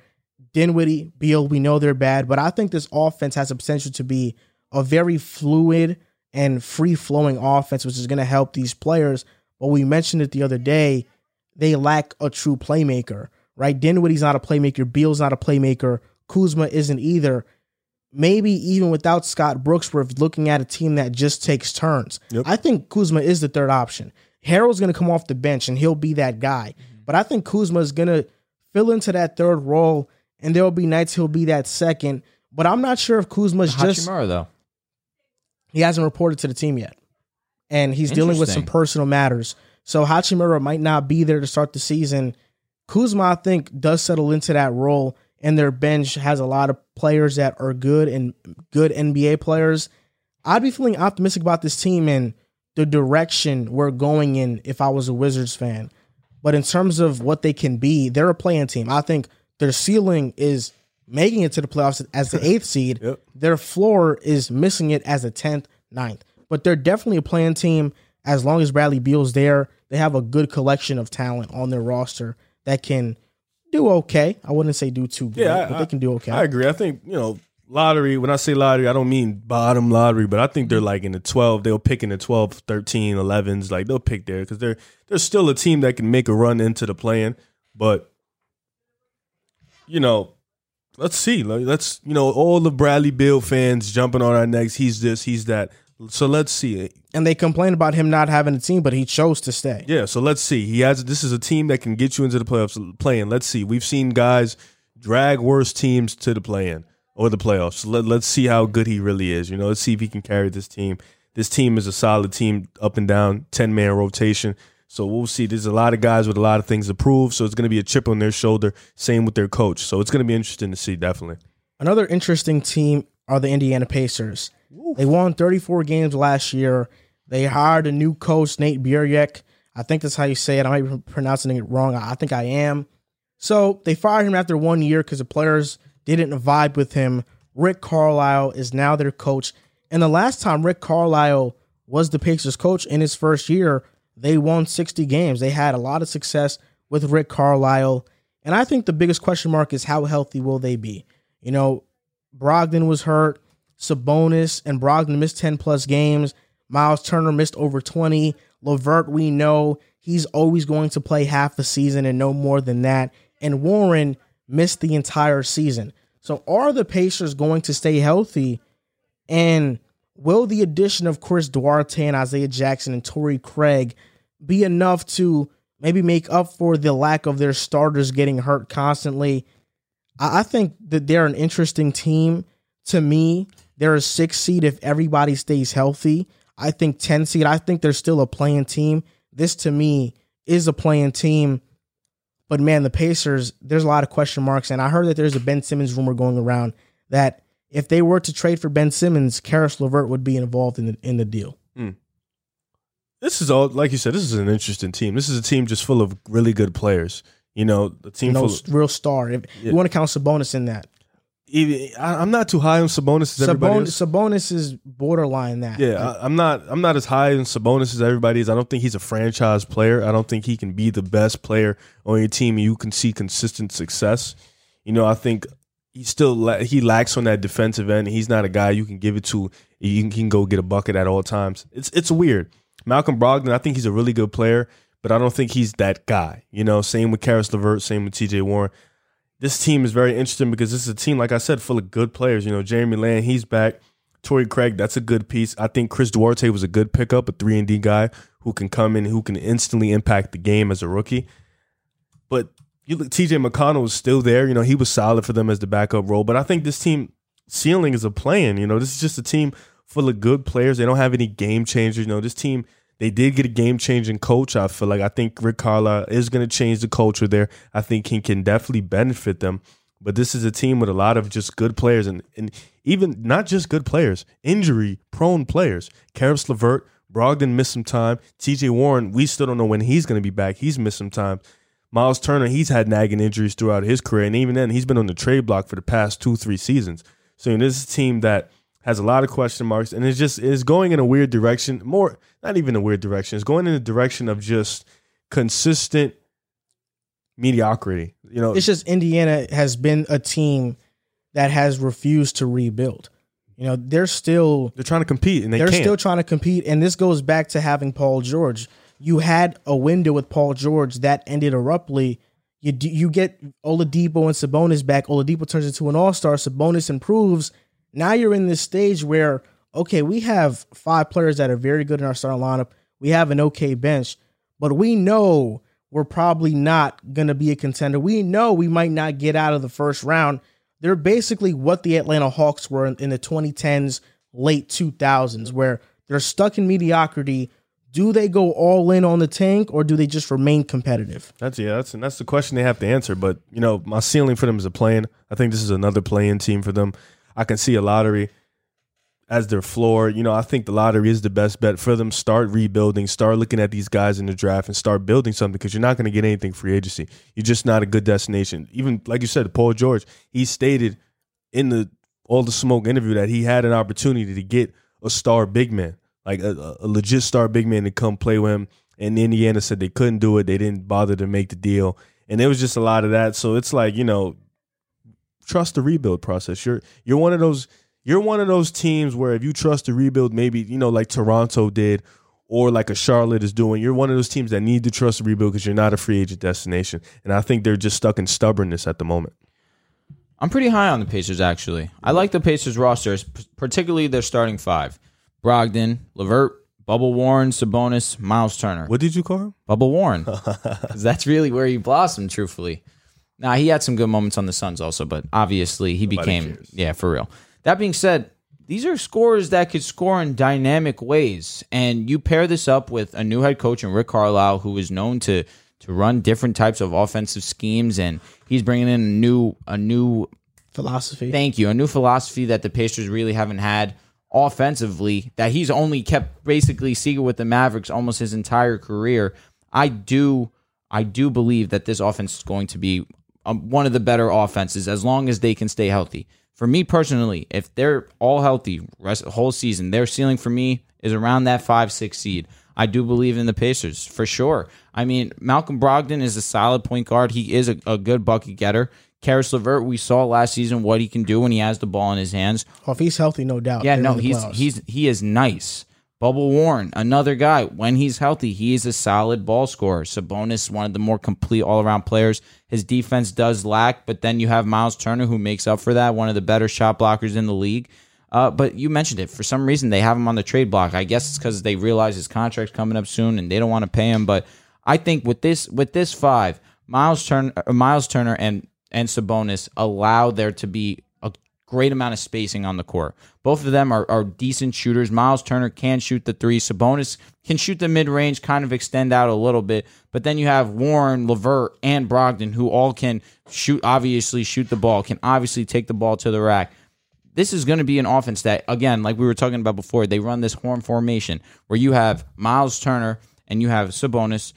Dinwiddie, Beal, we know they're bad, but I think this offense has the potential to be a very fluid and free flowing offense, which is going to help these players. But we mentioned it the other day, they lack a true playmaker, right? Dinwiddie's not a playmaker. Beal's not a playmaker. Kuzma isn't either. Maybe even without Scott Brooks, we're looking at a team that just takes turns. Yep. I think Kuzma is the third option. Harrell's going to come off the bench and he'll be that guy. Mm-hmm. But I think Kuzma is going to fill into that third role, and there will be nights he'll be that second. But I'm not sure if Kuzma's just though. he hasn't reported to the team yet, and he's dealing with some personal matters. So Hachimura might not be there to start the season. Kuzma, I think, does settle into that role. And their bench has a lot of players that are good and good NBA players, I'd be feeling optimistic about this team and the direction we're going in if I was a Wizards fan. But in terms of what they can be, they're a playing team. I think their ceiling is making it to the playoffs as the eighth seed. Yep. Their floor is missing it as a 10th, ninth. But they're definitely a playing team as long as Bradley Beal's there. They have a good collection of talent on their roster that can do okay. I wouldn't say do too good, Yeah, I- but they can do okay. I agree. I think you know lottery. When I say lottery, I don't mean bottom lottery, but I think they're like in the twelve. They'll pick in the 12, 13, 11s. Like they'll pick there because they're they're still a team that can make a run into the plan. But you know, let's see. Let's you know all the Bradley Beal fans jumping on our necks. He's this. He's that. So let's see. And they complain about him not having a team, but he chose to stay. Yeah, so let's see. He has this is a team that can get you into the playoffs playing. Let's see. We've seen guys drag worse teams to the play-in or the playoffs. Let, let's see how good he really is. You know, let's see if he can carry this team. This team is a solid team up and down, 10-man rotation. So we'll see. There's a lot of guys with a lot of things to prove, so it's going to be a chip on their shoulder. Same with their coach. So it's going to be interesting to see, definitely. Another interesting team are the Indiana Pacers. They won 34 games last year. They hired a new coach, Nate Buryak. I think that's how you say it. I might be pronouncing it wrong. I think I am. So they fired him after one year because the players didn't vibe with him. Rick Carlisle is now their coach. And the last time Rick Carlisle was the Pacers coach in his first year, they won 60 games. They had a lot of success with Rick Carlisle. And I think the biggest question mark is how healthy will they be? You know, Brogdon was hurt. Sabonis and Brogdon missed 10 plus games. Miles Turner missed over 20. LeVert, we know he's always going to play half the season and no more than that. And Warren missed the entire season. So are the Pacers going to stay healthy? And will the addition of Chris Duarte and Isaiah Jackson and Torrey Craig be enough to maybe make up for the lack of their starters getting hurt constantly? I think that they're an interesting team. To me, they're a six seed if everybody stays healthy. I think 10 seed, I think they're still a playing team. This to me is a playing team. But man, the Pacers, there's a lot of question marks. And I heard that there's a Ben Simmons rumor going around that if they were to trade for Ben Simmons, Caris LeVert would be involved in the in the deal. Hmm. This is all like you said. This is an interesting team. This is a team just full of really good players. You know, the team No full. Of, real star. If Yeah. you want to count Sabonis in that. I'm not too high on Sabonis as everybody Sabonis, is. Sabonis is borderline that. Yeah, I, I'm not. I'm not as high on Sabonis as everybody is. I don't think he's a franchise player. I don't think he can be the best player on your team. and You can see consistent success. You know, I think he still la- he lacks on that defensive end. He's not a guy you can give it to. You can, can go get a bucket at all times. It's it's weird. Malcolm Brogdon, I think he's a really good player, but I don't think he's that guy. You know, same with Caris LeVert, same with T.J. Warren. This team is very interesting because this is a team, like I said, full of good players. You know, Jeremy Lamb, he's back. Torrey Craig, that's a good piece. I think Chris Duarte was a good pickup, a three and D guy who can come in, who can instantly impact the game as a rookie. But you look, TJ McConnell is still there. You know, he was solid for them as the backup role. But I think this team ceiling is a plan. You know, this is just a team full of good players. They don't have any game changers. You know, this team they did get a game changing coach. I feel like I think Rick Carlisle is going to change the culture there. I think he can definitely benefit them. But this is a team with a lot of just good players and, and even not just good players, injury prone players. Caris LeVert, Brogdon missed some time. TJ Warren, we still don't know when he's going to be back. He's missed some time. Miles Turner, he's had nagging injuries throughout his career. And even then, he's been on the trade block for the past two, three seasons. So you know, this is a team that has a lot of question marks and it's just is going in a weird direction. More, not even a weird direction. It's going in the direction of just consistent mediocrity. You know, It's just Indiana has been a team that has refused to rebuild. You know, they're still they're trying to compete and they they're can't. still trying to compete, and this goes back to having Paul George. You had a window with Paul George that ended abruptly. You you get Oladipo and Sabonis back. Oladipo turns into an all star. Sabonis improves. Now you're in this stage where okay, we have five players that are very good in our starting lineup. We have an okay bench, but we know we're probably not going to be a contender. We know we might not get out of the first round. They're basically what the Atlanta Hawks were in, the 2010s, late 2000s, where they're stuck in mediocrity do they go all in on the tank or do they just remain competitive? That's yeah, that's and that's the question they have to answer. But you know, my ceiling for them is a play-in. I think this is another play-in team for them. I can see a lottery as their floor. You know, I think the lottery is the best bet for them. Start rebuilding, start looking at these guys in the draft, and start building something because you're not going to get anything free agency. You're just not a good destination. Even like you said, Paul George, he stated in the all the smoke interview that he had an opportunity to get a star big man, like a, a legit star big man to come play with him. And Indiana said they couldn't do it. They didn't bother to make the deal. And there was just a lot of that. So it's like, you know, trust the rebuild process. You're you're one of those you're one of those teams where if you trust the rebuild, maybe, you know, like Toronto did or like a Charlotte is doing, you're one of those teams that need to trust the rebuild because you're not a free agent destination. And I think they're just stuck in stubbornness at the moment. I'm pretty high on the Pacers, actually. I like the Pacers rosters, particularly their starting five Brogdon, Levert, Bubble Warren, Sabonis, Miles Turner. What did you call him? Bubble Warren. that's really where he blossomed, truthfully. Now, he had some good moments on the Suns also, but obviously he became, cares. yeah, for real. That being said, these are scorers that could score in dynamic ways. And you pair this up with a new head coach in Rick Carlisle, who is known to to run different types of offensive schemes, and he's bringing in a new a new Philosophy. Thank you. A new philosophy that the Pacers really haven't had offensively that he's only kept basically secret with the Mavericks almost his entire career. I do I do believe that this offense is going to be um, one of the better offenses as long as they can stay healthy. For me personally, if they're all healthy rest whole season, their ceiling for me is around that 5-6 seed. I do believe in the Pacers for sure. I mean, Malcolm Brogdon is a solid point guard. He is a, a good bucket getter. Caris LeVert, we saw last season what he can do when he has the ball in his hands. Well, if he's healthy, no doubt. Yeah, no, he's playoffs. he's he is nice. Bubble Warren, another guy. When he's healthy, he is a solid ball scorer. Sabonis, one of the more complete all around players. His defense does lack, but then you have Miles Turner who makes up for that. One of the better shot blockers in the league. Uh, but you mentioned it. For some reason, they have him on the trade block. I guess it's because they realize his contract's coming up soon and they don't want to pay him. But I think with this with this five, Miles Turner, uh, Miles Turner, and and Sabonis allow there to be great amount of spacing on the court. Both of them are, are decent shooters. Miles Turner can shoot the three. Sabonis can shoot the mid range, kind of extend out a little bit. But then you have Warren, Levert, and Brogdon, who all can shoot. Obviously, shoot the ball. Can obviously take the ball to the rack this is going to be an offense that, again, like we were talking about before, they run this horn formation where you have Miles Turner and you have Sabonis.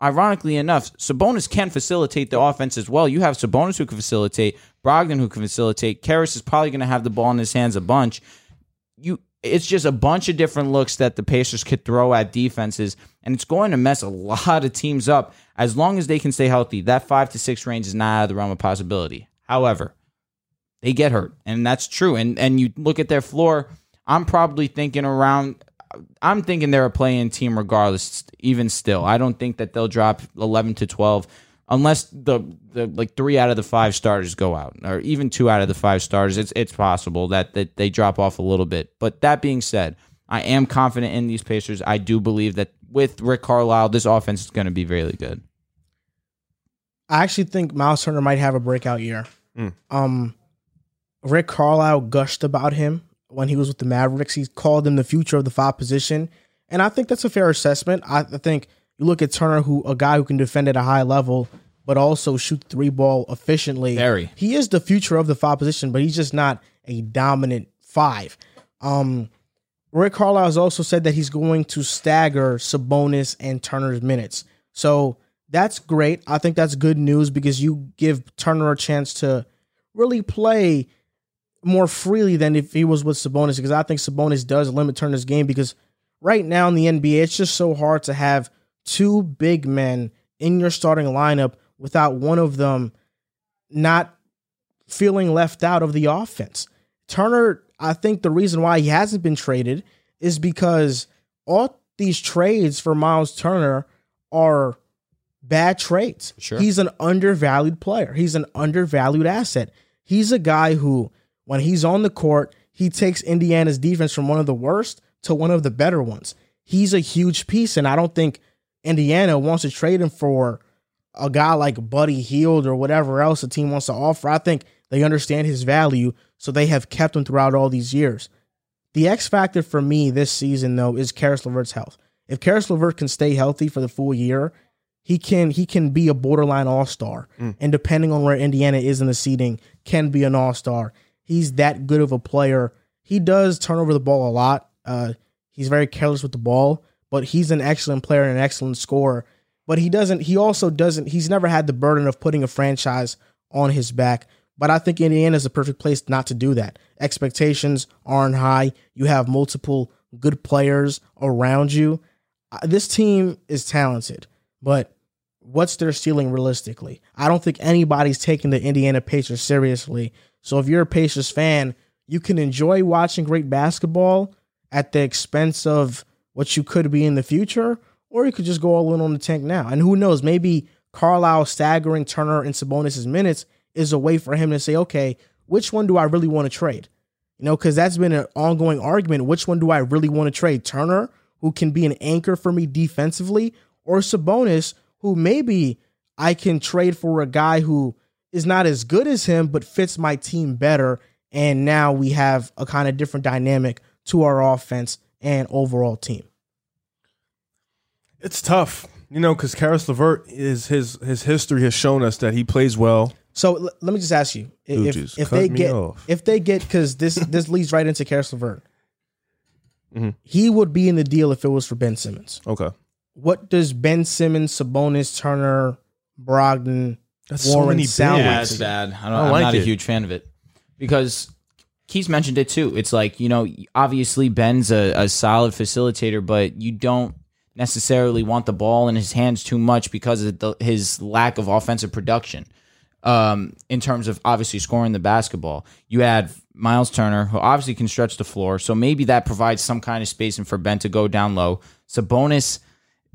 Ironically enough, Sabonis can facilitate the offense as well. You have Sabonis who can facilitate, Brogdon who can facilitate. Caris is probably going to have the ball in his hands a bunch. You, it's just a bunch of different looks that the Pacers could throw at defenses, and it's going to mess a lot of teams up as long as they can stay healthy. That five to six range is not out of the realm of possibility. However, they get hurt, and that's true. And and you look at their floor. I'm probably thinking around. I'm thinking they're a play-in team regardless. Even still, I don't think that they'll drop 11 to 12 unless the the like three out of the five starters go out, or even two out of the five starters. It's it's possible that that they drop off a little bit. But that being said, I am confident in these Pacers. I do believe that with Rick Carlisle, this offense is going to be really good. I actually think Miles Turner might have a breakout year. Um, Rick Carlisle gushed about him when he was with the Mavericks. He called him the future of the five position, and I think that's a fair assessment. I, I think you look at Turner, who a guy who can defend at a high level, but also shoot three ball efficiently. Very. He is the future of the five position, but he's just not a dominant five. Um, Rick Carlisle has also said that he's going to stagger Sabonis and Turner's minutes. So that's great. I think that's good news because you give Turner a chance to really play more freely than if he was with Sabonis because I think Sabonis does limit Turner's game because right now in the NBA it's just so hard to have two big men in your starting lineup without one of them not feeling left out of the offense. Turner, I think the reason why he hasn't been traded is because all these trades for Miles Turner are bad trades. Sure. He's an undervalued player. He's an undervalued asset. He's a guy who, when he's on the court, he takes Indiana's defense from one of the worst to one of the better ones. He's a huge piece, and I don't think Indiana wants to trade him for a guy like Buddy Hield or whatever else the team wants to offer. I think they understand his value, so they have kept him throughout all these years. The X factor for me this season, though, is Caris LeVert's health. If Caris LeVert can stay healthy for the full year, he can he can be a borderline all star. Mm. And depending on where Indiana is in the seeding, can be an all star. He's that good of a player. He does turn over the ball a lot. Uh, he's very careless with the ball, but he's an excellent player and an excellent scorer. But he doesn't. He also doesn't. He's never had the burden of putting a franchise on his back. But I think Indiana is a perfect place not to do that. Expectations aren't high. You have multiple good players around you. Uh, This team is talented, but what's their ceiling realistically? I don't think anybody's taking the Indiana Pacers seriously. So if you're a Pacers fan, you can enjoy watching great basketball at the expense of what you could be in the future, or you could just go all in on the tank now. And who knows, maybe Carlisle staggering Turner and Sabonis' minutes is a way for him to say, okay, which one do I really want to trade? You know, because that's been an ongoing argument. Which one do I really want to trade? Turner, who can be an anchor for me defensively, or Sabonis, who maybe I can trade for a guy who is not as good as him, but fits my team better. And now we have a kind of different dynamic to our offense and overall team. It's tough, you know, because Caris LeVert is his his history has shown us that he plays well. So l- let me just ask you if, Ooh, if cut they get off. if they get because this this leads right into Caris LeVert. Mhm. He would be in the deal if it was for Ben Simmons. Okay, What does Ben Simmons, Sabonis, Turner, Brogdon, that's so Warren many sound. Yeah, like it's bad. I don't, I I'm like not a huge fan of it because Keith mentioned it too. It's like you know, obviously Ben's a, a solid facilitator, but you don't necessarily want the ball in his hands too much because of the, his lack of offensive production. Um, in terms of obviously scoring the basketball, you add Miles Turner, who obviously can stretch the floor, so maybe that provides some kind of spacing for Ben to go down low. Sabonis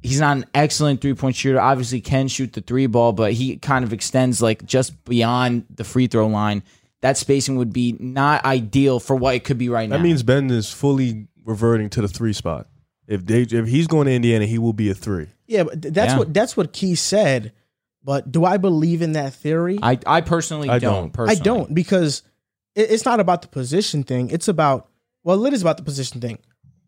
he's not an excellent three point shooter. Obviously, can shoot the three ball, but he kind of extends like just beyond the free throw line. That spacing would be not ideal for what it could be right now. That means Ben is fully reverting to the three spot. If they if he's going to Indiana, he will be a three. Yeah, but that's Yeah. what that's what Key said. But do I believe in that theory? I, I personally I don't. don't. Personally. I don't because it, it's not about the position thing. It's about well, it is about the position thing.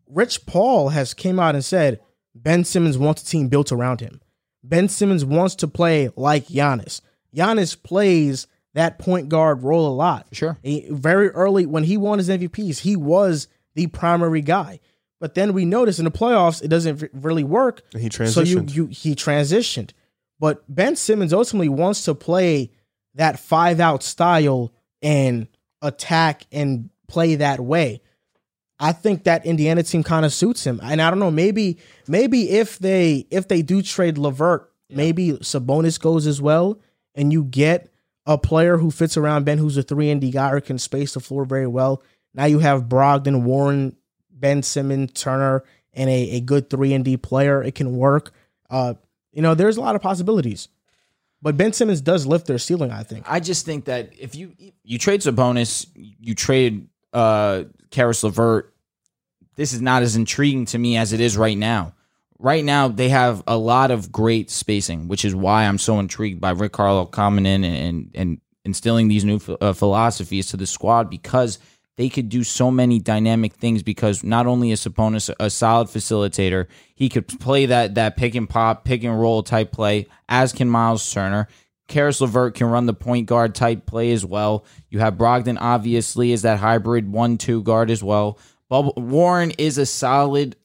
Rich Paul has came out and said Ben Simmons wants a team built around him. Ben Simmons wants to play like Giannis. Giannis plays that point guard role a lot. Sure. He, very early when he won his MVPs, he was the primary guy. But then we noticed in the playoffs it doesn't really work. And he So you you he transitioned. But Ben Simmons ultimately wants to play that five out style and attack and play that way. I think that Indiana team kind of suits him. And I don't know, maybe maybe if they if they do trade Levert, maybe Sabonis goes as well, and you get a player who fits around Ben, who's a three and D guy or can space the floor very well. Now you have Brogdon, Warren, Ben Simmons, Turner, and a, a good three and D player. It can work. Uh, you know, there's a lot of possibilities. But Ben Simmons does lift their ceiling, I think. I just think that if you you trade Sabonis, you trade uh Caris LeVert, this is not as intriguing to me as it is right now. Right now, they have a lot of great spacing, which is why I'm so intrigued by Rick Carlisle coming in and and, and instilling these new uh, philosophies to the squad because they could do so many dynamic things. Because not only is Sabonis a solid facilitator, he could play that that pick and pop, pick and roll type play, as can Miles Turner. Caris LeVert can run the point guard type play as well. You have Brogdon, obviously, is that hybrid one-two guard as well. Bubble, Warren is a solid.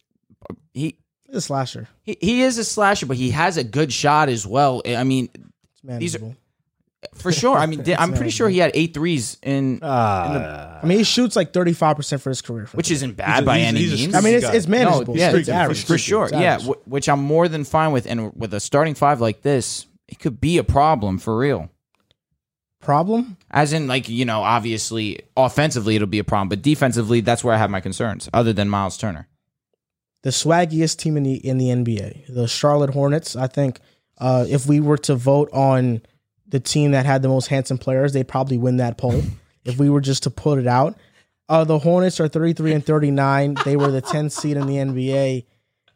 He He's a slasher. he, he is a slasher, but he has a good shot as well. I mean, It's manageable. for sure. I mean, I'm pretty sure he had eight threes in, Ah, I mean, he shoots like 35% for his career. which isn't bad He's a- by he's- any he's a means. I mean, it's, it's manageable. yeah, it's it's average. for sure. It's Yeah, w- which I'm more than fine with. And with a starting five like this, it could be a problem for real. Problem? As in, like you know, obviously, offensively it'll be a problem, but defensively, that's where I have my concerns. Other than Miles Turner, the swaggiest team in the in the NBA, the Charlotte Hornets. I think uh, if we were to vote on the team that had the most handsome players, they'd probably win that poll. if we were just to put it out, uh, the Hornets are thirty three and thirty nine. They were the 10th seed in the NBA,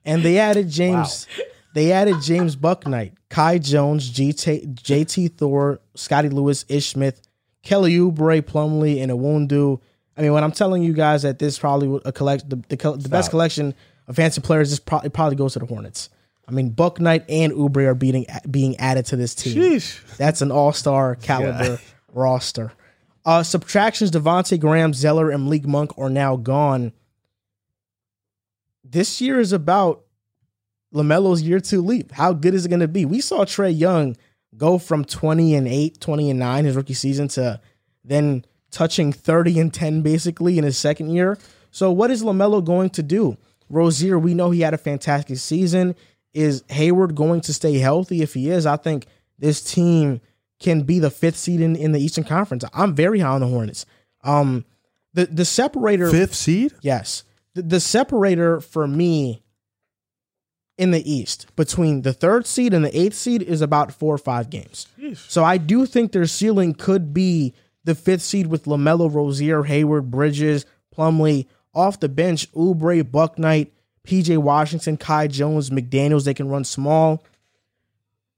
and they added James. They added James Bouknight, Kai Jones, GT, JT Thor, Scottie Lewis, Ish Smith, Kelly Oubre, Plumlee, and Iwundu. I mean, when I'm telling you guys that this is probably a collect the, the, the best collection of fancy players, this probably probably goes to the Hornets. I mean, Bouknight and Oubre are being being added to this team. Sheesh. That's an all star caliber roster. Uh, subtractions: Devonte Graham, Zeller, and Malik Monk are now gone. This year is about Lamelo's year two leap. How good is it going to be? We saw Trae Young go from 20 and 8, 20 and 9 his rookie season to then touching 30 and 10 basically in his second year. So what is LaMelo going to do? Rozier, we know he had a fantastic season. Is Hayward going to stay healthy? If he is, I think this team can be the fifth seed in, in the Eastern Conference. I'm very high on the Hornets. Um the the separator Fifth seed? Yes. The, the separator for me in the East between the third seed and the eighth seed is about four or five games. So I do think their ceiling could be the fifth seed with LaMelo, Rozier, Hayward, Bridges, Plumlee off the bench, Oubre, Bouknight, PJ Washington, Kai Jones, McDaniels. They can run small.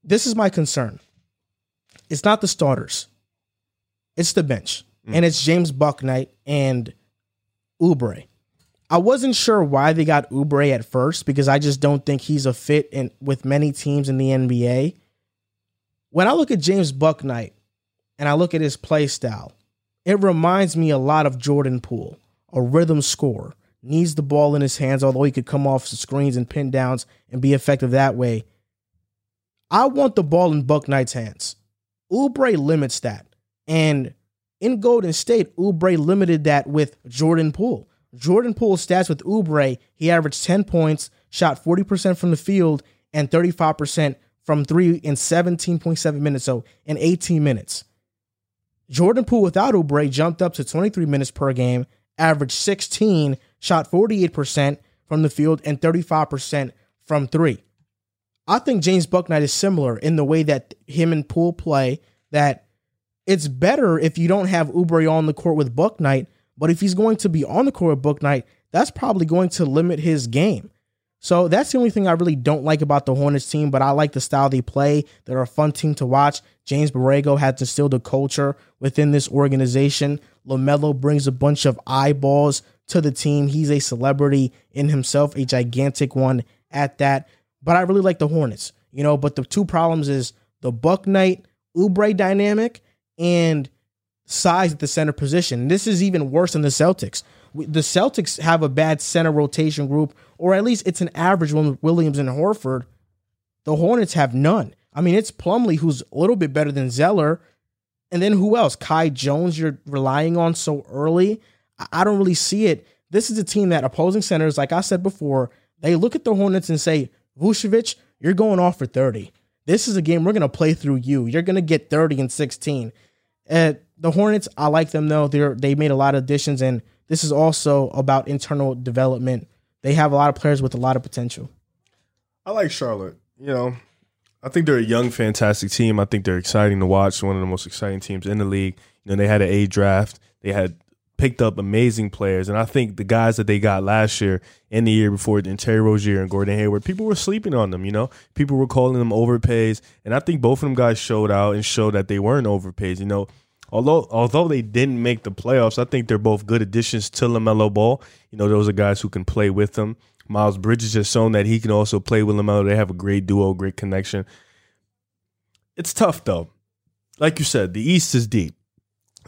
This is my concern. It's not the starters. It's the bench. Mm. And it's James Bouknight and Oubre. I wasn't sure why they got Oubre at first because I just don't think he's a fit in with many teams in the NBA. When I look at James Bouknight and I look at his play style, it reminds me a lot of Jordan Poole, a rhythm scorer, needs the ball in his hands, although he could come off the screens and pin downs and be effective that way. I want the ball in Bouknight's hands. Oubre limits that. And in Golden State, Oubre limited that with Jordan Poole. Jordan Poole's stats with Oubre, he averaged 10 points, shot 40% from the field, and 35% from three in 17.7 minutes, so in 18 minutes. Jordan Poole without Oubre jumped up to 23 minutes per game, averaged 16, shot 48% from the field, and 35% from three. I think James Bouknight is similar in the way that him and Poole play, that it's better if you don't have Oubre on the court with Bouknight but if he's going to be on the court with Bouknight, that's probably going to limit his game. So that's the only thing I really don't like about the Hornets team, but I like the style they play. They're a fun team to watch. James Borrego has instilled a culture within this organization. LaMelo brings a bunch of eyeballs to the team. He's a celebrity in himself, a gigantic one at that. But I really like the Hornets, you know. But the two problems is the Bouknight Oubre dynamic and size at the center position. This is even worse than the Celtics. The Celtics have a bad center rotation group, or at least it's an average one with Williams and Horford. The Hornets have none. I mean, it's Plumlee who's a little bit better than Zeller. And then who else? Kai Jones, you're relying on so early. I don't really see it. This is a team that opposing centers, like I said before, they look at the Hornets and say, Vucevic, you're going off for 30. This is a game we're going to play through you. You're going to get 30 and 16. And the Hornets, I like them though. They're they made a lot of additions, and this is also about internal development. They have a lot of players with a lot of potential. I like Charlotte. You know, I think they're a young, fantastic team. I think they're exciting to watch. One of the most exciting teams in the league. You know, they had an A draft. They had picked up amazing players, and I think the guys that they got last year and the year before, and Terry Rozier and Gordon Hayward, people were sleeping on them. You know, people were calling them overpays, and I think both of them guys showed out and showed that they weren't overpays. You know, although although they didn't make the playoffs, I think they're both good additions to LaMelo Ball. You know, those are guys who can play with them. Miles Bridges has shown that he can also play with LaMelo. They have a great duo, great connection. It's tough though. Like you said, the East is deep.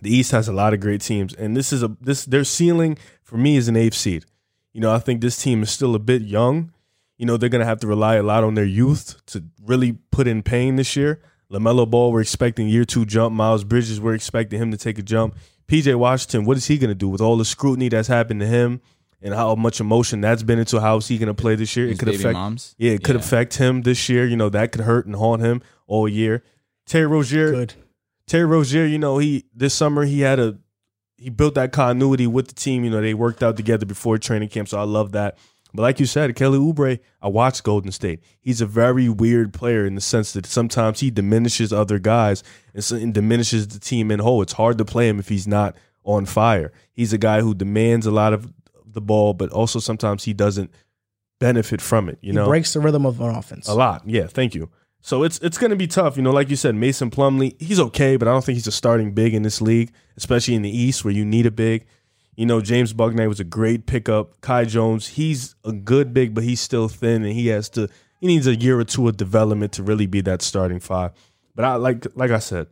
The East has a lot of great teams, and this is a this their ceiling for me is an eighth seed. You know, I think this team is still a bit young. You know, they're gonna have to rely a lot on their youth to really put in pain this year. LaMelo Ball, we're expecting year two jump. Miles Bridges, we're expecting him to take a jump. PJ Washington, what is he going to do with all the scrutiny that's happened to him and how much emotion that's been into how is he going to play this year? His it could baby affect, moms? yeah, it could Yeah. affect him this year. You know, that could hurt and haunt him all year. Terry Rozier, Good. Terry Rozier, you know, he this summer he had a he built that continuity with the team. You know, they worked out together before training camp, so I love that. But like you said, Kelly Oubre, I watched Golden State. He's a very weird player in the sense that sometimes he diminishes other guys and, diminishes the team in whole. It's hard to play him if he's not on fire. He's a guy who demands a lot of the ball, but also sometimes he doesn't benefit from it. You He know, breaks the rhythm of an offense. a lot. Yeah, thank you. So it's it's going to be tough. You know, like you said, Mason Plumlee, he's okay, but I don't think he's a starting big in this league, especially in the East where you need a big. You know, James Bouknight was a great pickup. Kai Jones, he's a good big, but he's still thin, and he has to. He needs a year or two of development to really be that starting five. But I like, like I said,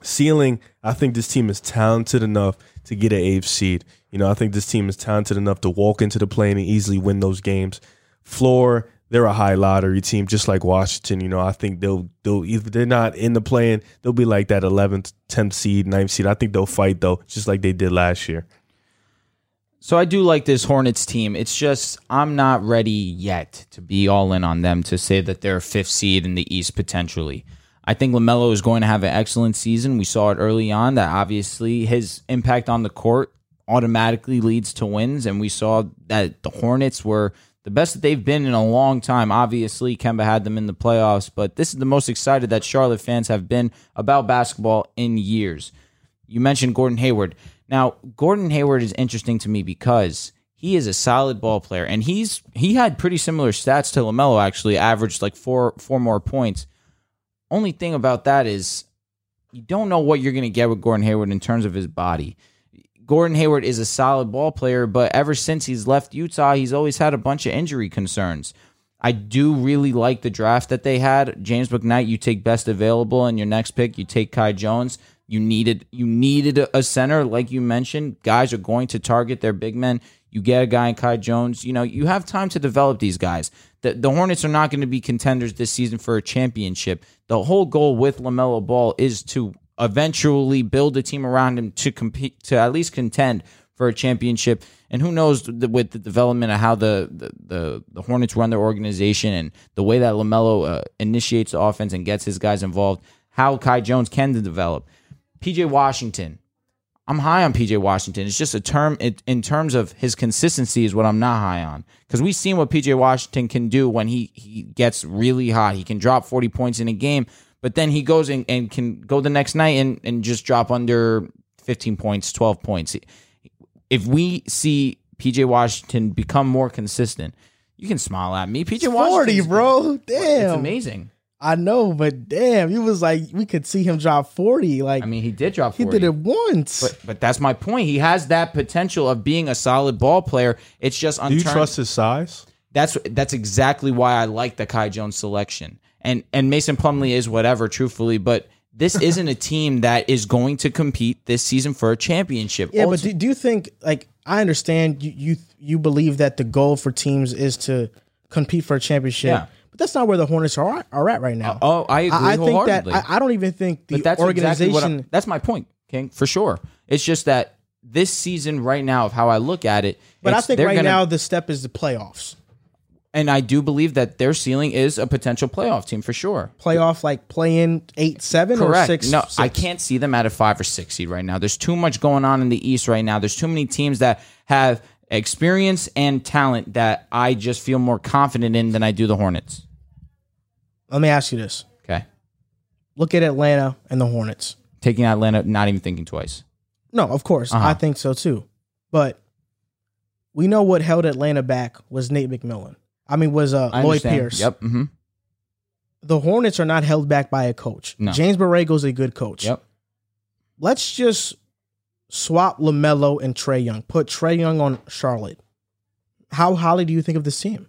ceiling. I think this team is talented enough to get an eighth seed. You know, I think this team is talented enough to walk into the plane and easily win those games. Floor, they're a high lottery team, just like Washington. You know, I think they'll they'll if they're not in the play-in, they'll be like that 11th, 10th seed, 9th seed. I think they'll fight though, just like they did last year. So I do like this Hornets team. It's just I'm not ready yet to be all in on them to say that they're a fifth seed in the East potentially. I think LaMelo is going to have an excellent season. We saw it early on that obviously his impact on the court automatically leads to wins, and we saw that the Hornets were the best that they've been in a long time. Obviously, Kemba had them in the playoffs, but this is the most excited that Charlotte fans have been about basketball in years. You mentioned Gordon Hayward. Now, Gordon Hayward is interesting to me because he is a solid ball player, and he's he had pretty similar stats to Lamelo. Actually, averaged like four four more points. Only thing about that is you don't know what you're going to get with Gordon Hayward in terms of his body. Gordon Hayward is a solid ball player, but ever since he's left Utah, he's always had a bunch of injury concerns. I do really like the draft that they had. James Bouknight, you take best available, and your next pick, you take Kai Jones. You needed you needed a center, like you mentioned. Guys are going to target their big men. You get a guy in Kai Jones. You know you have time to develop these guys. The, the Hornets are not going to be contenders this season for a championship. The whole goal with Lamelo Ball is to eventually build a team around him to compete to at least contend for a championship. And who knows with the development of how the, the, the the Hornets run their organization and the way that Lamelo uh, initiates the offense and gets his guys involved, how Kai Jones can develop. PJ Washington, I'm high on PJ Washington. It's just a term it, in terms of his consistency is what I'm not high on because we've seen what PJ Washington can do when he he gets really hot. He can drop 40 points in a game, but then he goes and, and can go the next night and, and just drop under 15 points, 12 points. If we see PJ Washington become more consistent, you can smile at me. PJ Washington, 40, bro. Damn. It's amazing. I know, but damn, you was like we could see him drop 40. Like I mean, he did drop 40. he did it once. But but that's my point. He has that potential of being a solid ball player. It's just Do you trust his size? That's that's exactly why I like the Kai Jones selection. And and Mason Plumlee is whatever, truthfully, but this isn't a team that is going to compete this season for a championship. yeah, but do, do you think like I understand you you you believe that the goal for teams is to compete for a championship. Yeah. That's not where the Hornets are are at right now. oh, I agree I, I think that. I, I don't even think the but that's organization Exactly that's my point, King, for sure. It's just that this season right now of how I look at it, But I think right gonna- now the step is the playoffs. and I do believe that their ceiling is a potential playoff team for sure. Playoff like playing eight seven or Correct. six. no, six. I can't see them at a five or six seed right now. There's too much going on in the East right now. There's too many teams that have experience and talent that I just feel more confident in than I do the Hornets. Let me ask you this. Okay. Look at Atlanta and the Hornets. Taking Atlanta, not even thinking twice. No, of course. Uh-huh. I think so too. But we know what held Atlanta back was Nate McMillan. I mean, was uh, I Lloyd understand. Pierce. Yep. hmm The Hornets are not held back by a coach. No. James Borrego's a good coach. Yep. Let's just swap LaMelo and Trae Young. Put Trae Young on Charlotte. How highly do you think of this team?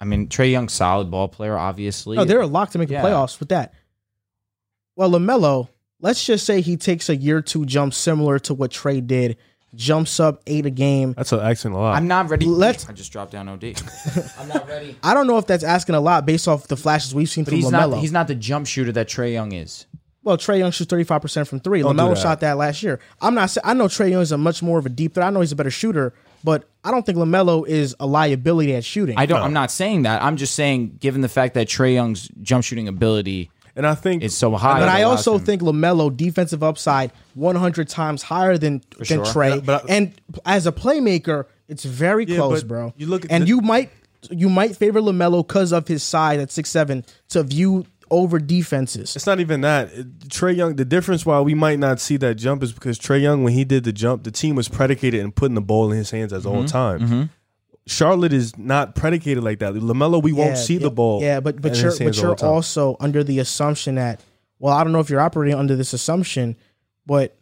I mean, Trae Young, solid ball player, obviously. No, they're a lock to make Yeah. the playoffs with that. Well, LaMelo, let's just say he takes a year two jump similar to what Trae did, jumps up eight a game. That's an accent a lot. I'm not ready. Let's- I just dropped down OD. I'm not ready. I don't know if that's asking a lot based off the flashes we've seen But from he's LaMelo. not. He's not the jump shooter that Trae Young is. well, Trae Young shoots 35% from three. Don't LaMelo that. shot that last year. I'm not I know Trae Young is a much more of a deep threat. I know he's a better shooter, but I don't think LaMelo is a liability at shooting. I don't. I'm not saying that. I'm just saying, given the fact that Trae Young's jump shooting ability and I think is so high, but I also him- think LaMelo defensive upside 100 times higher than than sure. Trae. But- but I- and as a playmaker, it's very Yeah, close, bro. you look at and the- you might you might favor LaMelo because of his size at six seven to view over defenses. It's not even that. Trae Young, the difference why we might not see that jump is because Trae Young, when he did the jump, the team was predicated in putting the ball in his hands at all mm-hmm. times. Mm-hmm. Charlotte is not predicated like that. Lamelo, we won't see yeah, the ball. Yeah, but but you're but you're also under the assumption that well, I don't know if you're operating under this assumption, but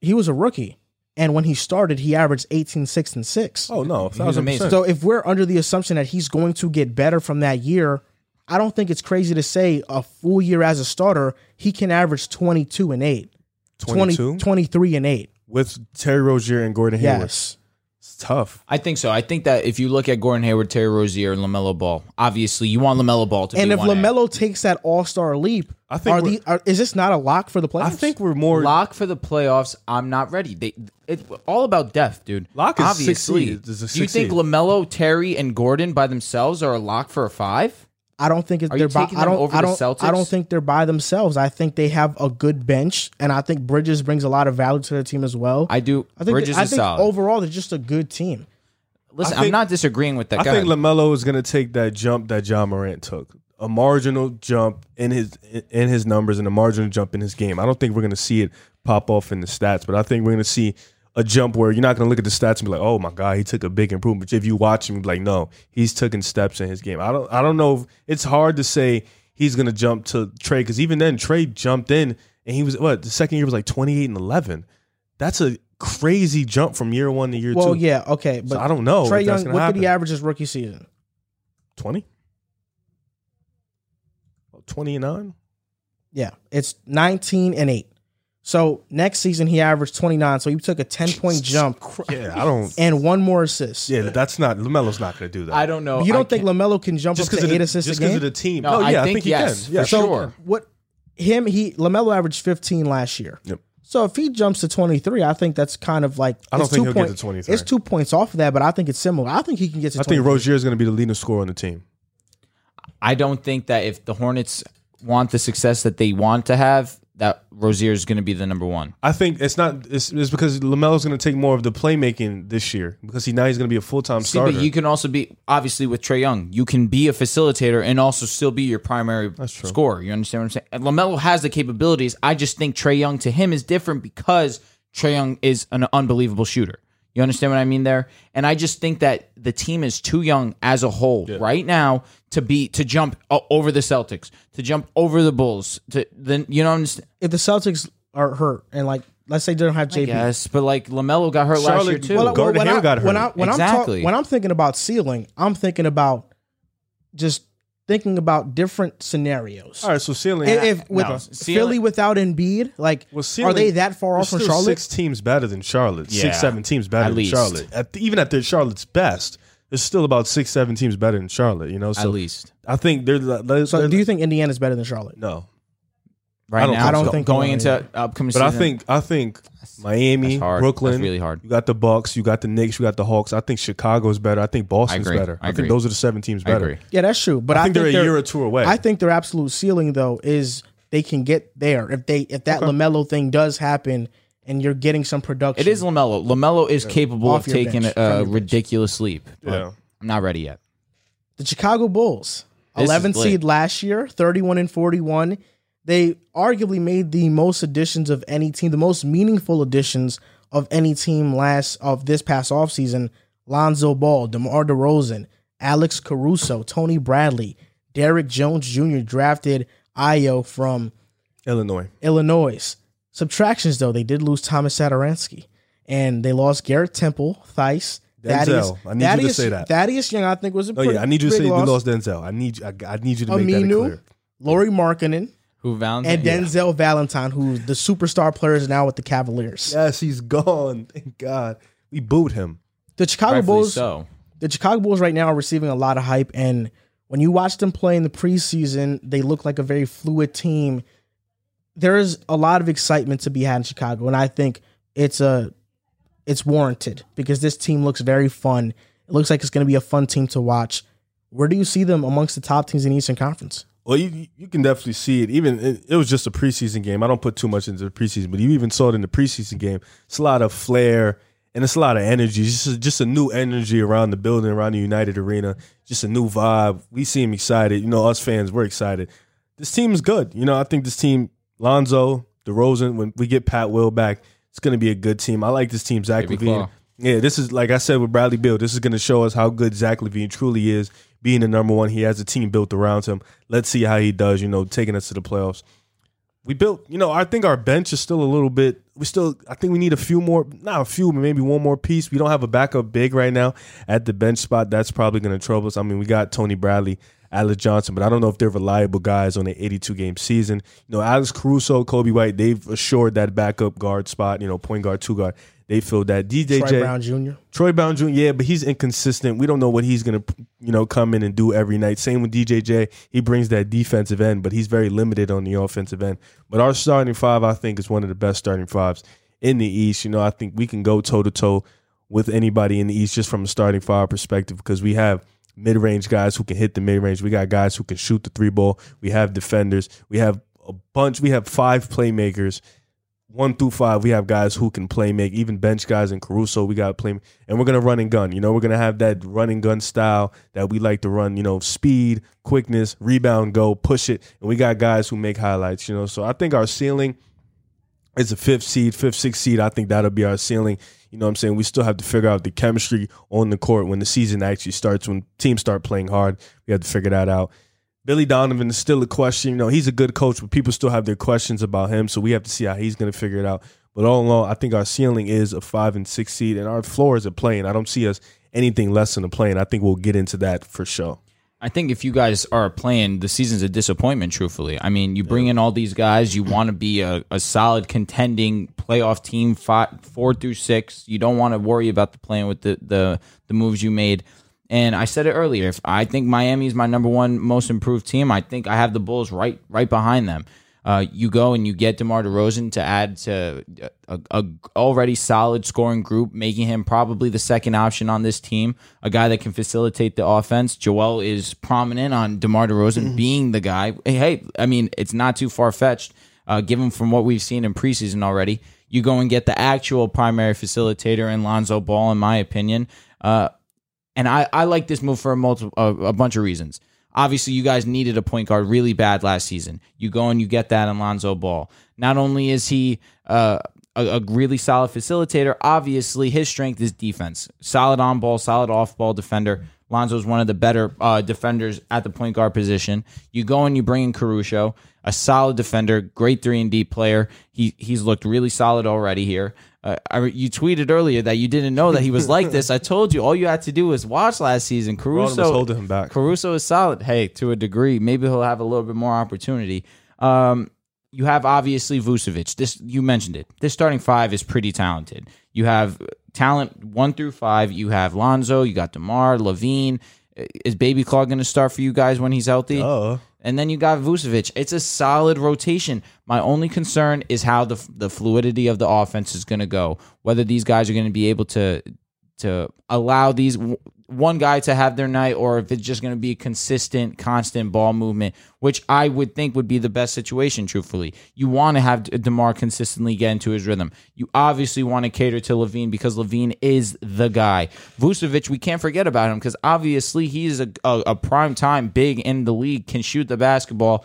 he was a rookie. and when he started, he averaged 18, 6, and 6. Oh no, That was amazing. So if we're under the assumption that he's going to get better from that year, I don't think it's crazy to say a full year as a starter, he can average 22 and 8. 20 23 and 8. with Terry Rozier and Gordon Hayward. Yes. It's tough. I think so. I think that if you look at Gordon Hayward, Terry Rozier, and Lamelo Ball, obviously you want Lamelo Ball to And be if 1A. LaMelo takes that all-star leap, I think are the are, is this not a lock for the playoffs? I think we're more. lock for the playoffs, I'm not ready. They it's all about depth, dude. Lock is six obviously. seed. Is Do you think. Lamelo, Terry, and Gordon by themselves are a lock for a five? I don't think it's Are they're you by, taking I them don't over I the don't I Celtics? don't think they're by themselves. I think they have a good bench and I think Bridges brings a lot of value to the team as well. I do. I think Bridges I is think solid. overall they're just a good team. Listen, I I'm not disagreeing with that I guy. think Lamelo is going to take that jump that John Morant took, a marginal jump in his in his numbers and a marginal jump in his game. I don't think we're going to see it pop off in the stats, but I think we're going to see a jump where you're not going to look at the stats and be like, "Oh my god, he took a big improvement." If you watch him, be like, "No, he's taking steps in his game." I don't I don't know. If, it's hard to say he's going to jump to Trae because even then Trae jumped in and he was what the second year was like 28 and 11. That's a crazy jump from year one to year Well, two. yeah, okay, but So I don't know. Trae Young, what did he average his rookie season? 20? 29? Yeah, it's 19 and 8. So next season he averaged 29, so he took a 10 point jump Yeah, I don't. and one more assist. Yeah, that's not LaMelo's not going to do that. I don't know. But you don't think can't- LaMelo can jump just up because to of eight the, assists just a game? of the team. No, No, I yeah, I think think, he can. Yeah, for so sure. what him he LaMelo averaged 15 last year. Yep. So if he jumps to 23, I think that's kind of like I don't it's think two he'll get to 23. It's two points off of that, but I think it's similar. I think he can get to I think 23. Rozier is going to be the leading scorer on the team. I don't think that if the Hornets want the success that they want to have, that Rozier is going to be the number one. I think it's not. It's, it's because LaMelo's going to take more of the playmaking this year because he now he's going to be a full time See, starter. but you can also be obviously with Trae Young, you can be a facilitator and also still be your primary scorer. You understand what I'm saying? And LaMelo has the capabilities. I just think Trae Young to him is different because Trae Young is an unbelievable shooter. You understand what I mean there? And I just think that the team is too young as a whole right now to be to jump uh, over the Celtics, to jump over the Bulls. To then you know what I'm saying? if the Celtics are hurt and like let's say they don't have JP. Yes, but like LaMelo got hurt last year too. Well, Gordon when Hayward I, got When, hurt. I, when I'm Exactly. talk, when I'm thinking about ceiling, I'm thinking about just thinking about different scenarios. All right, so ceiling. If, if with No, Philly ceiling- without Embiid, like well, are they that far off from Charlotte? Six teams better than Charlotte. Yeah. Six, seven teams better At than least. Charlotte. At the, even at their Charlotte's best, there's still about six, seven teams better than Charlotte. You know, so at least I think they're. they're, So they're- do you think Indiana's better than Charlotte? no, right I don't now, think I don't go- think going so. into upcoming but I think I think Miami, that's hard. Brooklyn, That's really hard. You got the Bucks, you got the Knicks, you got the Hawks. I think Chicago's better. I think Boston's agree. better. I I, think those are the seven teams better. Yeah, that's true. But I, I think they're a they're year or two away. I think their absolute ceiling though is they can get there if they if that LaMelo thing does happen and you're getting some production. It is LaMelo. LaMelo is capable Off of taking bench, a, from bench. ridiculous leap. Yeah. I'm not ready yet. the Chicago Bulls, This 11 seed last year, 31 and 41. They arguably made the most additions of any team, the most meaningful additions of any team last of this past offseason. Lonzo Ball, DeMar DeRozan, Alex Caruso, Tony Bradley, Derrick Jones Jr. drafted Ayo from Illinois. Illinois. Subtractions though, they did lose Tomas Satoransky. And they lost Garrett Temple, Thice, Denzel. I need you to say that. Thaddeus Young, I think, was a Oh pretty yeah, I need you to say loss. you lost Denzel. I need you. I, I need you to oh, make that Aminu, clear. Lauri Markkanen, Who Valentine? and Denzel Valentine, who the superstar player is now with the Cavaliers. Yes, he's gone. Thank God. We booed him. The Chicago Rightfully Bulls, so. the Chicago Bulls right now are receiving a lot of hype, and when you watch them play in the preseason, they look like a very fluid team. There is a lot of excitement to be had in Chicago, and I think it's a it's warranted because this team looks very fun. It looks like it's going to be a fun team to watch. Where do you see them amongst the top teams in the Eastern Conference? Well, you you can definitely see it. Even it, it was just a preseason game. I don't put too much into the preseason, but you even saw it in the preseason game. It's a lot of flair and it's a lot of energy. It's just a, just a new energy around the building, around the United Arena. Just a new vibe. We seem excited. You know, us fans, we're excited. This team is good. You know, I think this team, Lonzo, DeRozan, when we get Pat Will back, it's going to be a good team. I like this team. Zach Baby LaVine. Claw. Yeah, this is like I said with Bradley Beal. This is going to show us how good Zach LaVine truly is, being the number one. He has a team built around him. Let's see how he does. You know, taking us to the playoffs. We built. You know, I think our bench is still a little bit we still I think we need a few more, not a few, but maybe one more piece. We don't have a backup big right now at the bench spot. That's probably going to trouble us. I mean, we got Tony Bradley, Alize Johnson, but I don't know if they're reliable guys on an 82 game season. You know, Alex Caruso, Coby White, they've assured that backup guard spot. You know, point guard, two guard. They feel that. DJJ Troy Brown Jr. Troy Brown Jr. Yeah, but he's inconsistent. We don't know what he's gonna, you know, come in and do every night. Same with DJJ. He brings that defensive end, but he's very limited on the offensive end. But our starting five, I think, is one of the best starting fives in the East. You know, I think we can go toe to toe with anybody in the East just from a starting five perspective because we have mid range guys who can hit the mid range. We got guys who can shoot the three ball. We have defenders. We have a bunch. We have five playmakers one through five, we have guys who can play make, even bench guys in Caruso, we got play, and we're gonna run and gun. You know, we're gonna have that run and gun style that we like to run. You know, speed, quickness, rebound, go, push it, and we got guys who make highlights. You know, so I think our ceiling is a fifth seed, fifth, sixth seed. I think that'll be our ceiling. You know what I'm saying? We still have to figure out the chemistry on the court when the season actually starts, when teams start playing hard. We have to figure that out. Billy Donovan is still a question. You know, he's a good coach, but people still have their questions about him. So we have to see how he's going to figure it out. But all in all, I think our ceiling is a five and six seed, and our floor is a play-in. I don't see us anything less than a play-in. I think we'll get into that for sure. I think if you guys are playing, the season's a disappointment. Truthfully, I mean, you bring in all these guys. You want to be a, a solid contending playoff team, five, four through six. You don't want to worry about the playing with the the the moves you made. And I said it earlier. If I think Miami is my number one most improved team, I think I have the Bulls right right behind them. Uh, you go and you get DeMar DeRozan to add to a, a, already solid scoring group, making him probably the second option on this team, a guy that can facilitate the offense. Joel is prominent on DeMar DeRozan mm-hmm. being the guy. Hey, I mean, it's not too far fetched, uh, given from what we've seen in preseason already. You go and get the actual primary facilitator in Lonzo Ball, in my opinion. Uh, and I, I like this move for a, multiple, a, a bunch of reasons. Obviously, you guys needed a point guard really bad last season. You go and you get that in Lonzo Ball. Not only is he uh, a, a, really solid facilitator, obviously his strength is defense. Solid on ball, solid off ball defender. Lonzo is one of the better uh, defenders at the point guard position. You go and you bring in Caruso, a solid defender, great three and D player. He he's looked really solid already here. Uh, I, you tweeted earlier that you didn't know that he was like this. I told you all you had to do was watch last season. Caruso was holding him back. Caruso is solid. Hey, to a degree, maybe he'll have a little bit more opportunity. Um, you have obviously Vucevic. This you mentioned it. This starting five is pretty talented. You have talent one through five. You have Lonzo. You got DeMar, LaVine. Is Baby Claw going to start for you guys when he's healthy? Oh. And then you got Vucevic. It's a solid rotation. My only concern is how the the fluidity of the offense is going to go. Whether these guys are going to be able to to allow these one guy to have their night or if it's just going to be consistent, constant ball movement, which I would think would be the best situation, truthfully. You want to have DeMar consistently get into his rhythm. You obviously want to cater to LaVine because LaVine is the guy. Vucevic, we can't forget about him because obviously he's a, a, a prime time big in the league, can shoot the basketball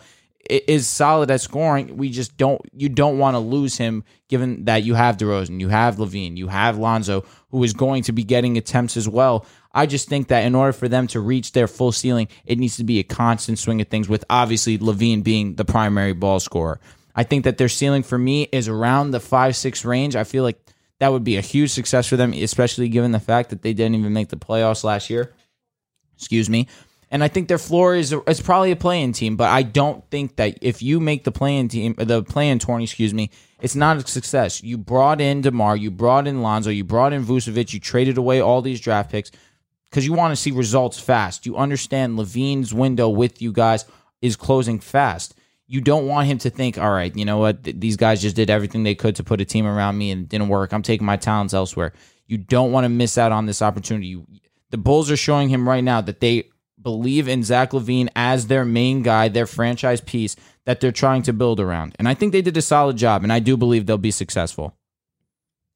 is solid at scoring. We just don't you don't want to lose him given that you have DeRozan, you have LaVine, you have Lonzo, who is going to be getting attempts as well. I just think that in order for them to reach their full ceiling, it needs to be a constant swing of things, with obviously LaVine being the primary ball scorer. I think that their ceiling for me is around the five six range. I feel like that would be a huge success for them, especially given the fact that they didn't even make the playoffs last year. Excuse me. And I think their floor is is probably a playing team, but I don't think that if you make the playing team, the playing tourney, excuse me, it's not a success. You brought in DeMar, you brought in Lonzo, you brought in Vucevic, you traded away all these draft picks because you want to see results fast. You understand LaVine's window with you guys is closing fast. You don't want him to think, all right, you know what? These guys just did everything they could to put a team around me and it didn't work. I'm taking my talents elsewhere. You don't want to miss out on this opportunity. The Bulls are showing him right now that they believe in Zach LaVine as their main guy, their franchise piece that they're trying to build around. And I think they did a solid job, and I do believe they'll be successful.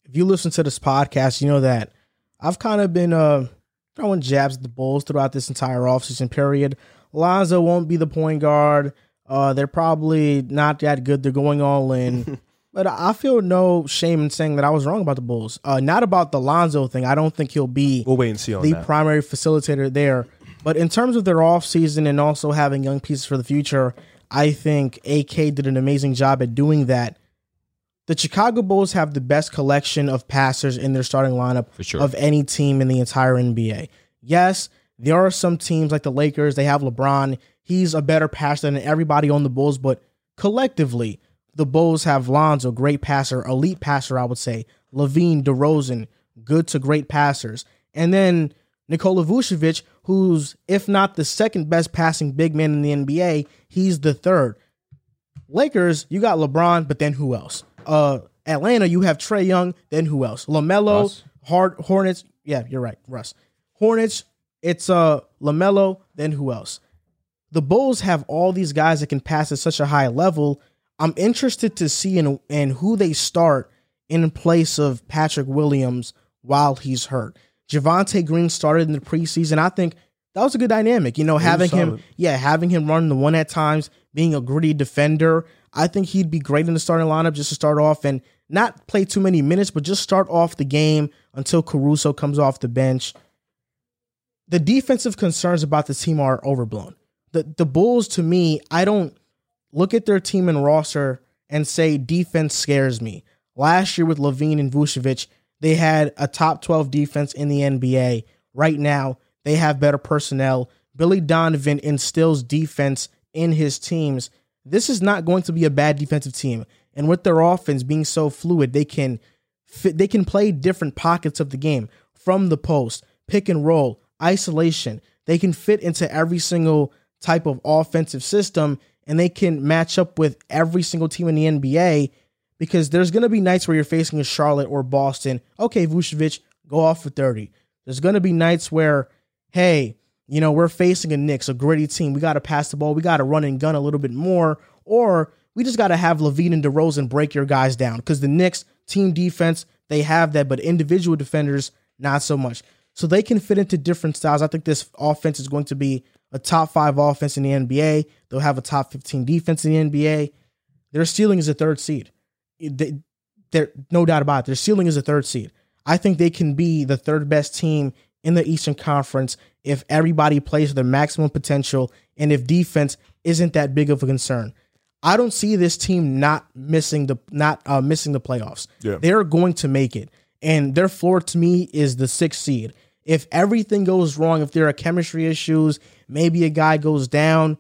If you listen to this podcast, you know that I've kind of been uh, throwing jabs at the Bulls throughout this entire offseason period. Lonzo won't be the point guard. Uh, they're probably not that good. They're going all in. but I feel no shame in saying that I was wrong about the Bulls. Uh, not about the Lonzo thing. I don't think he'll be we'll wait and see the that. primary facilitator there. But in terms of their offseason and also having young pieces for the future, I think AK did an amazing job at doing that. The Chicago Bulls have the best collection of passers in their starting lineup sure. of any team in the entire NBA. Yes, there are some teams like the Lakers, they have LeBron. He's a better passer than everybody on the Bulls, but collectively, the Bulls have Lonzo, great passer, elite passer, I would say. LaVine, DeRozan, good to great passers. And then Nikola Vucevic, who's, if not the second best passing big man in the NBA, he's the third. Lakers, you got LeBron, but then who else? Uh, Atlanta, you have Trae Young, then who else? LaMelo, Russ. Hard Hornets. Yeah, you're right, Russ. Hornets, it's uh LaMelo, then who else? The Bulls have all these guys that can pass at such a high level. I'm interested to see in, in who they start in place of Patrick Williams while he's hurt. Javonte Green started in the preseason. I think that was a good dynamic. You know, having him, yeah, having him run the one at times, being a gritty defender. I think he'd be great in the starting lineup just to start off and not play too many minutes, but just start off the game until Caruso comes off the bench. The defensive concerns about the team are overblown. The the Bulls, to me, I don't look at their team and roster and say defense scares me. Last year with LaVine and Vucevic, they had a top 12 defense in the NBA. Right now, they have better personnel. Billy Donovan instills defense in his teams. This is not going to be a bad defensive team. And with their offense being so fluid, they can fit, they can play different pockets of the game from the post, pick and roll, isolation. They can fit into every single type of offensive system and they can match up with every single team in the NBA because there's going to be nights where you're facing a Charlotte or Boston. Okay, Vucevic, go off for 30. There's going to be nights where, hey, you know, we're facing a Knicks, a gritty team. We got to pass the ball. We got to run and gun a little bit more. Or we just got to have LaVine and DeRozan break your guys down because the Knicks team defense, they have that, but individual defenders, not so much. So they can fit into different styles. I think this offense is going to be a top five offense in the NBA. They'll have a top 15 defense in the NBA. Their ceiling is a third seed. They, they're no doubt about it. Their ceiling is a third seed. I think they can be the third best team in the Eastern Conference if everybody plays their maximum potential and if defense isn't that big of a concern. I don't see this team not missing the not uh, missing the playoffs. Yeah. They're going to make it, and their floor to me is the sixth seed. If everything goes wrong, if there are chemistry issues, maybe a guy goes down,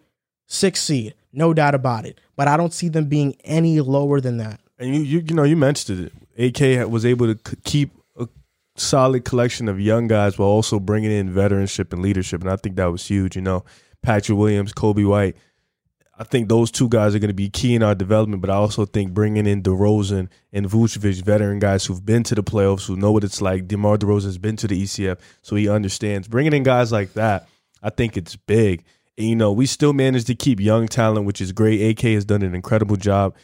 sixth seed, no doubt about it. But I don't see them being any lower than that. And you, you, you know, you mentioned it. AK was able to keep solid collection of young guys while also bringing in veteranship and leadership, and I think that was huge. You know, Patrick Williams, Coby White. I think those two guys are going to be key in our development, but I also think bringing in DeRozan and Vucevic, veteran guys who've been to the playoffs, who know what it's like. DeMar DeRozan's been to the ECF, so he understands. Bringing in guys like that, I think it's big. And, you know, we still managed to keep young talent, which is great. AK has done an incredible job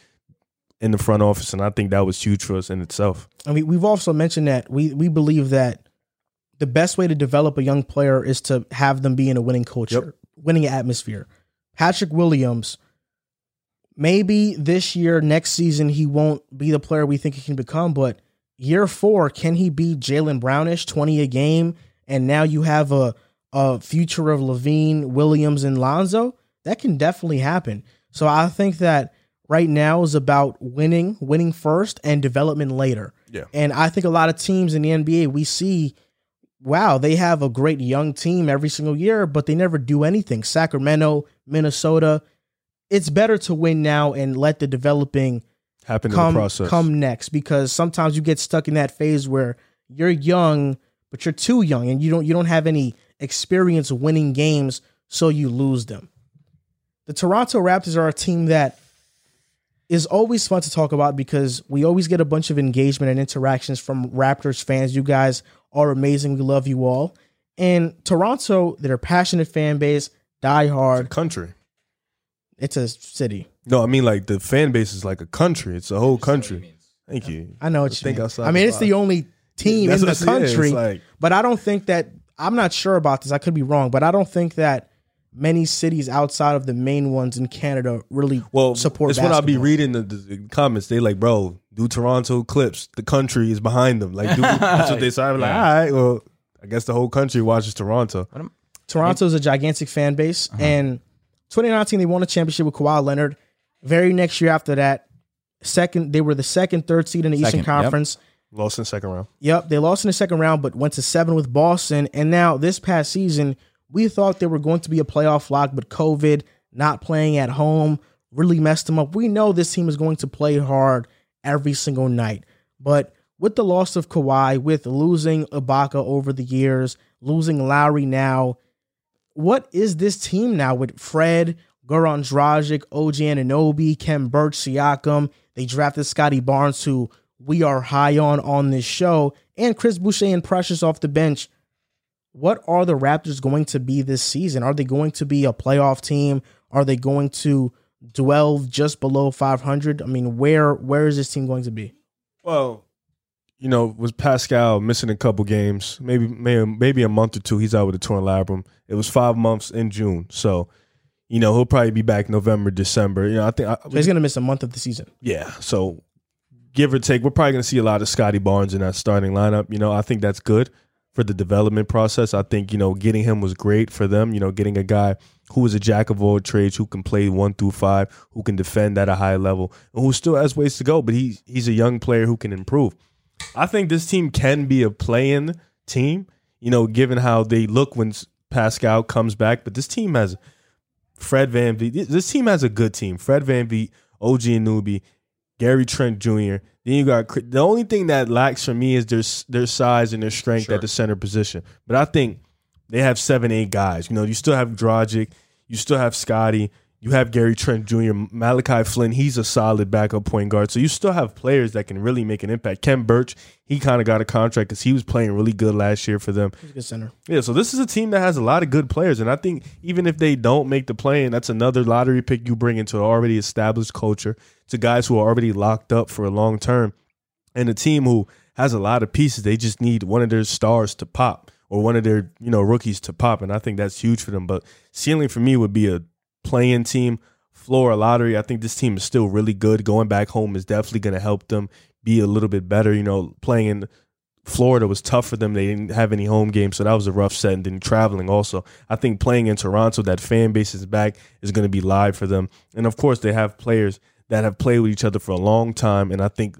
in the front office, and I think that was huge for us in itself. I mean, we've also mentioned that we we believe that the best way to develop a young player is to have them be in a winning culture, winning atmosphere. Patrick Williams, maybe this year, next season, he won't be the player we think he can become, but year four, can he be Jaylen Brownish, 20 a game? And now you have a, a future of LaVine, Williams, and Lonzo? That can definitely happen. So I think that right now is about winning, winning first, and development later. Yeah. And I think a lot of teams in the NBA, we see, wow, they have a great young team every single year, but they never do anything. Sacramento, Minnesota. It's better to win now and let the developing Happen in the process. come next because sometimes you get stuck in that phase where you're young, but you're too young and you don't you don't have any experience winning games, so you lose them. The Toronto Raptors are a team that is always fun to talk about because we always get a bunch of engagement and interactions from Raptors fans. You guys are amazing. We love you all. And Toronto, they're a passionate fan base, die hard. country. It's a city. No, I mean like the fan base is like a country. It's a whole country. Thank you. I know what you think mean. outside I mean, the it's the only team That's in the I'm saying. It's country, like- but I don't think that I'm not sure about this. I could be wrong, but I don't think that many cities outside of the main ones in Canada really Well, support. It's when I'll be reading the, the, the comments. They like, bro, do Toronto Clips. The country is behind them. Like, do, that's what they say. I'm like, all right, well, I guess the whole country watches Toronto. Toronto is a gigantic fan base, Uh-huh. and 2019 they won a championship with Kawhi Leonard. Very next year after that, second. They were the second, third seed in the Eastern Second, yep. Conference. Lost in the second round. Yep, they lost in the second round, but went to seven with Boston. And now this past season, we thought they were going to be a playoff lock, but COVID, not playing at home, really messed them up. We know this team is going to play hard every single night. But with the loss of Kawhi, with losing Ibaka over the years, losing Lowry now, what is this team now with Fred, Goran Dragic, OG Anunoby, Khem Birch, Siakam? They drafted Scottie Barnes, who we are high on on this show, and Chris Boucher and Precious off the bench. What are the Raptors going to be this season? Are they going to be a playoff team? Are they going to dwell just below 500? I mean, where where is this team going to be? Well, you know, was Pascal missing a couple games, maybe maybe maybe a month or two. He's out with a torn labrum. It was five months in June, so you know he'll probably be back November, December. You know, I think I, So he's going to miss a month of the season. yeah. So give or take, we're probably going to see a lot of Scottie Barnes in that starting lineup. You know, I think that's good for the development process. I think you know getting him was great for them. You know, getting a guy who is a jack of all trades, who can play one through five, who can defend at a high level, and who still has ways to go. But he he's a young player who can improve. I think this team can be a play-in team. You know, given how they look when Pascal comes back, but this team has Fred VanVleet. This team has a good team. Fred VanVleet, OG Anunoby, Gary Trent Jr. Then you got the only thing that lacks for me is their their size and their strength Sure. at the center position. But I think they have seven, eight guys. You know, you still have Dragic, you still have Scottie, you have Gary Trent Jr., Malachi Flynn. He's a solid backup point guard. So you still have players that can really make an impact. Khem Birch, he kind of got a contract because he was playing really good last year for them. He's a good center. Yeah, so this is a team that has a lot of good players, and I think even if they don't make the play, and that's another lottery pick you bring into an already established culture to guys who are already locked up for a long term, and a team who has a lot of pieces. They just need one of their stars to pop or one of their you know rookies to pop, and I think that's huge for them. But ceiling for me would be a playing team, floor lottery. I think this team is still really good. Going back home is definitely going to help them be a little bit better. You know, playing in Florida was tough for them. They didn't have any home games, so that was a rough set. And then traveling also. I think playing in Toronto, that fan base is back, is going to be live for them. And of course, they have players that have played with each other for a long time. And I think,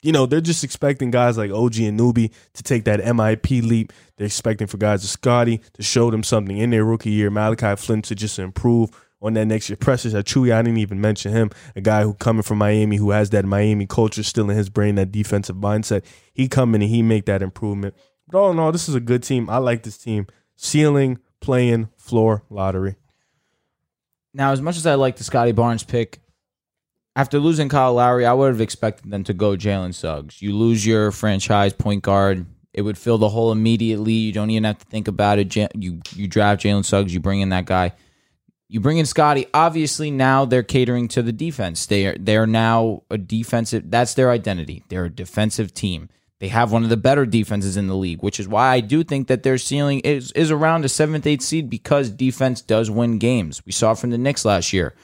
you know, they're just expecting guys like OG Anunoby to take that MIP leap. They're expecting for guys like Scottie to show them something in their rookie year. Malachi Flynn to just improve on that next year. Precious Achiuwa, I didn't even mention him. A guy who coming from Miami who has that Miami culture still in his brain, that defensive mindset. He come in and he make that improvement. But all in all, this is a good team. I like this team. Ceiling, playing, floor, lottery. Now, as much as I like the Scottie Barnes pick, after losing Kyle Lowry, I would have expected them to go Jalen Suggs. You lose your franchise point guard, it would fill the hole immediately. You don't even have to think about it. You you draft Jalen Suggs, you bring in that guy. You bring in Scottie. Obviously, now they're catering to the defense. They are they are now a defensive. That's their identity. They're a defensive team. They have one of the better defenses in the league, which is why I do think that their ceiling is is around a seventh, eighth seed because defense does win games. We saw from the Knicks last year.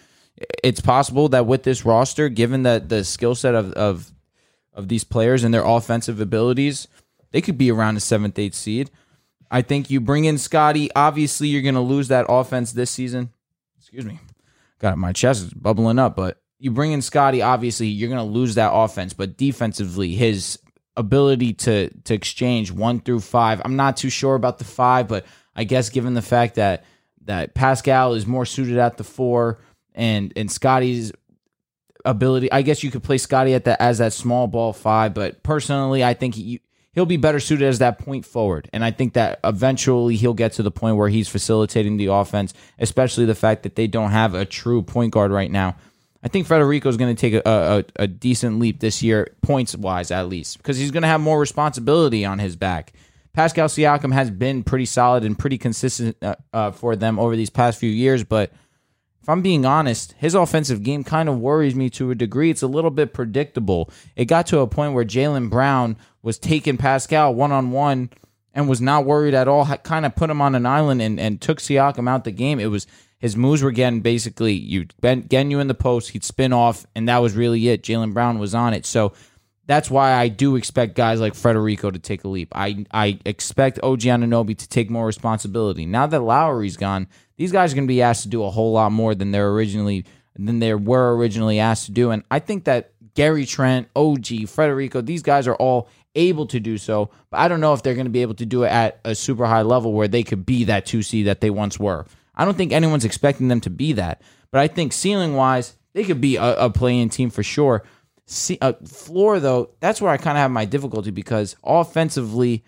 It's possible that with this roster, given that the skill set of, of of these players and their offensive abilities, they could be around a seventh, eighth seed. I think you bring in Scottie. Obviously, you're going to lose that offense this season. Excuse me. Got my chest is bubbling up, but you bring in Scottie. Obviously, you're going to lose that offense, but defensively, his ability to to exchange one through five. I'm not too sure about the five, but I guess given the fact that that Pascal is more suited at the four and and Scottie's ability, I guess you could play Scottie at that as that small ball five. But personally, I think he, he'll be better suited as that point forward, and I think that eventually he'll get to the point where he's facilitating the offense, especially the fact that they don't have a true point guard right now. I think Federico is going to take a, a, a decent leap this year, points wise at least, because he's going to have more responsibility on his back. Pascal Siakam has been pretty solid and pretty consistent uh, uh, for them over these past few years, but if I'm being honest, his offensive game kind of worries me to a degree. It's a little bit predictable. It got to a point where Jaylen Brown was taking Pascal one on one and was not worried at all. Kind of put him on an island and, and took Siakam out the game. It was his moves were getting basically you getting you in the post, he'd spin off, and that was really it. Jaylen Brown was on it. So that's why I do expect guys like Frederico to take a leap. I I expect OG Anunoby to take more responsibility. Now that Lowry's gone, these guys are going to be asked to do a whole lot more than they're originally than they were originally asked to do. And I think that Gary Trent, OG, Frederico, these guys are all able to do so, but I don't know if they're going to be able to do it at a super high level where they could be that 2 seed that they once were. I don't think anyone's expecting them to be that, but I think ceiling wise, they could be a, a play-in team for sure. See, uh, floor though, that's where I kind of have my difficulty because offensively,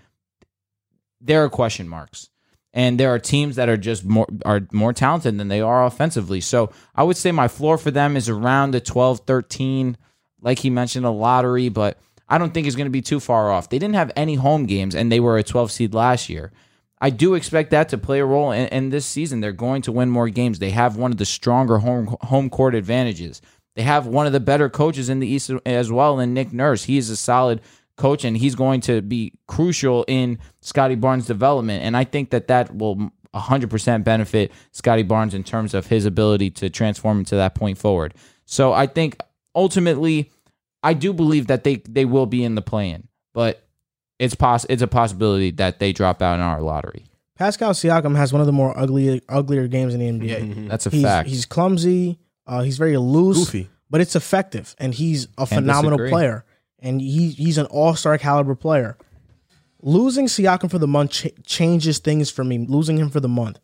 there are question marks and there are teams that are just more are more talented than they are offensively. So I would say my floor for them is around the 12, 13, like he mentioned, a lottery, but I don't think it's going to be too far off. They didn't have any home games, and they were a 12 seed last year. I do expect that to play a role in, this season. They're going to win more games. They have one of the stronger home home court advantages. They have one of the better coaches in the East as well, in Nick Nurse. He's a solid coach, and he's going to be crucial in Scottie Barnes' development. And I think that that will 100% benefit Scottie Barnes in terms of his ability to transform into that point forward. So I think ultimately, I do believe that they they will be in the play-in, but it's poss- it's a possibility that they drop out in our lottery. Pascal Siakam has one of the more ugly uglier games in the NBA. That's a he's, fact. He's clumsy. Uh, he's very loose, Goofy. but it's effective, and he's a phenomenal disagree. player. And he he's an all star caliber player. Losing Siakam for the month ch- changes things for me. Losing him for the month,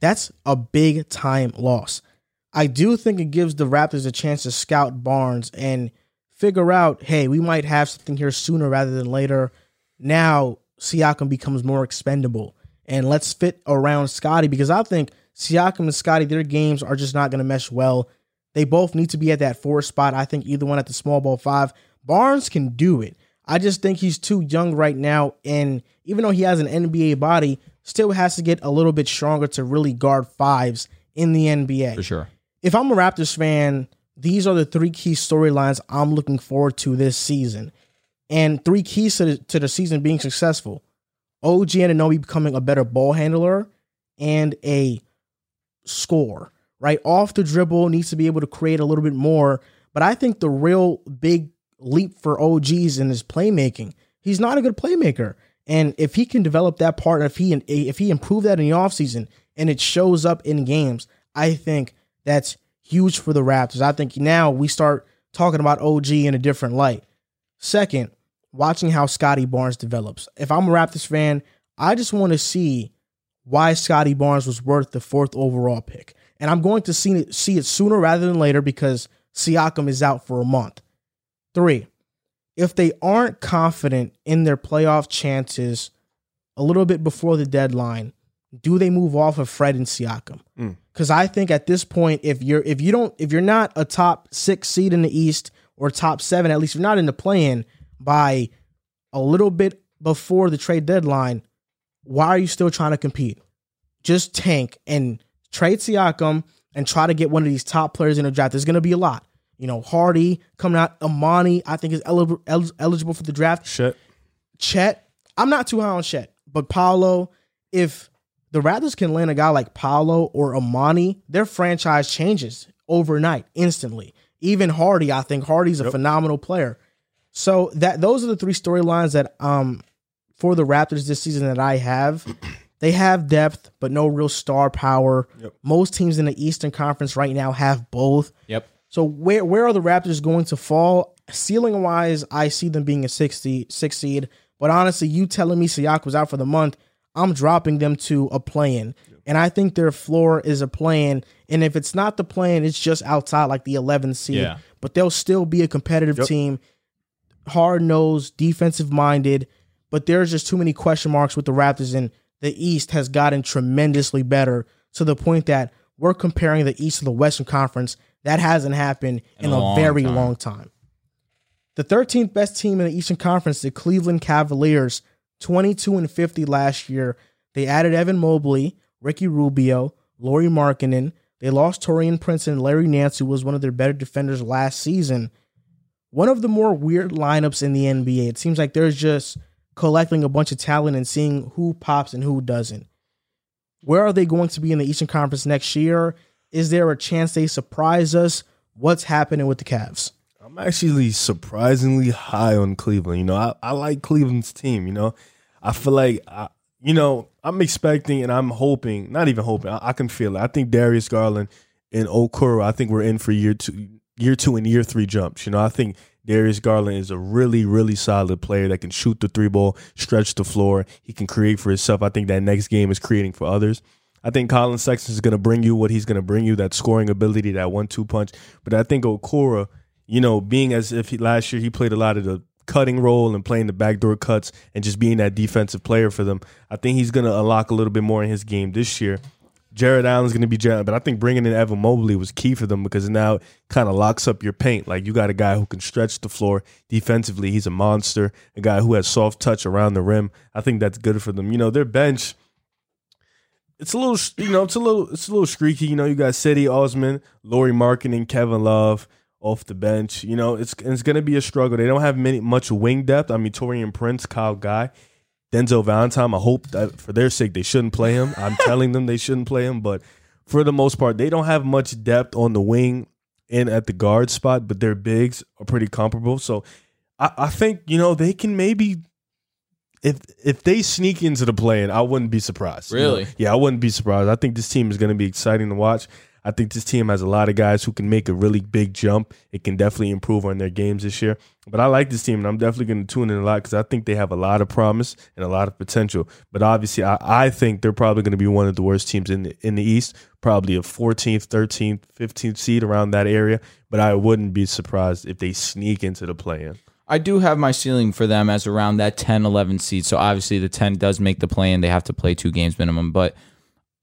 that's a big time loss. I do think it gives the Raptors a chance to scout Barnes and figure out, hey, we might have something here sooner rather than later. Now Siakam becomes more expendable, and let's fit around Scottie because I think Siakam and Scottie, their games are just not going to mesh well. They both need to be at that four spot. I think either one at the small ball five. Barnes can do it. I just think he's too young right now, and even though he has an NBA body, still has to get a little bit stronger to really guard fives in the NBA for sure. if I'm a Raptors fan, these are the three key storylines I'm looking forward to this season. And three keys to the, to the season being successful OG Anunoby becoming a better ball handler and a scorer, right? Off the dribble, needs to be able to create a little bit more. But I think the real big leap for OGs in his playmaking, he's not a good playmaker. And if he can develop that part, if he if he improve that in the offseason and it shows up in games, I think that's huge for the Raptors. I think now we start talking about OG in a different light. Second, watching how Scottie Barnes develops. If I'm a Raptors fan, I just want to see why Scottie Barnes was worth the fourth overall pick. And I'm going to see it, see it sooner rather than later because Siakam is out for a month. Three, if they aren't confident in their playoff chances a little bit before the deadline, do they move off of Fred and Siakam? Mm. Because I think at this point, if you're if you don't if you're not a top six seed in the East or top seven, at least you're not in the play-in by a little bit before the trade deadline, why are you still trying to compete? Just tank and trade Siakam and try to get one of these top players in the draft. There's going to be a lot. You know, Hardy coming out, Emoni, I think is eligible eligible for the draft. Shit. Chet, I'm not too high on Chet, but Paolo, if the Raptors can land a guy like Paolo or Emoni, their franchise changes overnight, instantly. Even Hardy, I think Hardy's a phenomenal player. So that those are the three storylines that um for the Raptors this season that I have. They have depth, but no real star power. Yep. Most teams in the Eastern Conference right now have both. Yep. So where where are the Raptors going to fall? Ceiling wise, I see them being a 60, six seed. But honestly, you telling me Siak was out for the month, I'm dropping them to a play-in. And I think their floor is a play-in. And if it's not the play-in, it's just outside like the 11th seed. Yeah. But they'll still be a competitive Yep. team, hard nosed, defensive minded. But there's just too many question marks with the Raptors, and the East has gotten tremendously better to the point that we're comparing the East to the Western Conference. That hasn't happened in, In a a, long very time. long time. The 13th best team in the Eastern Conference, the Cleveland Cavaliers, 22 and 50 last year. They added Evan Mobley, Ricky Rubio, Lauri Markkanen. They lost Taurean Prince and Larry Nance, who was one of their better defenders last season. One of the more weird lineups in the NBA. It seems like there's just collecting a bunch of talent and seeing who pops and who doesn't. Where are they going to be in the Eastern Conference next year? Is there a chance they surprise us? What's happening with the Cavs? I'm actually surprisingly high on Cleveland. You know, I, I like Cleveland's team. You know, I feel like, I, you know, I'm expecting and I'm hoping, not even hoping, I, I can feel it. I think Darius Garland and Okoro, I think we're in for year two, year two and year three jumps. You know, I think Darius Garland is a really, really solid player that can shoot the three ball, stretch the floor. He can create for himself. I think that next game is creating for others. I think Colin Sexton is going to bring you what he's going to bring you that scoring ability, that one two punch. But I think Okoro, you know, being as if he, last year he played a lot of the cutting role and playing the backdoor cuts and just being that defensive player for them, I think he's going to unlock a little bit more in his game this year. Jarrett Allen's going to be Jarrett, but I think bringing in Evan Mobley was key for them because now kind of locks up your paint. Like you got a guy who can stretch the floor defensively. He's a monster. A guy who has soft touch around the rim. I think that's good for them. You know, their bench. It's a little, you know, it's a little, it's a little streaky. You know, you got Cedi Osman, Lauri Markkanen, Kevin Love off the bench. You know, it's it's going to be a struggle. They don't have many much wing depth. I mean, Taurean Prince, Kyle Guy. Denzel Valentine, I hope that for their sake they shouldn't play him. I'm telling them they shouldn't play him, but for the most part, they don't have much depth on the wing and at the guard spot, but their bigs are pretty comparable. So I, I think, you know, they can maybe if if they sneak into the play, and I wouldn't be surprised. you know? Really? Yeah, I wouldn't be surprised. I think this team is going to be exciting to watch. I think this team has a lot of guys who can make a really big jump. It can definitely improve on their games this year. But I like this team, and I'm definitely going to tune in a lot because I think they have a lot of promise and a lot of potential. But obviously, I, I think they're probably going to be one of the worst teams in the, in the East, probably a 14th, 13th, 15th seed around that area. But I wouldn't be surprised if they sneak into the play-in. I do have my ceiling for them as around that 10, 11 seed. So obviously the 10 does make the play and they have to play two games minimum. But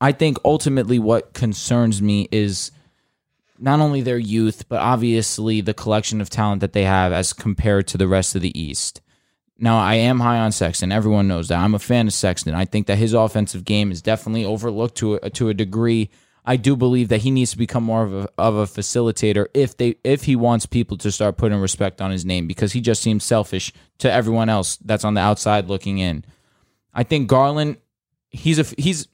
I think ultimately what concerns me is not only their youth, but obviously the collection of talent that they have as compared to the rest of the East. Now, I am high on Sexton. Everyone knows that. I'm a fan of Sexton. I think that his offensive game is definitely overlooked to a, to a degree. I do believe that he needs to become more of a, of a facilitator if they if he wants people to start putting respect on his name because he just seems selfish to everyone else that's on the outside looking in. I think Garland, he's a he's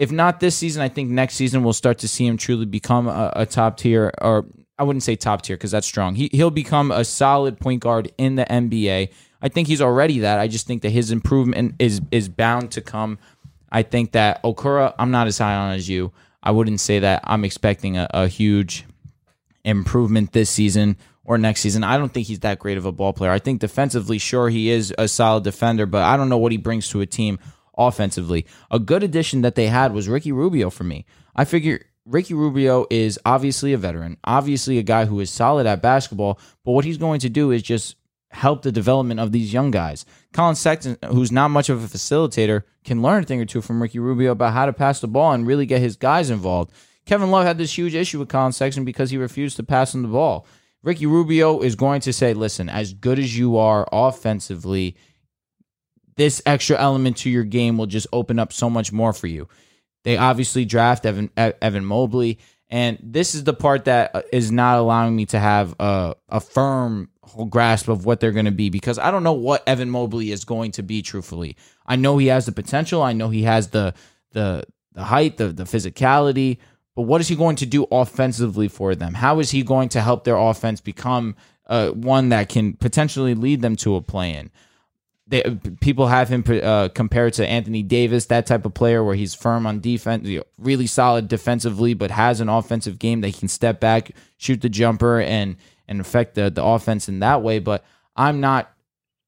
if not this season, I think next season we'll start to see him truly become a, a top tier, or I wouldn't say top tier because that's strong. He he'll become a solid point guard in the NBA. I think he's already that. I just think that his improvement is is bound to come. I think that Okoro, I'm not as high on as you. I wouldn't say that I'm expecting a, a huge improvement this season or next season. I don't think he's that great of a ball player. I think defensively, sure, he is a solid defender, but I don't know what he brings to a team offensively. A good addition that they had was Ricky Rubio for me. I figure Ricky Rubio is obviously a veteran, obviously a guy who is solid at basketball, but what he's going to do is just help the development of these young guys. Colin Sexton, who's not much of a facilitator, can learn a thing or two from Ricky Rubio about how to pass the ball and really get his guys involved. Kevin Love had this huge issue with Colin Sexton because he refused to pass him the ball. Ricky Rubio is going to say, listen, as good as you are offensively, this extra element to your game will just open up so much more for you. They obviously draft Evan Evan Mobley, and this is the part that uh, not allowing me to have a, a firm grasp of what they're going to be because I don't know what Evan Mobley is going to be. Truthfully, I know he has the potential. I know he has the the the height, the the physicality. But what is he going to do offensively for them? How is he going to help their offense become uh, one that can potentially lead them to a play-in? They, people have him uh, compared to Anthony Davis, that type of player where he's firm on defense, really solid defensively, but has an offensive game that he can step back, shoot the jumper, and and affect the the offense in that way. But I'm not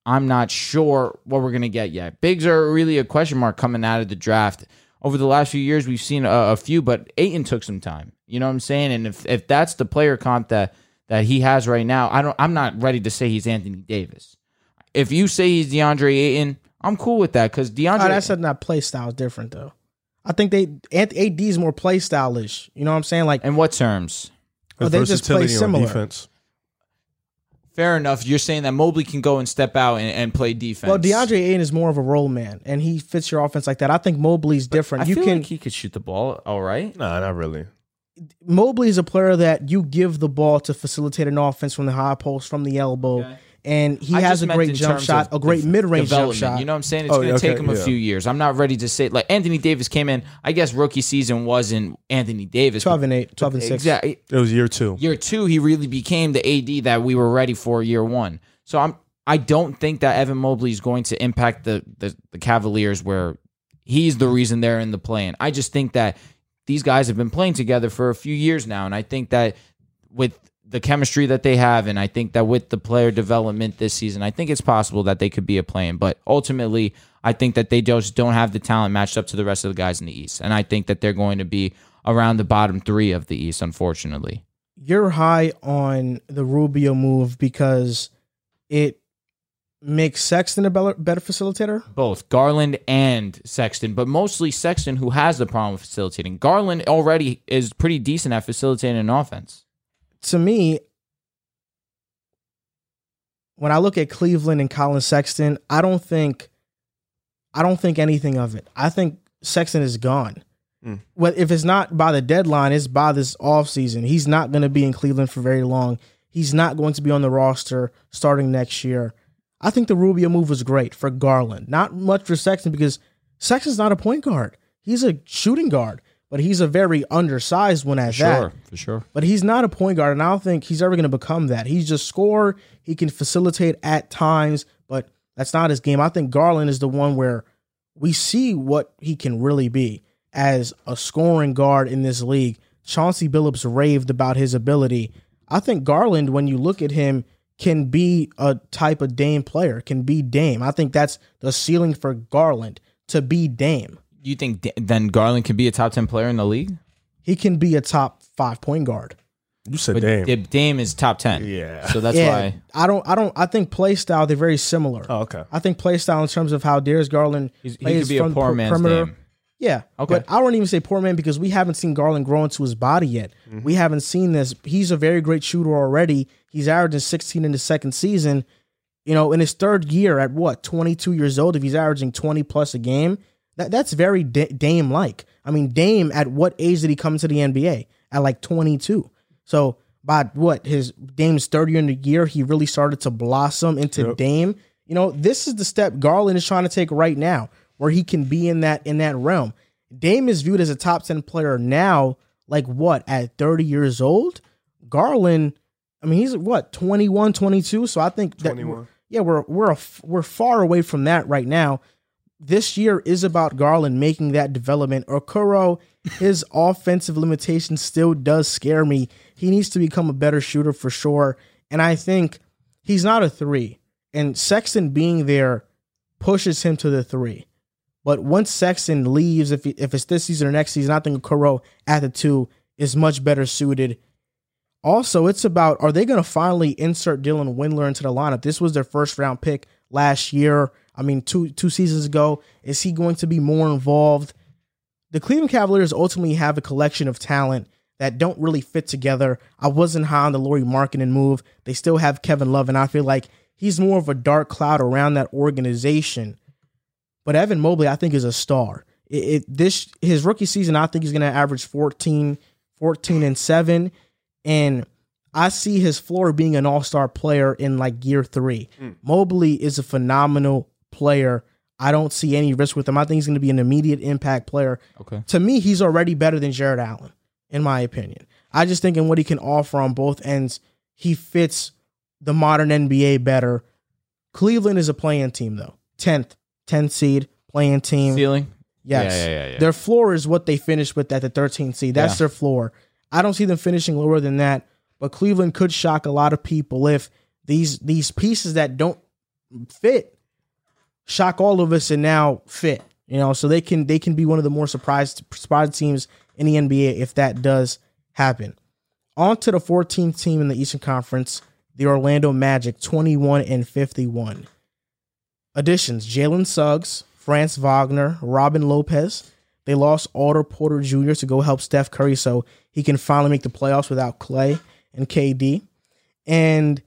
I'm not sure what we're gonna get yet. Bigs are really a question mark coming out of the draft. Over the last few years, we've seen a, a few, but Ayton took some time. You know what I'm saying? And if if that's the player comp that that he has right now, I don't. I'm not ready to say he's Anthony Davis if you say he's DeAndre Ayton, I'm cool with that because oh, DeAndre. Oh, that's not that play style is different though. I think they AD is more play stylish. You know what I'm saying? Like, in what terms? Oh, they just play Versatility on similar. defense. Fair enough. You're saying that Mobley can go and step out and, and play defense. well, DeAndre Ayton is more of a role man, and he fits your offense like that. I think Mobley's different. I you feel can like he could shoot the ball. All right. Nah, not really. Mobley is a player that you give the ball to facilitate an offense from the high post, from the elbow, Okay. And he I has a great jump shot, a great mid range jump shot. You know what I'm saying? It's Oh, going to okay, take him a few years. I'm not ready to say like Anthony Davis came in. I guess rookie season wasn't Anthony Davis. Twelve and eight, 12 and six. Exactly. It was year two. year two, he really became the AD that we were ready for year one. So I'm I don't think that Evan Mobley is going to impact the the, the Cavaliers where he's the reason they're in the play-in. I just think that these guys have been playing together for a few years now, and I think that with the chemistry that they have, and I think that with the player development this season, I think it's possible that they could be a playing. But ultimately, I think that they just don't have the talent matched up to the rest of the guys in the East, and I think that they're going to be around the bottom three of the East, unfortunately. You're high on the Rubio move because it makes Sexton a better, better facilitator. Both Garland and Sexton, but mostly Sexton, who has the problem with facilitating. Garland already is pretty decent at facilitating an offense. To me, when I look at Cleveland and Colin Sexton, I don't think I don't think anything of it. I think Sexton is gone. Mm. Well, if it's not by the deadline, it's by this offseason. He's not going to be in Cleveland for very long. He's not going to be on the roster starting next year. I think the Rubio move was great for Garland. Not much for Sexton because Sexton's not a point guard. He's a shooting guard, but he's a very undersized one at that. Sure, for sure. But he's not a point guard, and I don't think he's ever going to become that. He's just score. He can facilitate at times, but that's not his game. I think Garland is the one where we see what he can really be as a scoring guard in this league. Chauncey Billups raved about his ability. I think Garland, when you look at him, can be a type of Dame player, can be Dame. I think that's the ceiling for Garland to be Dame. You think then Garland can be a top ten player in the league? He can be a top five point guard. You said But damn. Dame. Dame is top ten. Yeah. So that's yeah, why I don't. I don't. I think play style they're very similar. Oh, okay. I think play style in terms of how Darius Garland he's, he plays could be a from poor man's perimeter. Dame. Yeah. Okay. But I wouldn't even say poor man because we haven't seen Garland grow into his body yet. Mm-hmm. We haven't seen this. He's a very great shooter already. He's averaging 16 in the second season. You know, in his third year at what, 22 years old, if he's averaging 20 plus a game, that, that's very da- Dame like. I mean, Dame, at what age did he come to the NBA? At like 22. So by what, his Dame's third year in the year, he really started to blossom into Yep. Dame. You know, this is the step Garland is trying to take right now, where he can be in that in that realm. Dame is viewed as a top 10 player now, like what, at 30 years old? Garland, I mean, he's what, 21, 22? So I think that yeah, we're we're a, we're far away from that right now. This year is about Garland making that development. Okoro, his offensive limitation still does scare me. He needs to become a better shooter for sure. And I think he's not a three. And Sexton being there pushes him to the three. But once Sexton leaves, if if it's this season or next season, I think Okoro at the two is much better suited. Also, it's about are they going to finally insert Dylan Windler into the lineup? This was their first round pick last year. I mean, two two seasons ago. Is he going to be more involved? The Cleveland Cavaliers ultimately have a collection of talent that don't really fit together. I wasn't high on the Lauri Markkanen move. They still have Kevin Love, and I feel like he's more of a dark cloud around that organization. But Evan Mobley, I think, is a star. It, it this his rookie season, I think he's going to average 14, 14 and seven, and I see his floor being an all star player in like year three. Hmm. Mobley is a phenomenal player. I don't see any risk with him. I think he's going to be an immediate impact player. Okay. To me, he's already better than Jarrett Allen, in my opinion. I just think in what he can offer on both ends, he fits the modern NBA better. Cleveland is a playing team, though. 10th, 10th seed, playing team. Ceiling. Yes. Yeah, yeah, yeah, yeah. Their floor is what they finished with at the 13th seed. That's their floor. I don't see them finishing lower than that, but Cleveland could shock a lot of people if these these pieces that don't fit shock all of us and now fit. You know, so they can they can be one of the more surprised surprised teams in the NBA if that does happen. On to the 14th team in the Eastern Conference, the Orlando Magic, 21 and 51. Additions: Jalen Suggs, Franz Wagner, Robin Lopez. They lost Otto Porter Jr. to go help Steph Curry so he can finally make the playoffs without Clay and KD. And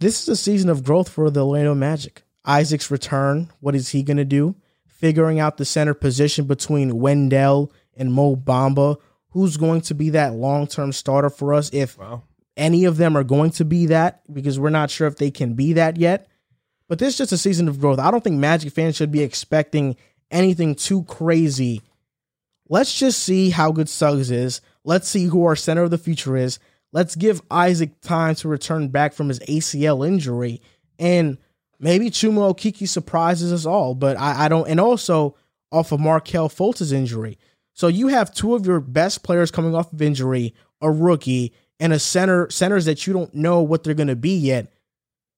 this is a season of growth for the Orlando Magic. Isaac's return. What is he going to do? Figuring out the center position between Wendell and Mo Bamba. Who's going to be that long term starter for us if Wow. any of them are going to be that because we're not sure if they can be that yet. But this is just a season of growth. I don't think Magic fans should be expecting anything too crazy. Let's just see how good Suggs is. Let's see who our center of the future is. Let's give Isaac time to return back from his ACL injury. And maybe Chuma Okeke surprises us all. But I, I don't and also off of Markelle Fultz's injury. So you have two of your best players coming off of injury, a rookie, and a center centers that you don't know what they're going to be yet.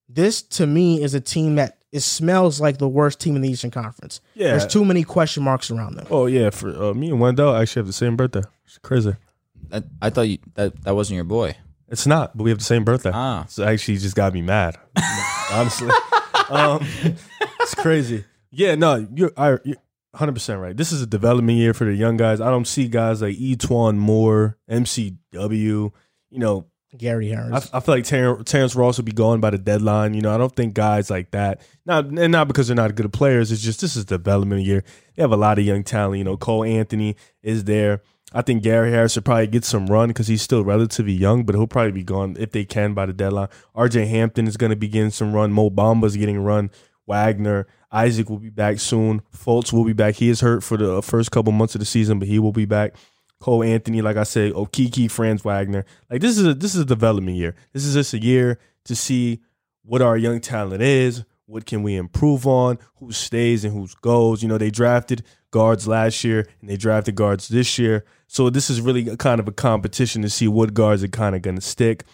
This to me is a team that it smells like the worst team in the Eastern Conference. Yeah. There's too many question marks around them. Oh yeah, for uh, me and Wendell actually have the same birthday. It's crazy. I, I thought you, that that wasn't your boy. It's not, but we have the same birthday. Ah. So actually, just got me mad. Honestly, um, it's crazy. Yeah, no, you're, I, you're 100% right. This is a development year for the young guys. I don't see guys like E'Twaun Moore, MCW. You know, Gary I, Harris. I feel like Ter- Terrence Ross will be gone by the deadline. You know, I don't think guys like that, not and not because they're not good players. It's just this is development year. They have a lot of young talent. You know, Cole Anthony is there. I think Gary Harris should probably get some run because he's still relatively young, but he'll probably be gone if they can by the deadline. RJ Hampton is going to be getting some run. Mo Bamba's getting run. Wagner, Isaac will be back soon. Fultz will be back. He is hurt for the first couple months of the season, but he will be back. Cole Anthony, like I said, Okeke, Franz Wagner. Like this is a this is a development year. This is just a year to see what our young talent is, what can we improve on, who stays and who goes. You know, they drafted guards last year and they drafted guards this year. So this is really kind of a competition to see what guards are kind of going to stick.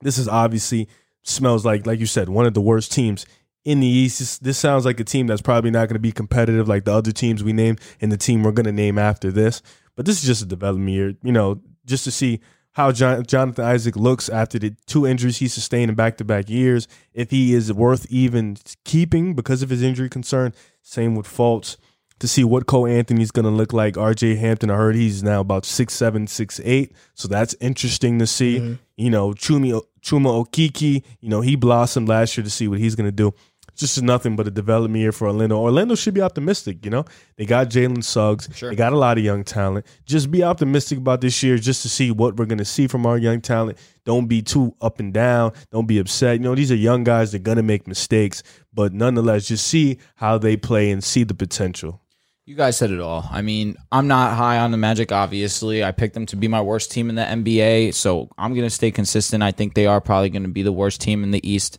This is obviously smells like like you said one of the worst teams in the East. This, this sounds like a team that's probably not going to be competitive like the other teams we named and the team we're going to name after this. But this is just a development year, you know, just to see how John, Jonathan Isaac looks after the two injuries he sustained in back to back years. If he is worth even keeping because of his injury concern. Same with Fultz. To see what Cole Anthony's going to look like. RJ Hampton, I heard he's now about six seven, six eight. So that's interesting to see. Mm-hmm. You know, Chumi, Chuma Okeke, you know, he blossomed last year to see what he's going to do. Just nothing but a development year for Orlando. Orlando should be optimistic, you know? They got Jalen Suggs. Sure. They got a lot of young talent. Just be optimistic about this year just to see what we're going to see from our young talent. Don't be too up and down. Don't be upset. You know, these are young guys. They're going to make mistakes. But nonetheless, just see how they play and see the potential. You guys said it all. I mean, I'm not high on the Magic, obviously. I picked them to be my worst team in the NBA, so I'm going to stay consistent. I think they are probably going to be the worst team in the East.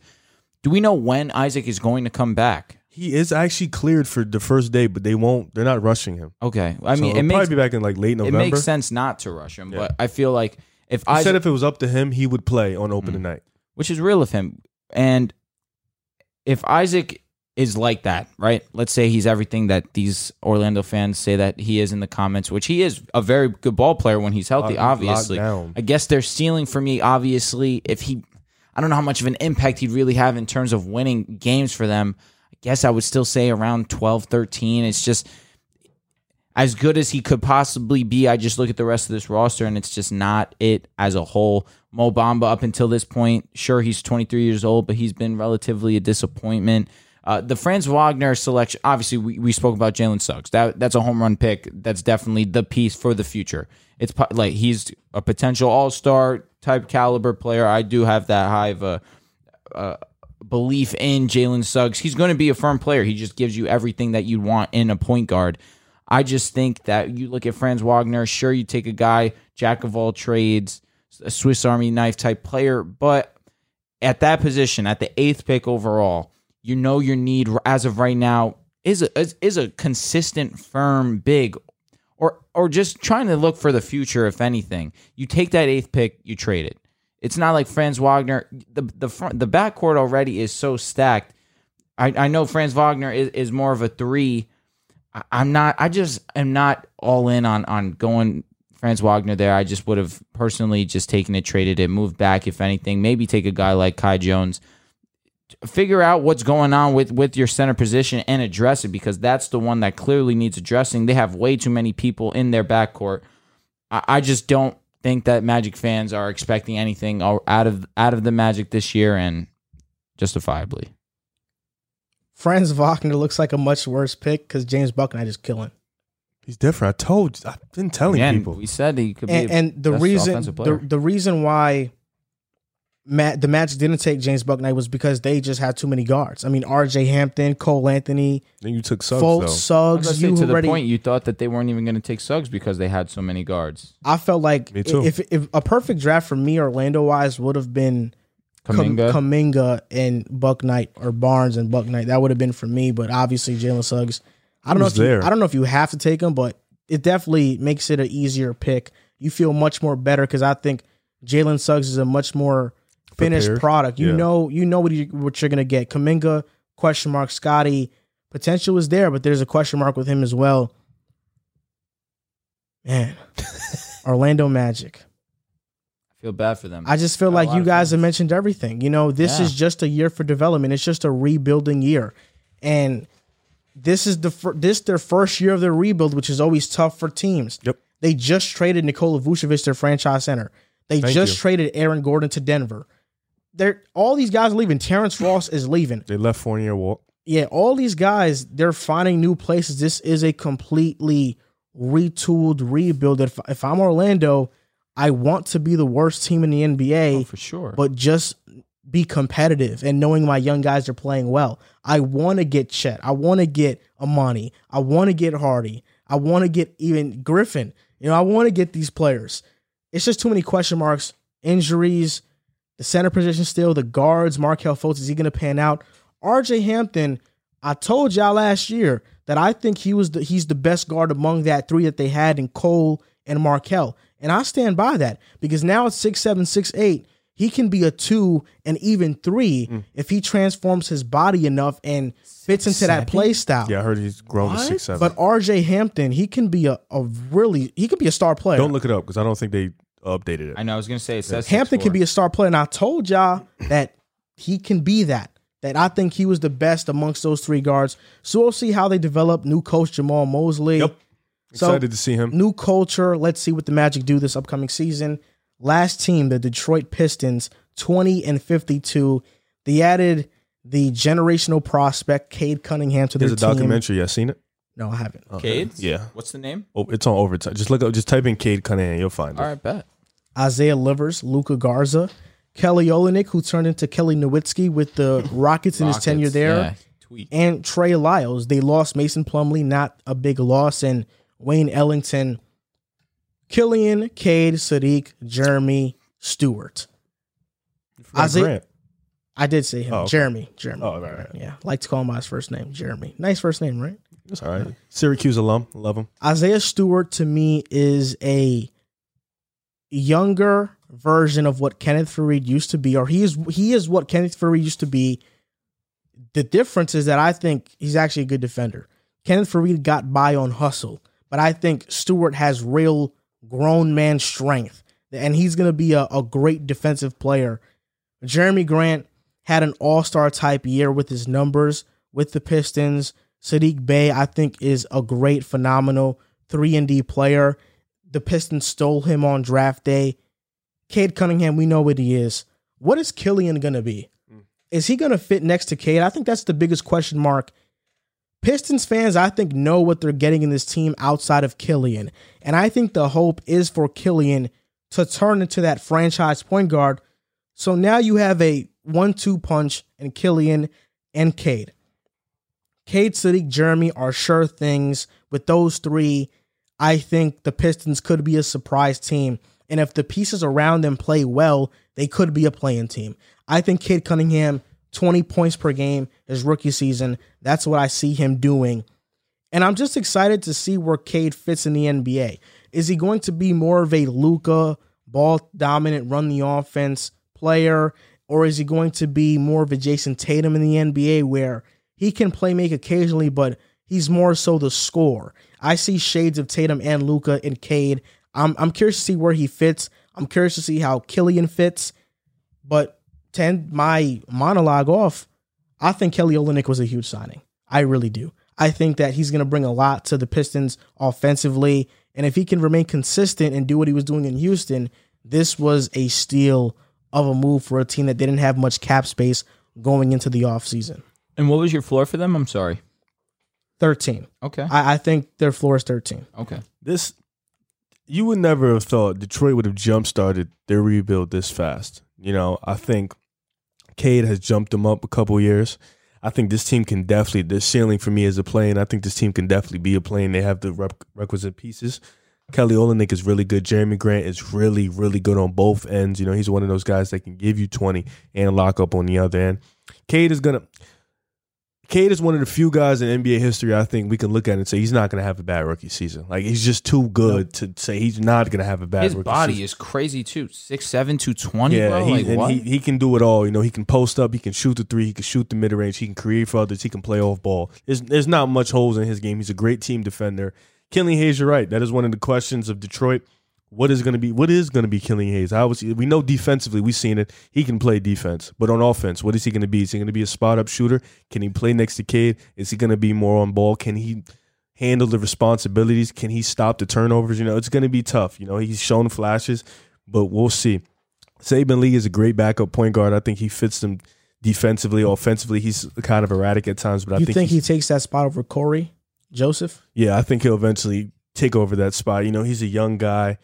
Do we know when Isaac is going to come back? He is actually cleared for the first day, but they won't. They're not rushing him. Okay. I So mean, it makes, probably be back in like late November. it makes sense not to rush him, but I feel like if He said if it was up to him, he would play on hmm. opening night. which is real of him, and if Isaac is like that, right? Let's say he's everything that these Orlando fans say that he is in the comments, which he is a very good ball player when he's healthy, Lock- obviously. I guess their ceiling for me, obviously, if he, I don't know how much of an impact he'd really have in terms of winning games for them. I guess I would still say around 12, 13. It's just as good as he could possibly be. I just look at the rest of this roster and it's just not it as a whole. Mo Bamba up until this point, sure he's 23 years old, but he's been relatively a disappointment. Uh, the Franz Wagner selection, obviously, we, we spoke about Jalen Suggs. That that's a home run pick. That's definitely the piece for the future. It's like he's a potential All Star type caliber player. I do have that high of a uh, belief in Jalen Suggs. He's going to be a firm player. He just gives you everything that you'd want in a point guard. I just think that you look at Franz Wagner. Sure, you take a guy jack of all trades, a Swiss Army knife type player, but at that position, at the eighth pick overall, you know your need as of right now is a is, is a consistent, firm, big, or or just trying to look for the future. If anything, you take that eighth pick, you trade it. It's not like Franz Wagner. The the front the backcourt already is so stacked. I, I know Franz Wagner is, is more of a three. I, I'm not. I just am not all in on on going Franz Wagner there. I just would have personally just taken it, traded it, moved back if anything. Maybe take a guy like Kai Jones figure out what's going on with with your center position and address it because that's the one that clearly needs addressing. They have way too many people in their backcourt. I, I just don't think that Magic fans are expecting anything out of out of the Magic this year, and justifiably. Franz Wagner looks like a much worse pick because James Bouknight just killing. He's different. I told. I've been telling Again, people. we said he could be, And, a and the best reason offensive the, the reason why Matt the match didn't take James Bouknight was because they just had too many guards. I mean, R.J. Hampton, Cole Anthony, Then you took Suggs, Fultz, though. I was Suggs. gonna say, You to the point, you thought that they weren't even going to take Suggs because they had so many guards. I felt like Me too. if if a perfect draft for me, Orlando wise, would have been Kuminga, Kam- Kuminga and Bouknight or Barnes and Bouknight. That would have been for me, but obviously Jalen Suggs. I don't know Who's if you. I don't know if you have to take him, but it definitely makes it an easier pick. You feel much more better because I think Jalen Suggs is a much more finished Prepared. product. You Yeah. know, you know what you what you're gonna get. Kuminga question mark. Scottie potential is there, but there's a question mark with him as well. Man, Orlando Magic. I feel bad for them. I just feel Got like you of guys have mentioned everything. You know, this Yeah. is just a year for development. It's just a rebuilding year, and this is the fir- this their first year of their rebuild, which is always tough for teams. Yep. They just traded Nikola Vucevic, their franchise center. They Thank just you. traded Aaron Gordon to Denver. They're all these guys are leaving. Terrence Ross is leaving. They left Fournier walk. Yeah, all these guys, they're finding new places. This is a completely retooled rebuild. If, if I'm Orlando, I want to be the worst team in the NBA oh, for sure. but just be competitive and knowing my young guys are playing well. I want to get Chet. I want to get Emoni. I want to get Hardy. I want to get even Griffin. You know, I want to get these players. It's just too many question marks, injuries, the center position still, the guards, Markelle Fultz, is he going to pan out? RJ Hampton, I told y'all last year that I think he was the, he's the best guard among that three that they had in Cole and Markelle. And I stand by that because now it's six seven, six eight. He can be a two and even three Mm. if he transforms his body enough and fits into that play style. Yeah, I heard he's grown to six seven. But RJ Hampton, he can be a, a really he could be a star player. Don't look it up because I don't think they updated it. I know. I was gonna say it says Hampton can be a star player, and I told y'all that he can be that. That I think he was the best amongst those three guards. So we'll see how they develop. New coach Jamahl Mosley. Yep. So- Excited to see him. New culture. Let's see what the Magic do this upcoming season. Last team, the Detroit Pistons, 20 and 52. They added the generational prospect Cade Cunningham to their There's a team. documentary. You seen it? No, I haven't. Oh. Cade. Yeah. What's the name? Oh, it's on overtime. Just look up. Just type in Cade Cunningham. You'll find it. All right, bet. Isaiah Livers, Luka Garza, Kelly Olynyk, who turned into Kelly Nowitzki with the Rockets in his Rockets, tenure there, yeah. Tweet. and Trey Lyles. They lost Mason Plumlee, not a big loss, and Wayne Ellington, Killian, Cade, Sadiq, Jerami, Stewart. Isaiah- Grant. I did say him. Oh, okay. Jerami. Jerami. Oh, right, right. Yeah. Like to call him by his first name, Jerami. Nice first name, right? All right. Syracuse alum. Love him. Isaiah Stewart to me is a younger version of what Kenneth Faried used to be, or he is he is what Kenneth Faried used to be. The difference is that I think he's actually a good defender. Kenneth Faried got by on hustle, but I think Stewart has real grown man strength, and he's going to be a, a great defensive player. Jerami Grant had an all star type year with his numbers with the Pistons. Sadiq Bey, I think, is a great, phenomenal three and D player. The Pistons stole him on draft day. Cade Cunningham, we know what he is. What is Killian gonna be? Mm. Is he gonna fit next to Cade? I think that's the biggest question mark. Pistons fans, I think, know what they're getting in this team outside of Killian. And I think the hope is for Killian to turn into that franchise point guard. So now you have a one two punch in Killian and Cade. Cade, Sadiq, Jerami are sure things. With those three, I think the Pistons could be a surprise team. And if the pieces around them play well, they could be a playing team. I think Cade Cunningham, 20 points per game his rookie season. That's what I see him doing. And I'm just excited to see where Cade fits in the NBA. Is he going to be more of a Luka ball dominant, run the offense player, or is he going to be more of a Jayson Tatum in the NBA where he can play make occasionally, but he's more so the score. I see shades of Tatum and Luka and Cade. I'm I'm curious to see where he fits. I'm curious to see how Killian fits. But to end my monologue off, I think Kelly Olynyk was a huge signing. I really do. I think that he's going to bring a lot to the Pistons offensively. And if he can remain consistent and do what he was doing in Houston, this was a steal of a move for a team that didn't have much cap space going into the offseason. And what was your floor for them? I'm sorry. 13. Okay. I, I think their floor is 13. Okay. This you would never have thought Detroit would have jump started their rebuild this fast. You know, I think Cade has jumped them up a couple years. I think this team can definitely the ceiling for me is a plane. I think this team can definitely be a plane. They have the rep- requisite pieces. Kelly Olynyk is really good. Jerami Grant is really, really good on both ends. You know, he's one of those guys that can give you 20 and lock up on the other end. Cade is gonna Cade is one of the few guys in NBA history I think we can look at and say he's not going to have a bad rookie season. Like he's just too good to say he's not going to have a bad. His rookie body season. is crazy too. Six seven, two twenty, Yeah, bro. he, like he he can do it all. You know, he can post up, he can shoot the three, he can shoot the mid range, he can create for others, he can play off ball. There's there's not much holes in his game. He's a great team defender. Killian Hayes, you're right. That is one of the questions of Detroit. What is going to be? What is going to be Killian Hayes? How was we know defensively? We've seen it. He can play defense, but on offense, what is he going to be? Is he going to be a spot up shooter? Can he play next to Cade? Is he going to be more on ball? Can he handle the responsibilities? Can he stop the turnovers? You know, it's going to be tough. You know, he's shown flashes, but we'll see. Saben Lee is a great backup point guard. I think he fits them defensively, offensively. He's kind of erratic at times, but I think, think he takes that spot over Cory Joseph? yeah, I think he'll eventually take over that spot. You know, he's a young guy.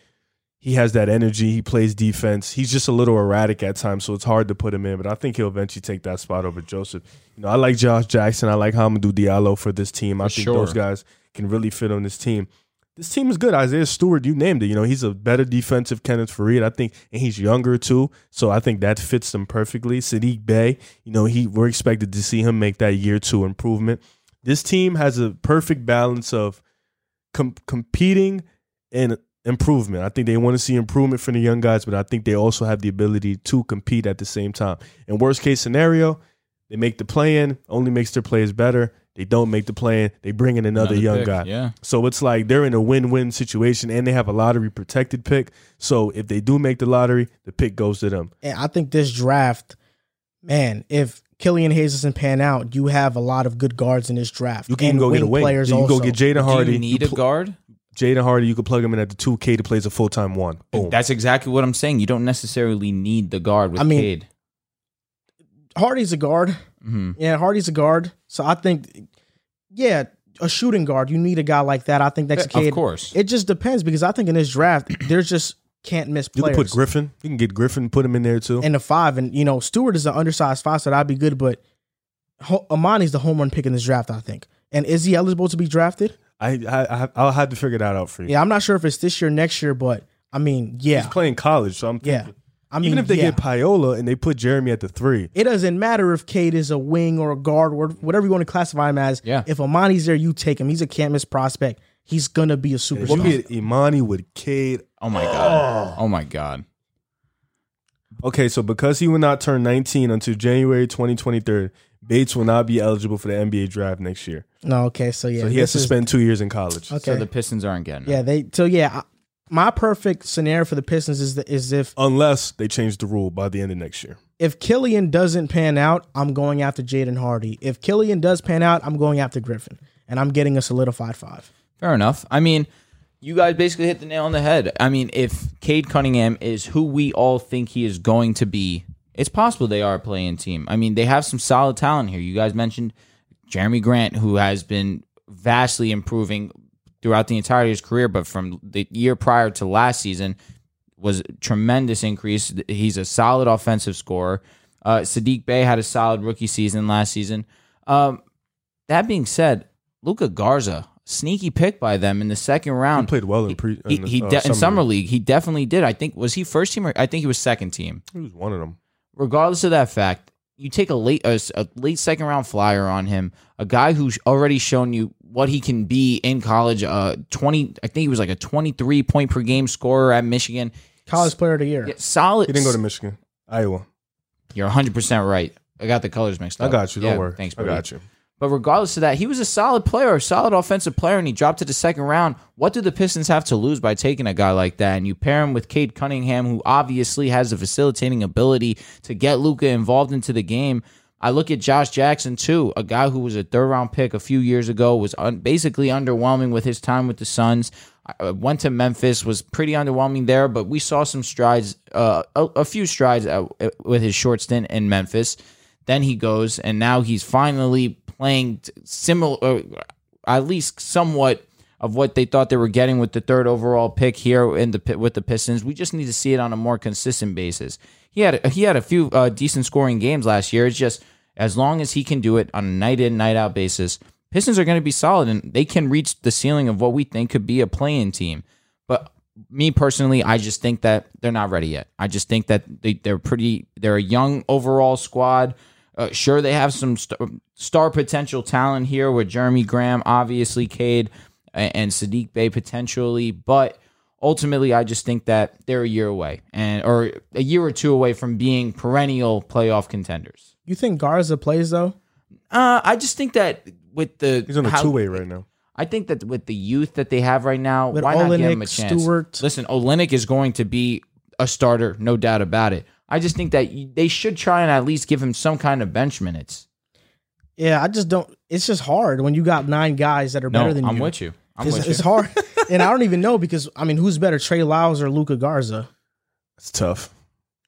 He has that energy. He plays defense. He's just a little erratic at times, so it's hard to put him in. But I think he'll eventually take that spot over Joseph. You know, I like Josh Jackson. I like Hamidou Diallo for this team. I For think sure. those guys can really fit on this team. This team is good. Isaiah Stewart, you named it. You know, he's a better defensive Kenneth Faried. I think, and he's younger too. So I think that fits them perfectly. Sadiq Bey, you know, he we're expected to see him make that year two improvement. This team has a perfect balance of com- competing and improvement. I think they want to see improvement from the young guys, but I think they also have the ability to compete at the same time. In worst case scenario, they make the play in, only makes their players better. They don't make the play in, they bring in another, young pick, guy. Yeah. So it's like they're in a win-win situation, and they have a lottery protected pick. So if they do make the lottery, the pick goes to them. And I think this draft, man, if Killian Hayes doesn't pan out, you have a lot of good guards in this draft. You can and go get a wing wing. players You can also. go get Jaden Do Hardy. you need You a guard? Jaden Hardy. You could plug him in at the two. K to plays a full time one. Boom. That's exactly what I'm saying. You don't necessarily need the guard with I mean, Cade. Hardy's a guard. hmm Yeah, Hardy's a guard. So I think, yeah, a shooting guard. You need a guy like that. I think that's to Cade. Of course. It just depends because I think in this draft, there's just can't miss You can players. put Griffin. You can get Griffin. Put him in there too. in the five, and you know Stewart is an undersized five, so that'd be good. But Ho- Emoni's the home run pick in this draft, I think. And is he eligible to be drafted? I, I I- I'll have to figure that out for you. Yeah, I'm not sure if it's this year, next year, but I mean, yeah, He's playing college, so I'm yeah. I mean, Even if they yeah. get Paolo and they put Jerami at the three, it doesn't matter if Cade is a wing or a guard or whatever you want to classify him as. Yeah. If Emoni's there, you take him. He's a can't miss prospect. He's gonna be a if superstar. you get Emoni with Cade. Oh my god. Oh. oh my god. Okay, so because he will not turn 19 until January 2023, Bates will not be eligible for the NBA draft next year. no, okay, so yeah, So he has this to is- spend two years in college. Okay, So the Pistons aren't getting. yeah, they. So yeah, I, my perfect scenario for the Pistons is the, is if Unless they change the rule by the end of next year. if Killian doesn't pan out, I'm going after Jaden Hardy. If Killian does pan out, I'm going after Griffin, and I'm getting a solidified five. Fair enough. I mean, you guys basically hit the nail on the head. I mean, if Cade Cunningham is who we all think he is going to be, it's possible they are a playing team. I mean, they have some solid talent here. You guys mentioned Jerami Grant, who has been vastly improving throughout the entirety of his career, but from the year prior to last season was a tremendous increase. He's a solid offensive scorer. Uh, Sadiq Bey had a solid rookie season last season. Um, that being said, Luka Garza, sneaky pick by them in the second round. He played well in pre He, in, he uh, de- in summer summer league. league, he definitely did. I think was he first team or I think he was second team. He was one of them. Regardless of that fact, you take a late a, s- a late second round flyer on him, a guy who's already shown you what he can be in college. Uh, twenty, I think he was like a twenty three point per game scorer at Michigan. College Player of the Year. Yeah, solid. He didn't go to Michigan. Iowa. You're 100 percent right. I got the colors mixed up. I got you. Don't Yeah, worry. Thanks, I got you. But regardless of that, he was a solid player, a solid offensive player, and he dropped to the second round. What do the Pistons have to lose by taking a guy like that? And you pair him with Cade Cunningham, who obviously has the facilitating ability to get Luka involved into the game. I look at Josh Jackson too, a guy who was a third round pick a few years ago, was un- basically underwhelming with his time with the Suns. I- went to Memphis, was pretty underwhelming there, but we saw some strides, uh, a, a few strides uh, with his short stint in Memphis. Then he goes, and now he's finally playing similar, uh, at least somewhat of what they thought they were getting with the third overall pick here in the with the Pistons. We just need to see it on a more consistent basis. He had he had a few uh, decent scoring games last year. It's just as long as he can do it on a night in night out basis, Pistons are going to be solid and they can reach the ceiling of what we think could be a playing team. But me personally, I just think that they're not ready yet. I just think that they, they're pretty. They're a young overall squad. Uh, sure, they have some st- star potential talent here with Jerami Grant, obviously Cade, and, and Sadiq Bey potentially, but ultimately, I just think that they're a year away, and or a year or two away from being perennial playoff contenders. You think Garza plays though? Uh, I just think that with the He's on a two way right now. I think that with the youth that they have right now, With why not give him a chance? Stewart. Listen, Olynyk is going to be a starter, no doubt about it. I just think that they should try and at least give him some kind of bench minutes. Yeah, I just don't. It's just hard when you got nine guys that are No, better than you. I'm you. with you. I'm It's, with it's you. hard, and I don't even know because I mean, who's better, Trey Lyles or Luka Garza? It's tough.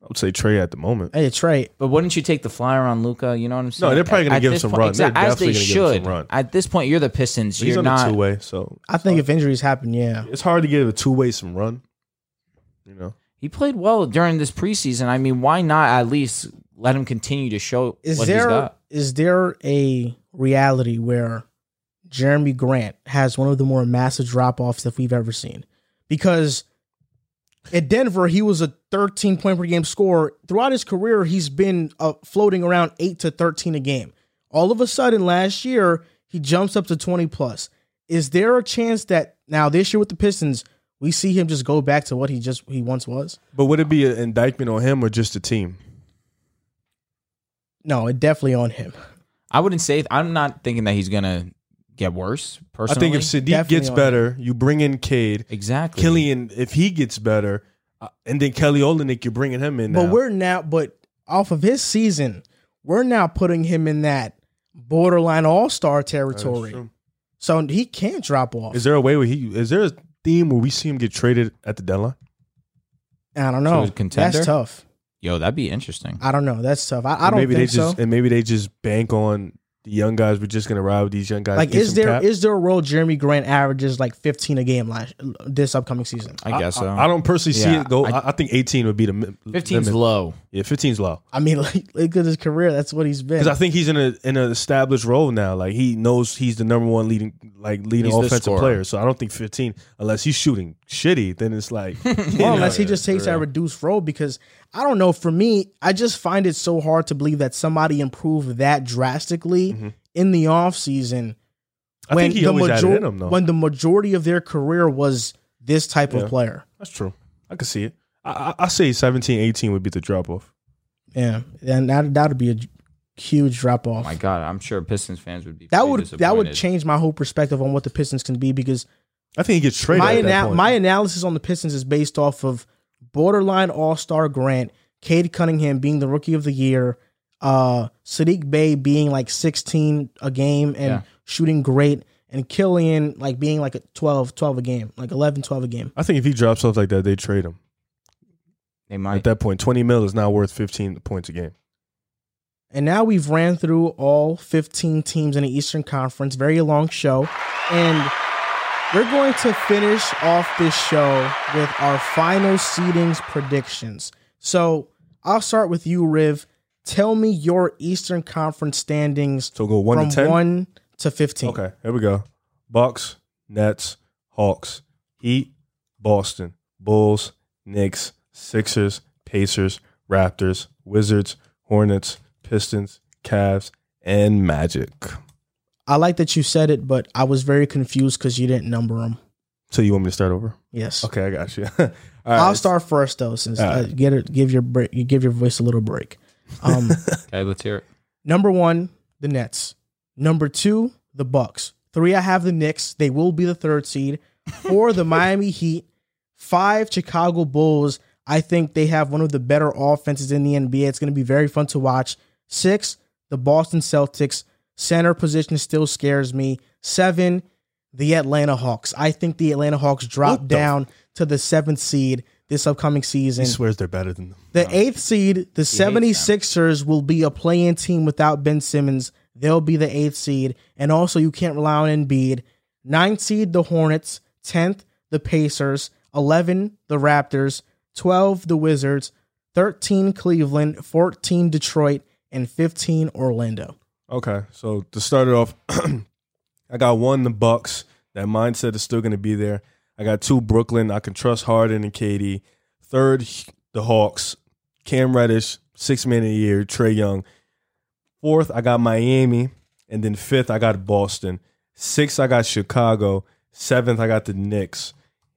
I would say Trey at the moment. Hey, Trey, But wouldn't you take the flyer on Luka? You know what I'm saying? No, they're probably gonna give him this some point- run. They're as they definitely gonna give him should. some run. At this point, you're the Pistons. He's you're on not. a two way, so I think if injuries happen, yeah. it's hard to give a two way some run. You know, He played well during this preseason. I mean, why not at least let him continue to show Is what he's there got? is there a reality where Jerami Grant has one of the more massive drop offs that we've ever seen? Because at Denver, he was a 13 point per game scorer. Throughout his career, he's been uh, floating around 8 to 13 a game. All of a sudden, last year, he jumps up to 20 plus. Is there a chance that now this year with the Pistons, we see him just go back to what he just he once was? but would it be an indictment on him or just the team? No, it definitely on him. I wouldn't say. I'm not thinking that he's gonna get worse. Personally, I think if Sadiq Definitely gets on better, you bring in Cade, exactly Killian. If he gets better, uh, and then Kelly Olynyk, you're bringing him in. But now. we're now, but off of his season, we're now putting him in that borderline all star territory. So he can't drop off. Is there a way where he? Is there a theme where we see him get traded at the deadline? I don't know. So contender? That's tough. Yo, that'd be interesting. I don't know. That's tough. I, I don't maybe think they just so. and maybe they just bank on the young guys. We're just gonna ride with these young guys. Like, is some there is cap. there a role Jerami Grant averages like 15 a game last this upcoming season? I guess so. I, don't personally see Yeah, it go. I- I, I think 18 would be the mi- 15's limit. low. Yeah, 15's low. I mean, like, look at his career. That's what he's been. Because I think he's in a in an established role now. Like he knows he's the number one leading like leading He's the offensive scorer. player. So I don't think 15 unless he's shooting shitty, then it's like Well, know, unless he just takes that reduced role because I don't know. For me, I just find it so hard to believe that somebody improved that drastically Mhm. in the offseason I think he always had it in him though. when the majority of their career was this type Yeah. of player. That's true. I can see it. I, I, I say 17, 18 would be the drop off. Yeah, and that that would be a huge drop Oh off. my god, I'm sure Pistons fans would be. that pretty would that would disappointed. change my whole perspective on what the Pistons can be because I think he gets traded. my at that ana- point. my analysis on the Pistons is based off of borderline All Star Grant, Cade Cunningham being the Rookie of the Year, uh, Sadiq Bey being like 16 a game and Yeah. shooting great, and Killian like being like a 12, 12 a game, like 11, 12 a game. I think if he drops off like that, they trade him. They At might. that point, 20 mil is now worth 15 points a game. And now we've ran through all 15 teams in the Eastern Conference. Very long show. And we're going to finish off this show with our final seedings predictions. So I'll start with you, Riv. Tell me your Eastern Conference standings So go 1 from to 10. 1 to 15. Okay, here we go. Bucks, Nets, Hawks, Heat, Boston, Bulls, Knicks, Sixers, Pacers, Raptors, Wizards, Hornets, Pistons, Cavs, and Magic. I like that you said it, but I was very confused because you didn't number them. So you want me to start over? Yes. Okay, I got you. All right, I'll start first though, since All uh, get it, give your break, you give your voice a little break. Um, Okay, let's hear it. Number one, the Nets. Number two, the Bucks. Three, I have the Knicks. They will be the third seed. Four, the Miami Heat. Five, Chicago Bulls. I think they have one of the better offenses in the NBA. It's going to be very fun to watch. Six, the Boston Celtics. Center position still scares me. Seven, the Atlanta Hawks. I think the Atlanta Hawks drop What the- down to the seventh seed this upcoming season. he swears they're better than them. The eighth seed, the them. 76ers, will be a play-in team without Ben Simmons. They'll be the eighth seed. And also, you can't rely on Embiid. Ninth seed, the Hornets. Tenth, the Pacers. 11, the Raptors. 12, the Wizards. 13, Cleveland. 14, Detroit. And 15, Orlando. Okay, so to start it off, I got one the Bucks. That mindset is still going to be there. I got two Brooklyn. I can trust Harden and KD. Third, the Hawks. Cam Reddish, six man a year. Trae Young. Fourth, I got Miami, and then fifth, I got Boston. Sixth, I got Chicago. Seventh, I got the Knicks.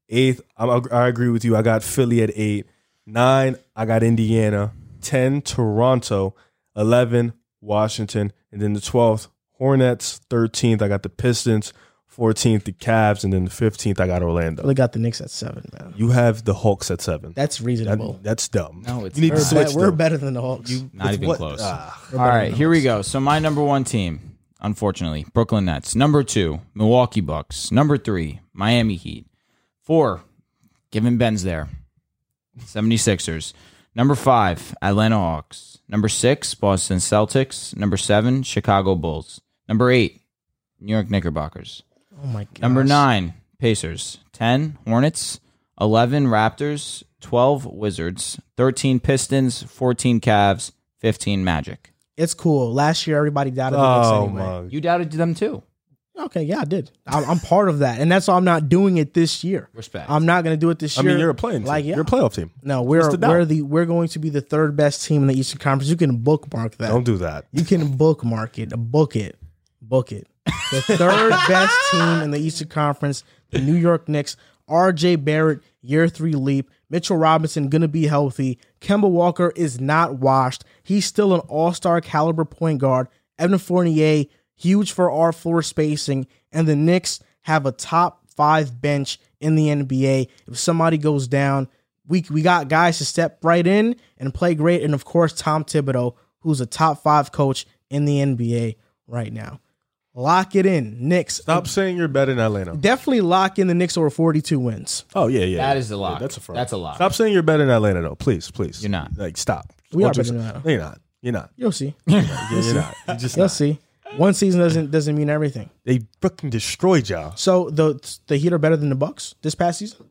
Eighth, I, I agree with you. I got Philly at eight. Nine, I got Indiana. Ten, Toronto. Eleven, Washington, and then the twelfth, Hornets. Thirteenth, I got the Pistons. Fourteenth, the Cavs, and then the fifteenth, I got Orlando. They got the Knicks at seven, man. You have the Hawks at seven. That's That- reasonable. that's dumb. No, it's you need to we're, switch. be- we're them. better than the Hawks. Not even What- close. ah. We're All better right, than here the we go. So my number one team, unfortunately, Brooklyn Nets. Number two, Milwaukee Bucks. Number three, Miami Heat. Four, given Ben's there, 76ers. Number five, Atlanta Hawks. Number six, Boston Celtics. Number seven, Chicago Bulls. Number eight, New York Knickerbockers. Oh my god. Number nine, Pacers. 10, Hornets. 11, Raptors. 12, Wizards. 13, Pistons. 14, Cavs. 15, Magic. It's cool. Last year, everybody doubted the Knicks Oh anyway. my! You doubted them too. Okay, yeah, I did. I'm, I'm part of that, and that's why I'm not doing it this year. Respect. I'm not going to do it this year. I mean, you're a playing team. Like, yeah. You're a playoff team. No, we're the we're the we're going to be the third best team in the Eastern Conference. You can bookmark that. Don't do that. You can bookmark it, book it, book it. The third best team in the Eastern Conference, the New York Knicks. R.J. Barrett, year three leap. Mitchell Robinson gonna be healthy. Kemba Walker is not washed. He's still an All Star caliber point guard. Evan Fournier, huge for our floor spacing, and the Knicks have a top five bench in the NBA. If somebody goes down, we we got guys to step right in and play great, and of course Tom Thibodeau, who's a top five coach in the NBA right now. Lock it in, Knicks. Stop saying you're better than Atlanta. Definitely lock in the Knicks over 42 wins. Oh yeah, yeah. That yeah. a lock. Yeah, that's a firm. That's a lock. Stop saying you're better than Atlanta, though. Please, please. You're not. Like, stop. We are Don't you better say- than Atlanta. No, you're not. You're not. You'll see. Yeah, you're not. You're just You'll not. see. One season doesn't doesn't mean everything. They fucking destroyed y'all. So the the Heat are better than the Bucks this past season.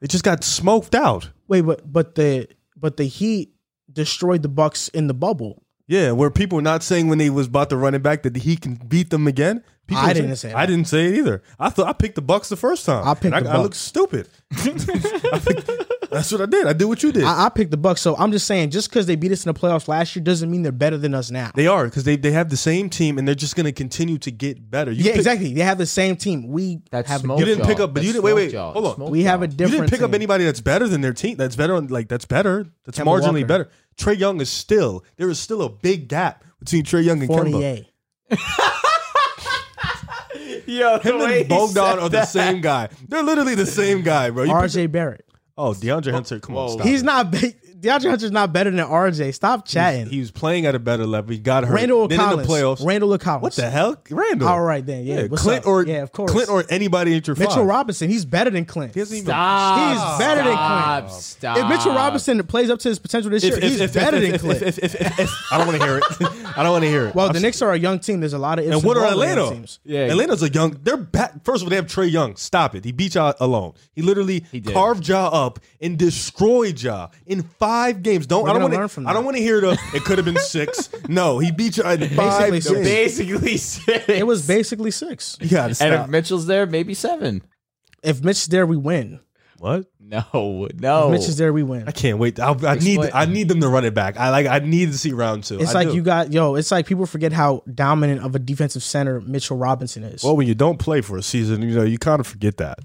They just got smoked out. Wait, but but the but the Heat destroyed the Bucks in the bubble. Yeah, where people were not saying when they was about to run it back that he can beat them again. People I didn't saying- say that. I didn't say it either. I thought I picked the Bucks the first time. I picked And the I, I looked stupid. I picked- that's what I did. I did what you did. I, I picked the Bucks, so I'm just saying, just because they beat us in the playoffs last year doesn't mean they're better than us now. they are because they, they have the same team and they're just going to continue to get better. You yeah, pick- exactly. They have the same team. We That's have a smoke You didn't pick up- but you didn't- wait, wait, y'all. hold on. Smoke we have a y'all. You different. didn't pick up anybody that's better than their team. That's better. on Like that's better. That's Kemba marginally Walker. better. Trae Young is still there is still a big gap between Trae Young and Kemba. Fournier. Yo, Him and Bogdan are the same guy. They're literally the same guy, bro. You picked- RJ Barrett. oh, DeAndre Hunter, come on, Whoa. stop. He's not. Be- DeAndre Hunter's not better than RJ. Stop chatting. He was playing at a better level. He got hurt. Randle then Collins. in the playoffs. Randle Collins. what the hell, Randle? All right then. Yeah. what's Clint up? or yeah, of course. Clint or anybody at your Mitchell five. Robinson. He's better than Clint. He hasn't even- Stop. He's better than Clint. Stop. If Mitchell Robinson plays up to his potential this year, he's better than if, Clint. if, if, if, if- I don't want to hear it. I don't want to hear it. well, I'm the Knicks are a young team. There's a lot of ifs And what are buts on the Atlanta? teams. Yeah. Atlanta's a young. They're back. First of all, they have Trae Young. Stop it. He beat y'all alone. He literally did. carved y'all up and destroyed y'all in five games. Don't We're I don't gonna want learn to. from I don't want to hear the. It could have been six. No, he beat you in five Basically games. six. Basically six. It was basically six. You gotta And stop. if Mitchell's there, maybe seven. If Mitch is there, we win. what? No, no. If Mitch is there, we win. I can't wait. I, I need. Explain. I need them to run it back. I like. I need to see round two. It's I like do. you got yo. It's like people forget how dominant of a defensive center Mitchell Robinson is. Well, when you don't play for a season, you know you kind of forget that.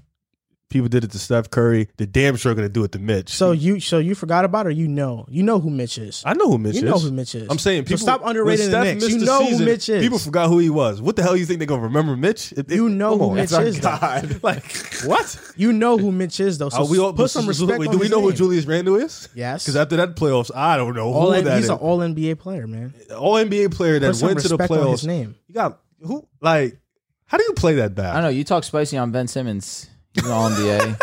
People did it to Steph Curry. They're damn sure going to do it to Mitch. so you so you forgot about it or you know you know who Mitch is. I know who Mitch You is. You know who Mitch is. I'm saying So people stop underrating the Steph Knicks. You the know who Mitch is. People forgot who he was. What the hell you think they're going to remember Mitch? If they- You know who on. Mitch is, though. God. like what? You know who Mitch is though. So Are we all, put some respect. wait, on do we his know who. Julius Randle is? Yes. Because after that playoffs, I don't know all who that he's is. an all NBA player, man. All NBA player that went to the respect on his playoffs. name. You got who? Like, how do you play that bad? I don't know. You talk spicy on Ben Simmons. He's an All NBA.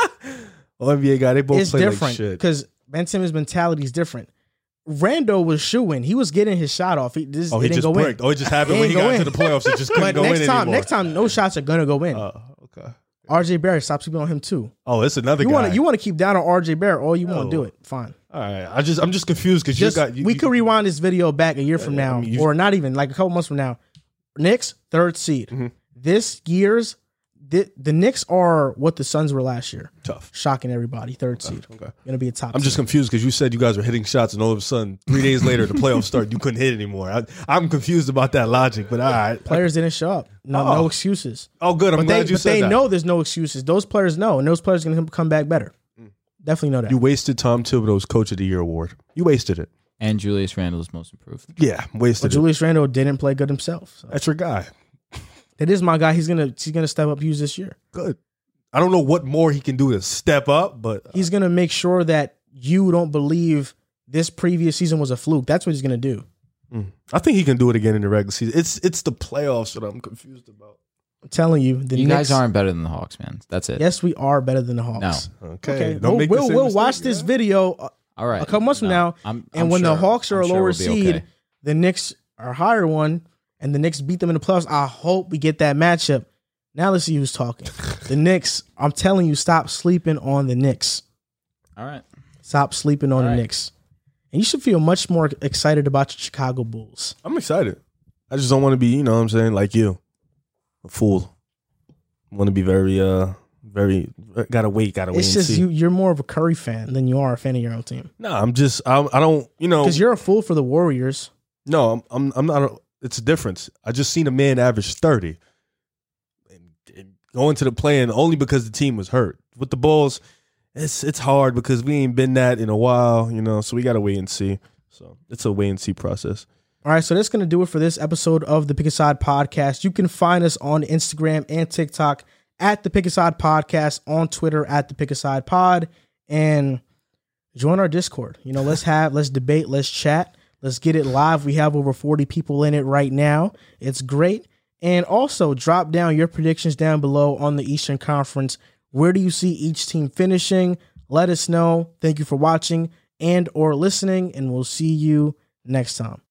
All NBA guy. They both It's play like different shit. because Ben Simmons' mentality is different. Rando was shooing. He was getting his shot off. He, this, Oh, he didn't just go bricked. in. Oh, it just happened It when he got in. to the playoffs. It just couldn't But go next in time, anymore. next time, no shots are gonna go in. Oh, okay. RJ Barrett, stop sleeping on him too. Oh, it's another You guy. want to you want to keep down on RJ Barrett all you want No. to do it. Fine. All right. I just I'm just confused because you got you, we you- could rewind this video back a year from Yeah, I now, mean, or not even like a couple months from now. Knicks third seed. Mm-hmm. This year's the, the Knicks are what the Suns were last year, Tough. shocking everybody. Third seed, Okay. gonna be a top. I'm just team. confused because you said you guys were hitting shots, and all of a sudden, three days later, the playoffs start, you couldn't hit anymore. I, I'm confused about that logic, but all right. players didn't show up. No, Oh. no excuses. Oh, good. I'm But glad they, you but said they that. know there's no excuses. Those players know, and those players are gonna come- come back better. Mm. Definitely know that. You wasted Tom Thibodeau's Coach of the Year award. You wasted it. And Julius Randle is most improved. Yeah, wasted it. Julius Randle didn't play good himself. So. That's your guy. That is my guy. He's gonna he's gonna step up huge this year. Good. I don't know what more he can do to step up, but He's gonna make sure that you don't believe this previous season was a fluke. That's what he's gonna do. I think he can do it again in the regular season. It's it's the playoffs that I'm confused about. I'm telling you, the You Knicks, guys aren't better than the Hawks, man. That's it. Yes, we are better than the Hawks. Okay, Okay, don't we'll, make we'll, we'll mistake, watch this yeah? video uh, All right. a couple months from now, I'm- and I'm when the Hawks are I'm a sure lower we'll seed, okay. the Knicks are higher one, and the Knicks beat them in the playoffs. I hope we get that matchup. Now let's see who's talking. the Knicks. I'm telling you, stop sleeping on the Knicks. All right. Stop sleeping on All the right. Knicks. And you should feel much more excited about your Chicago Bulls. I'm excited. I just don't want to be, you know what I'm saying, like you. A fool. I want to be very uh very gotta wait, gotta wait It's and just see. you. You're more of a Curry fan than you are a fan of your own team. No, I'm just I'm, I don't, you know, Because you're a fool for the Warriors. no, I'm I'm, I'm not a, it's a difference. I just seen a man average 30 and, and going to the play-in only because the team was hurt. With the Bulls, it's it's hard because we ain't been that in a while, you know, so we got to wait and see. So, it's a wait and see process. All right, so that's going to do it for this episode of the Pick Aside Podcast. You can find us on Instagram and TikTok at the Pick Aside Podcast, on Twitter at the Pick Aside Pod, and join our Discord. You know, let's have, let's debate, let's chat, let's get it live. We have over 40 people in it right now. It's great. And also drop down your predictions down below on the Eastern Conference. Where do you see each team finishing? Let us know. Thank you for watching and or listening, and we'll see you next time.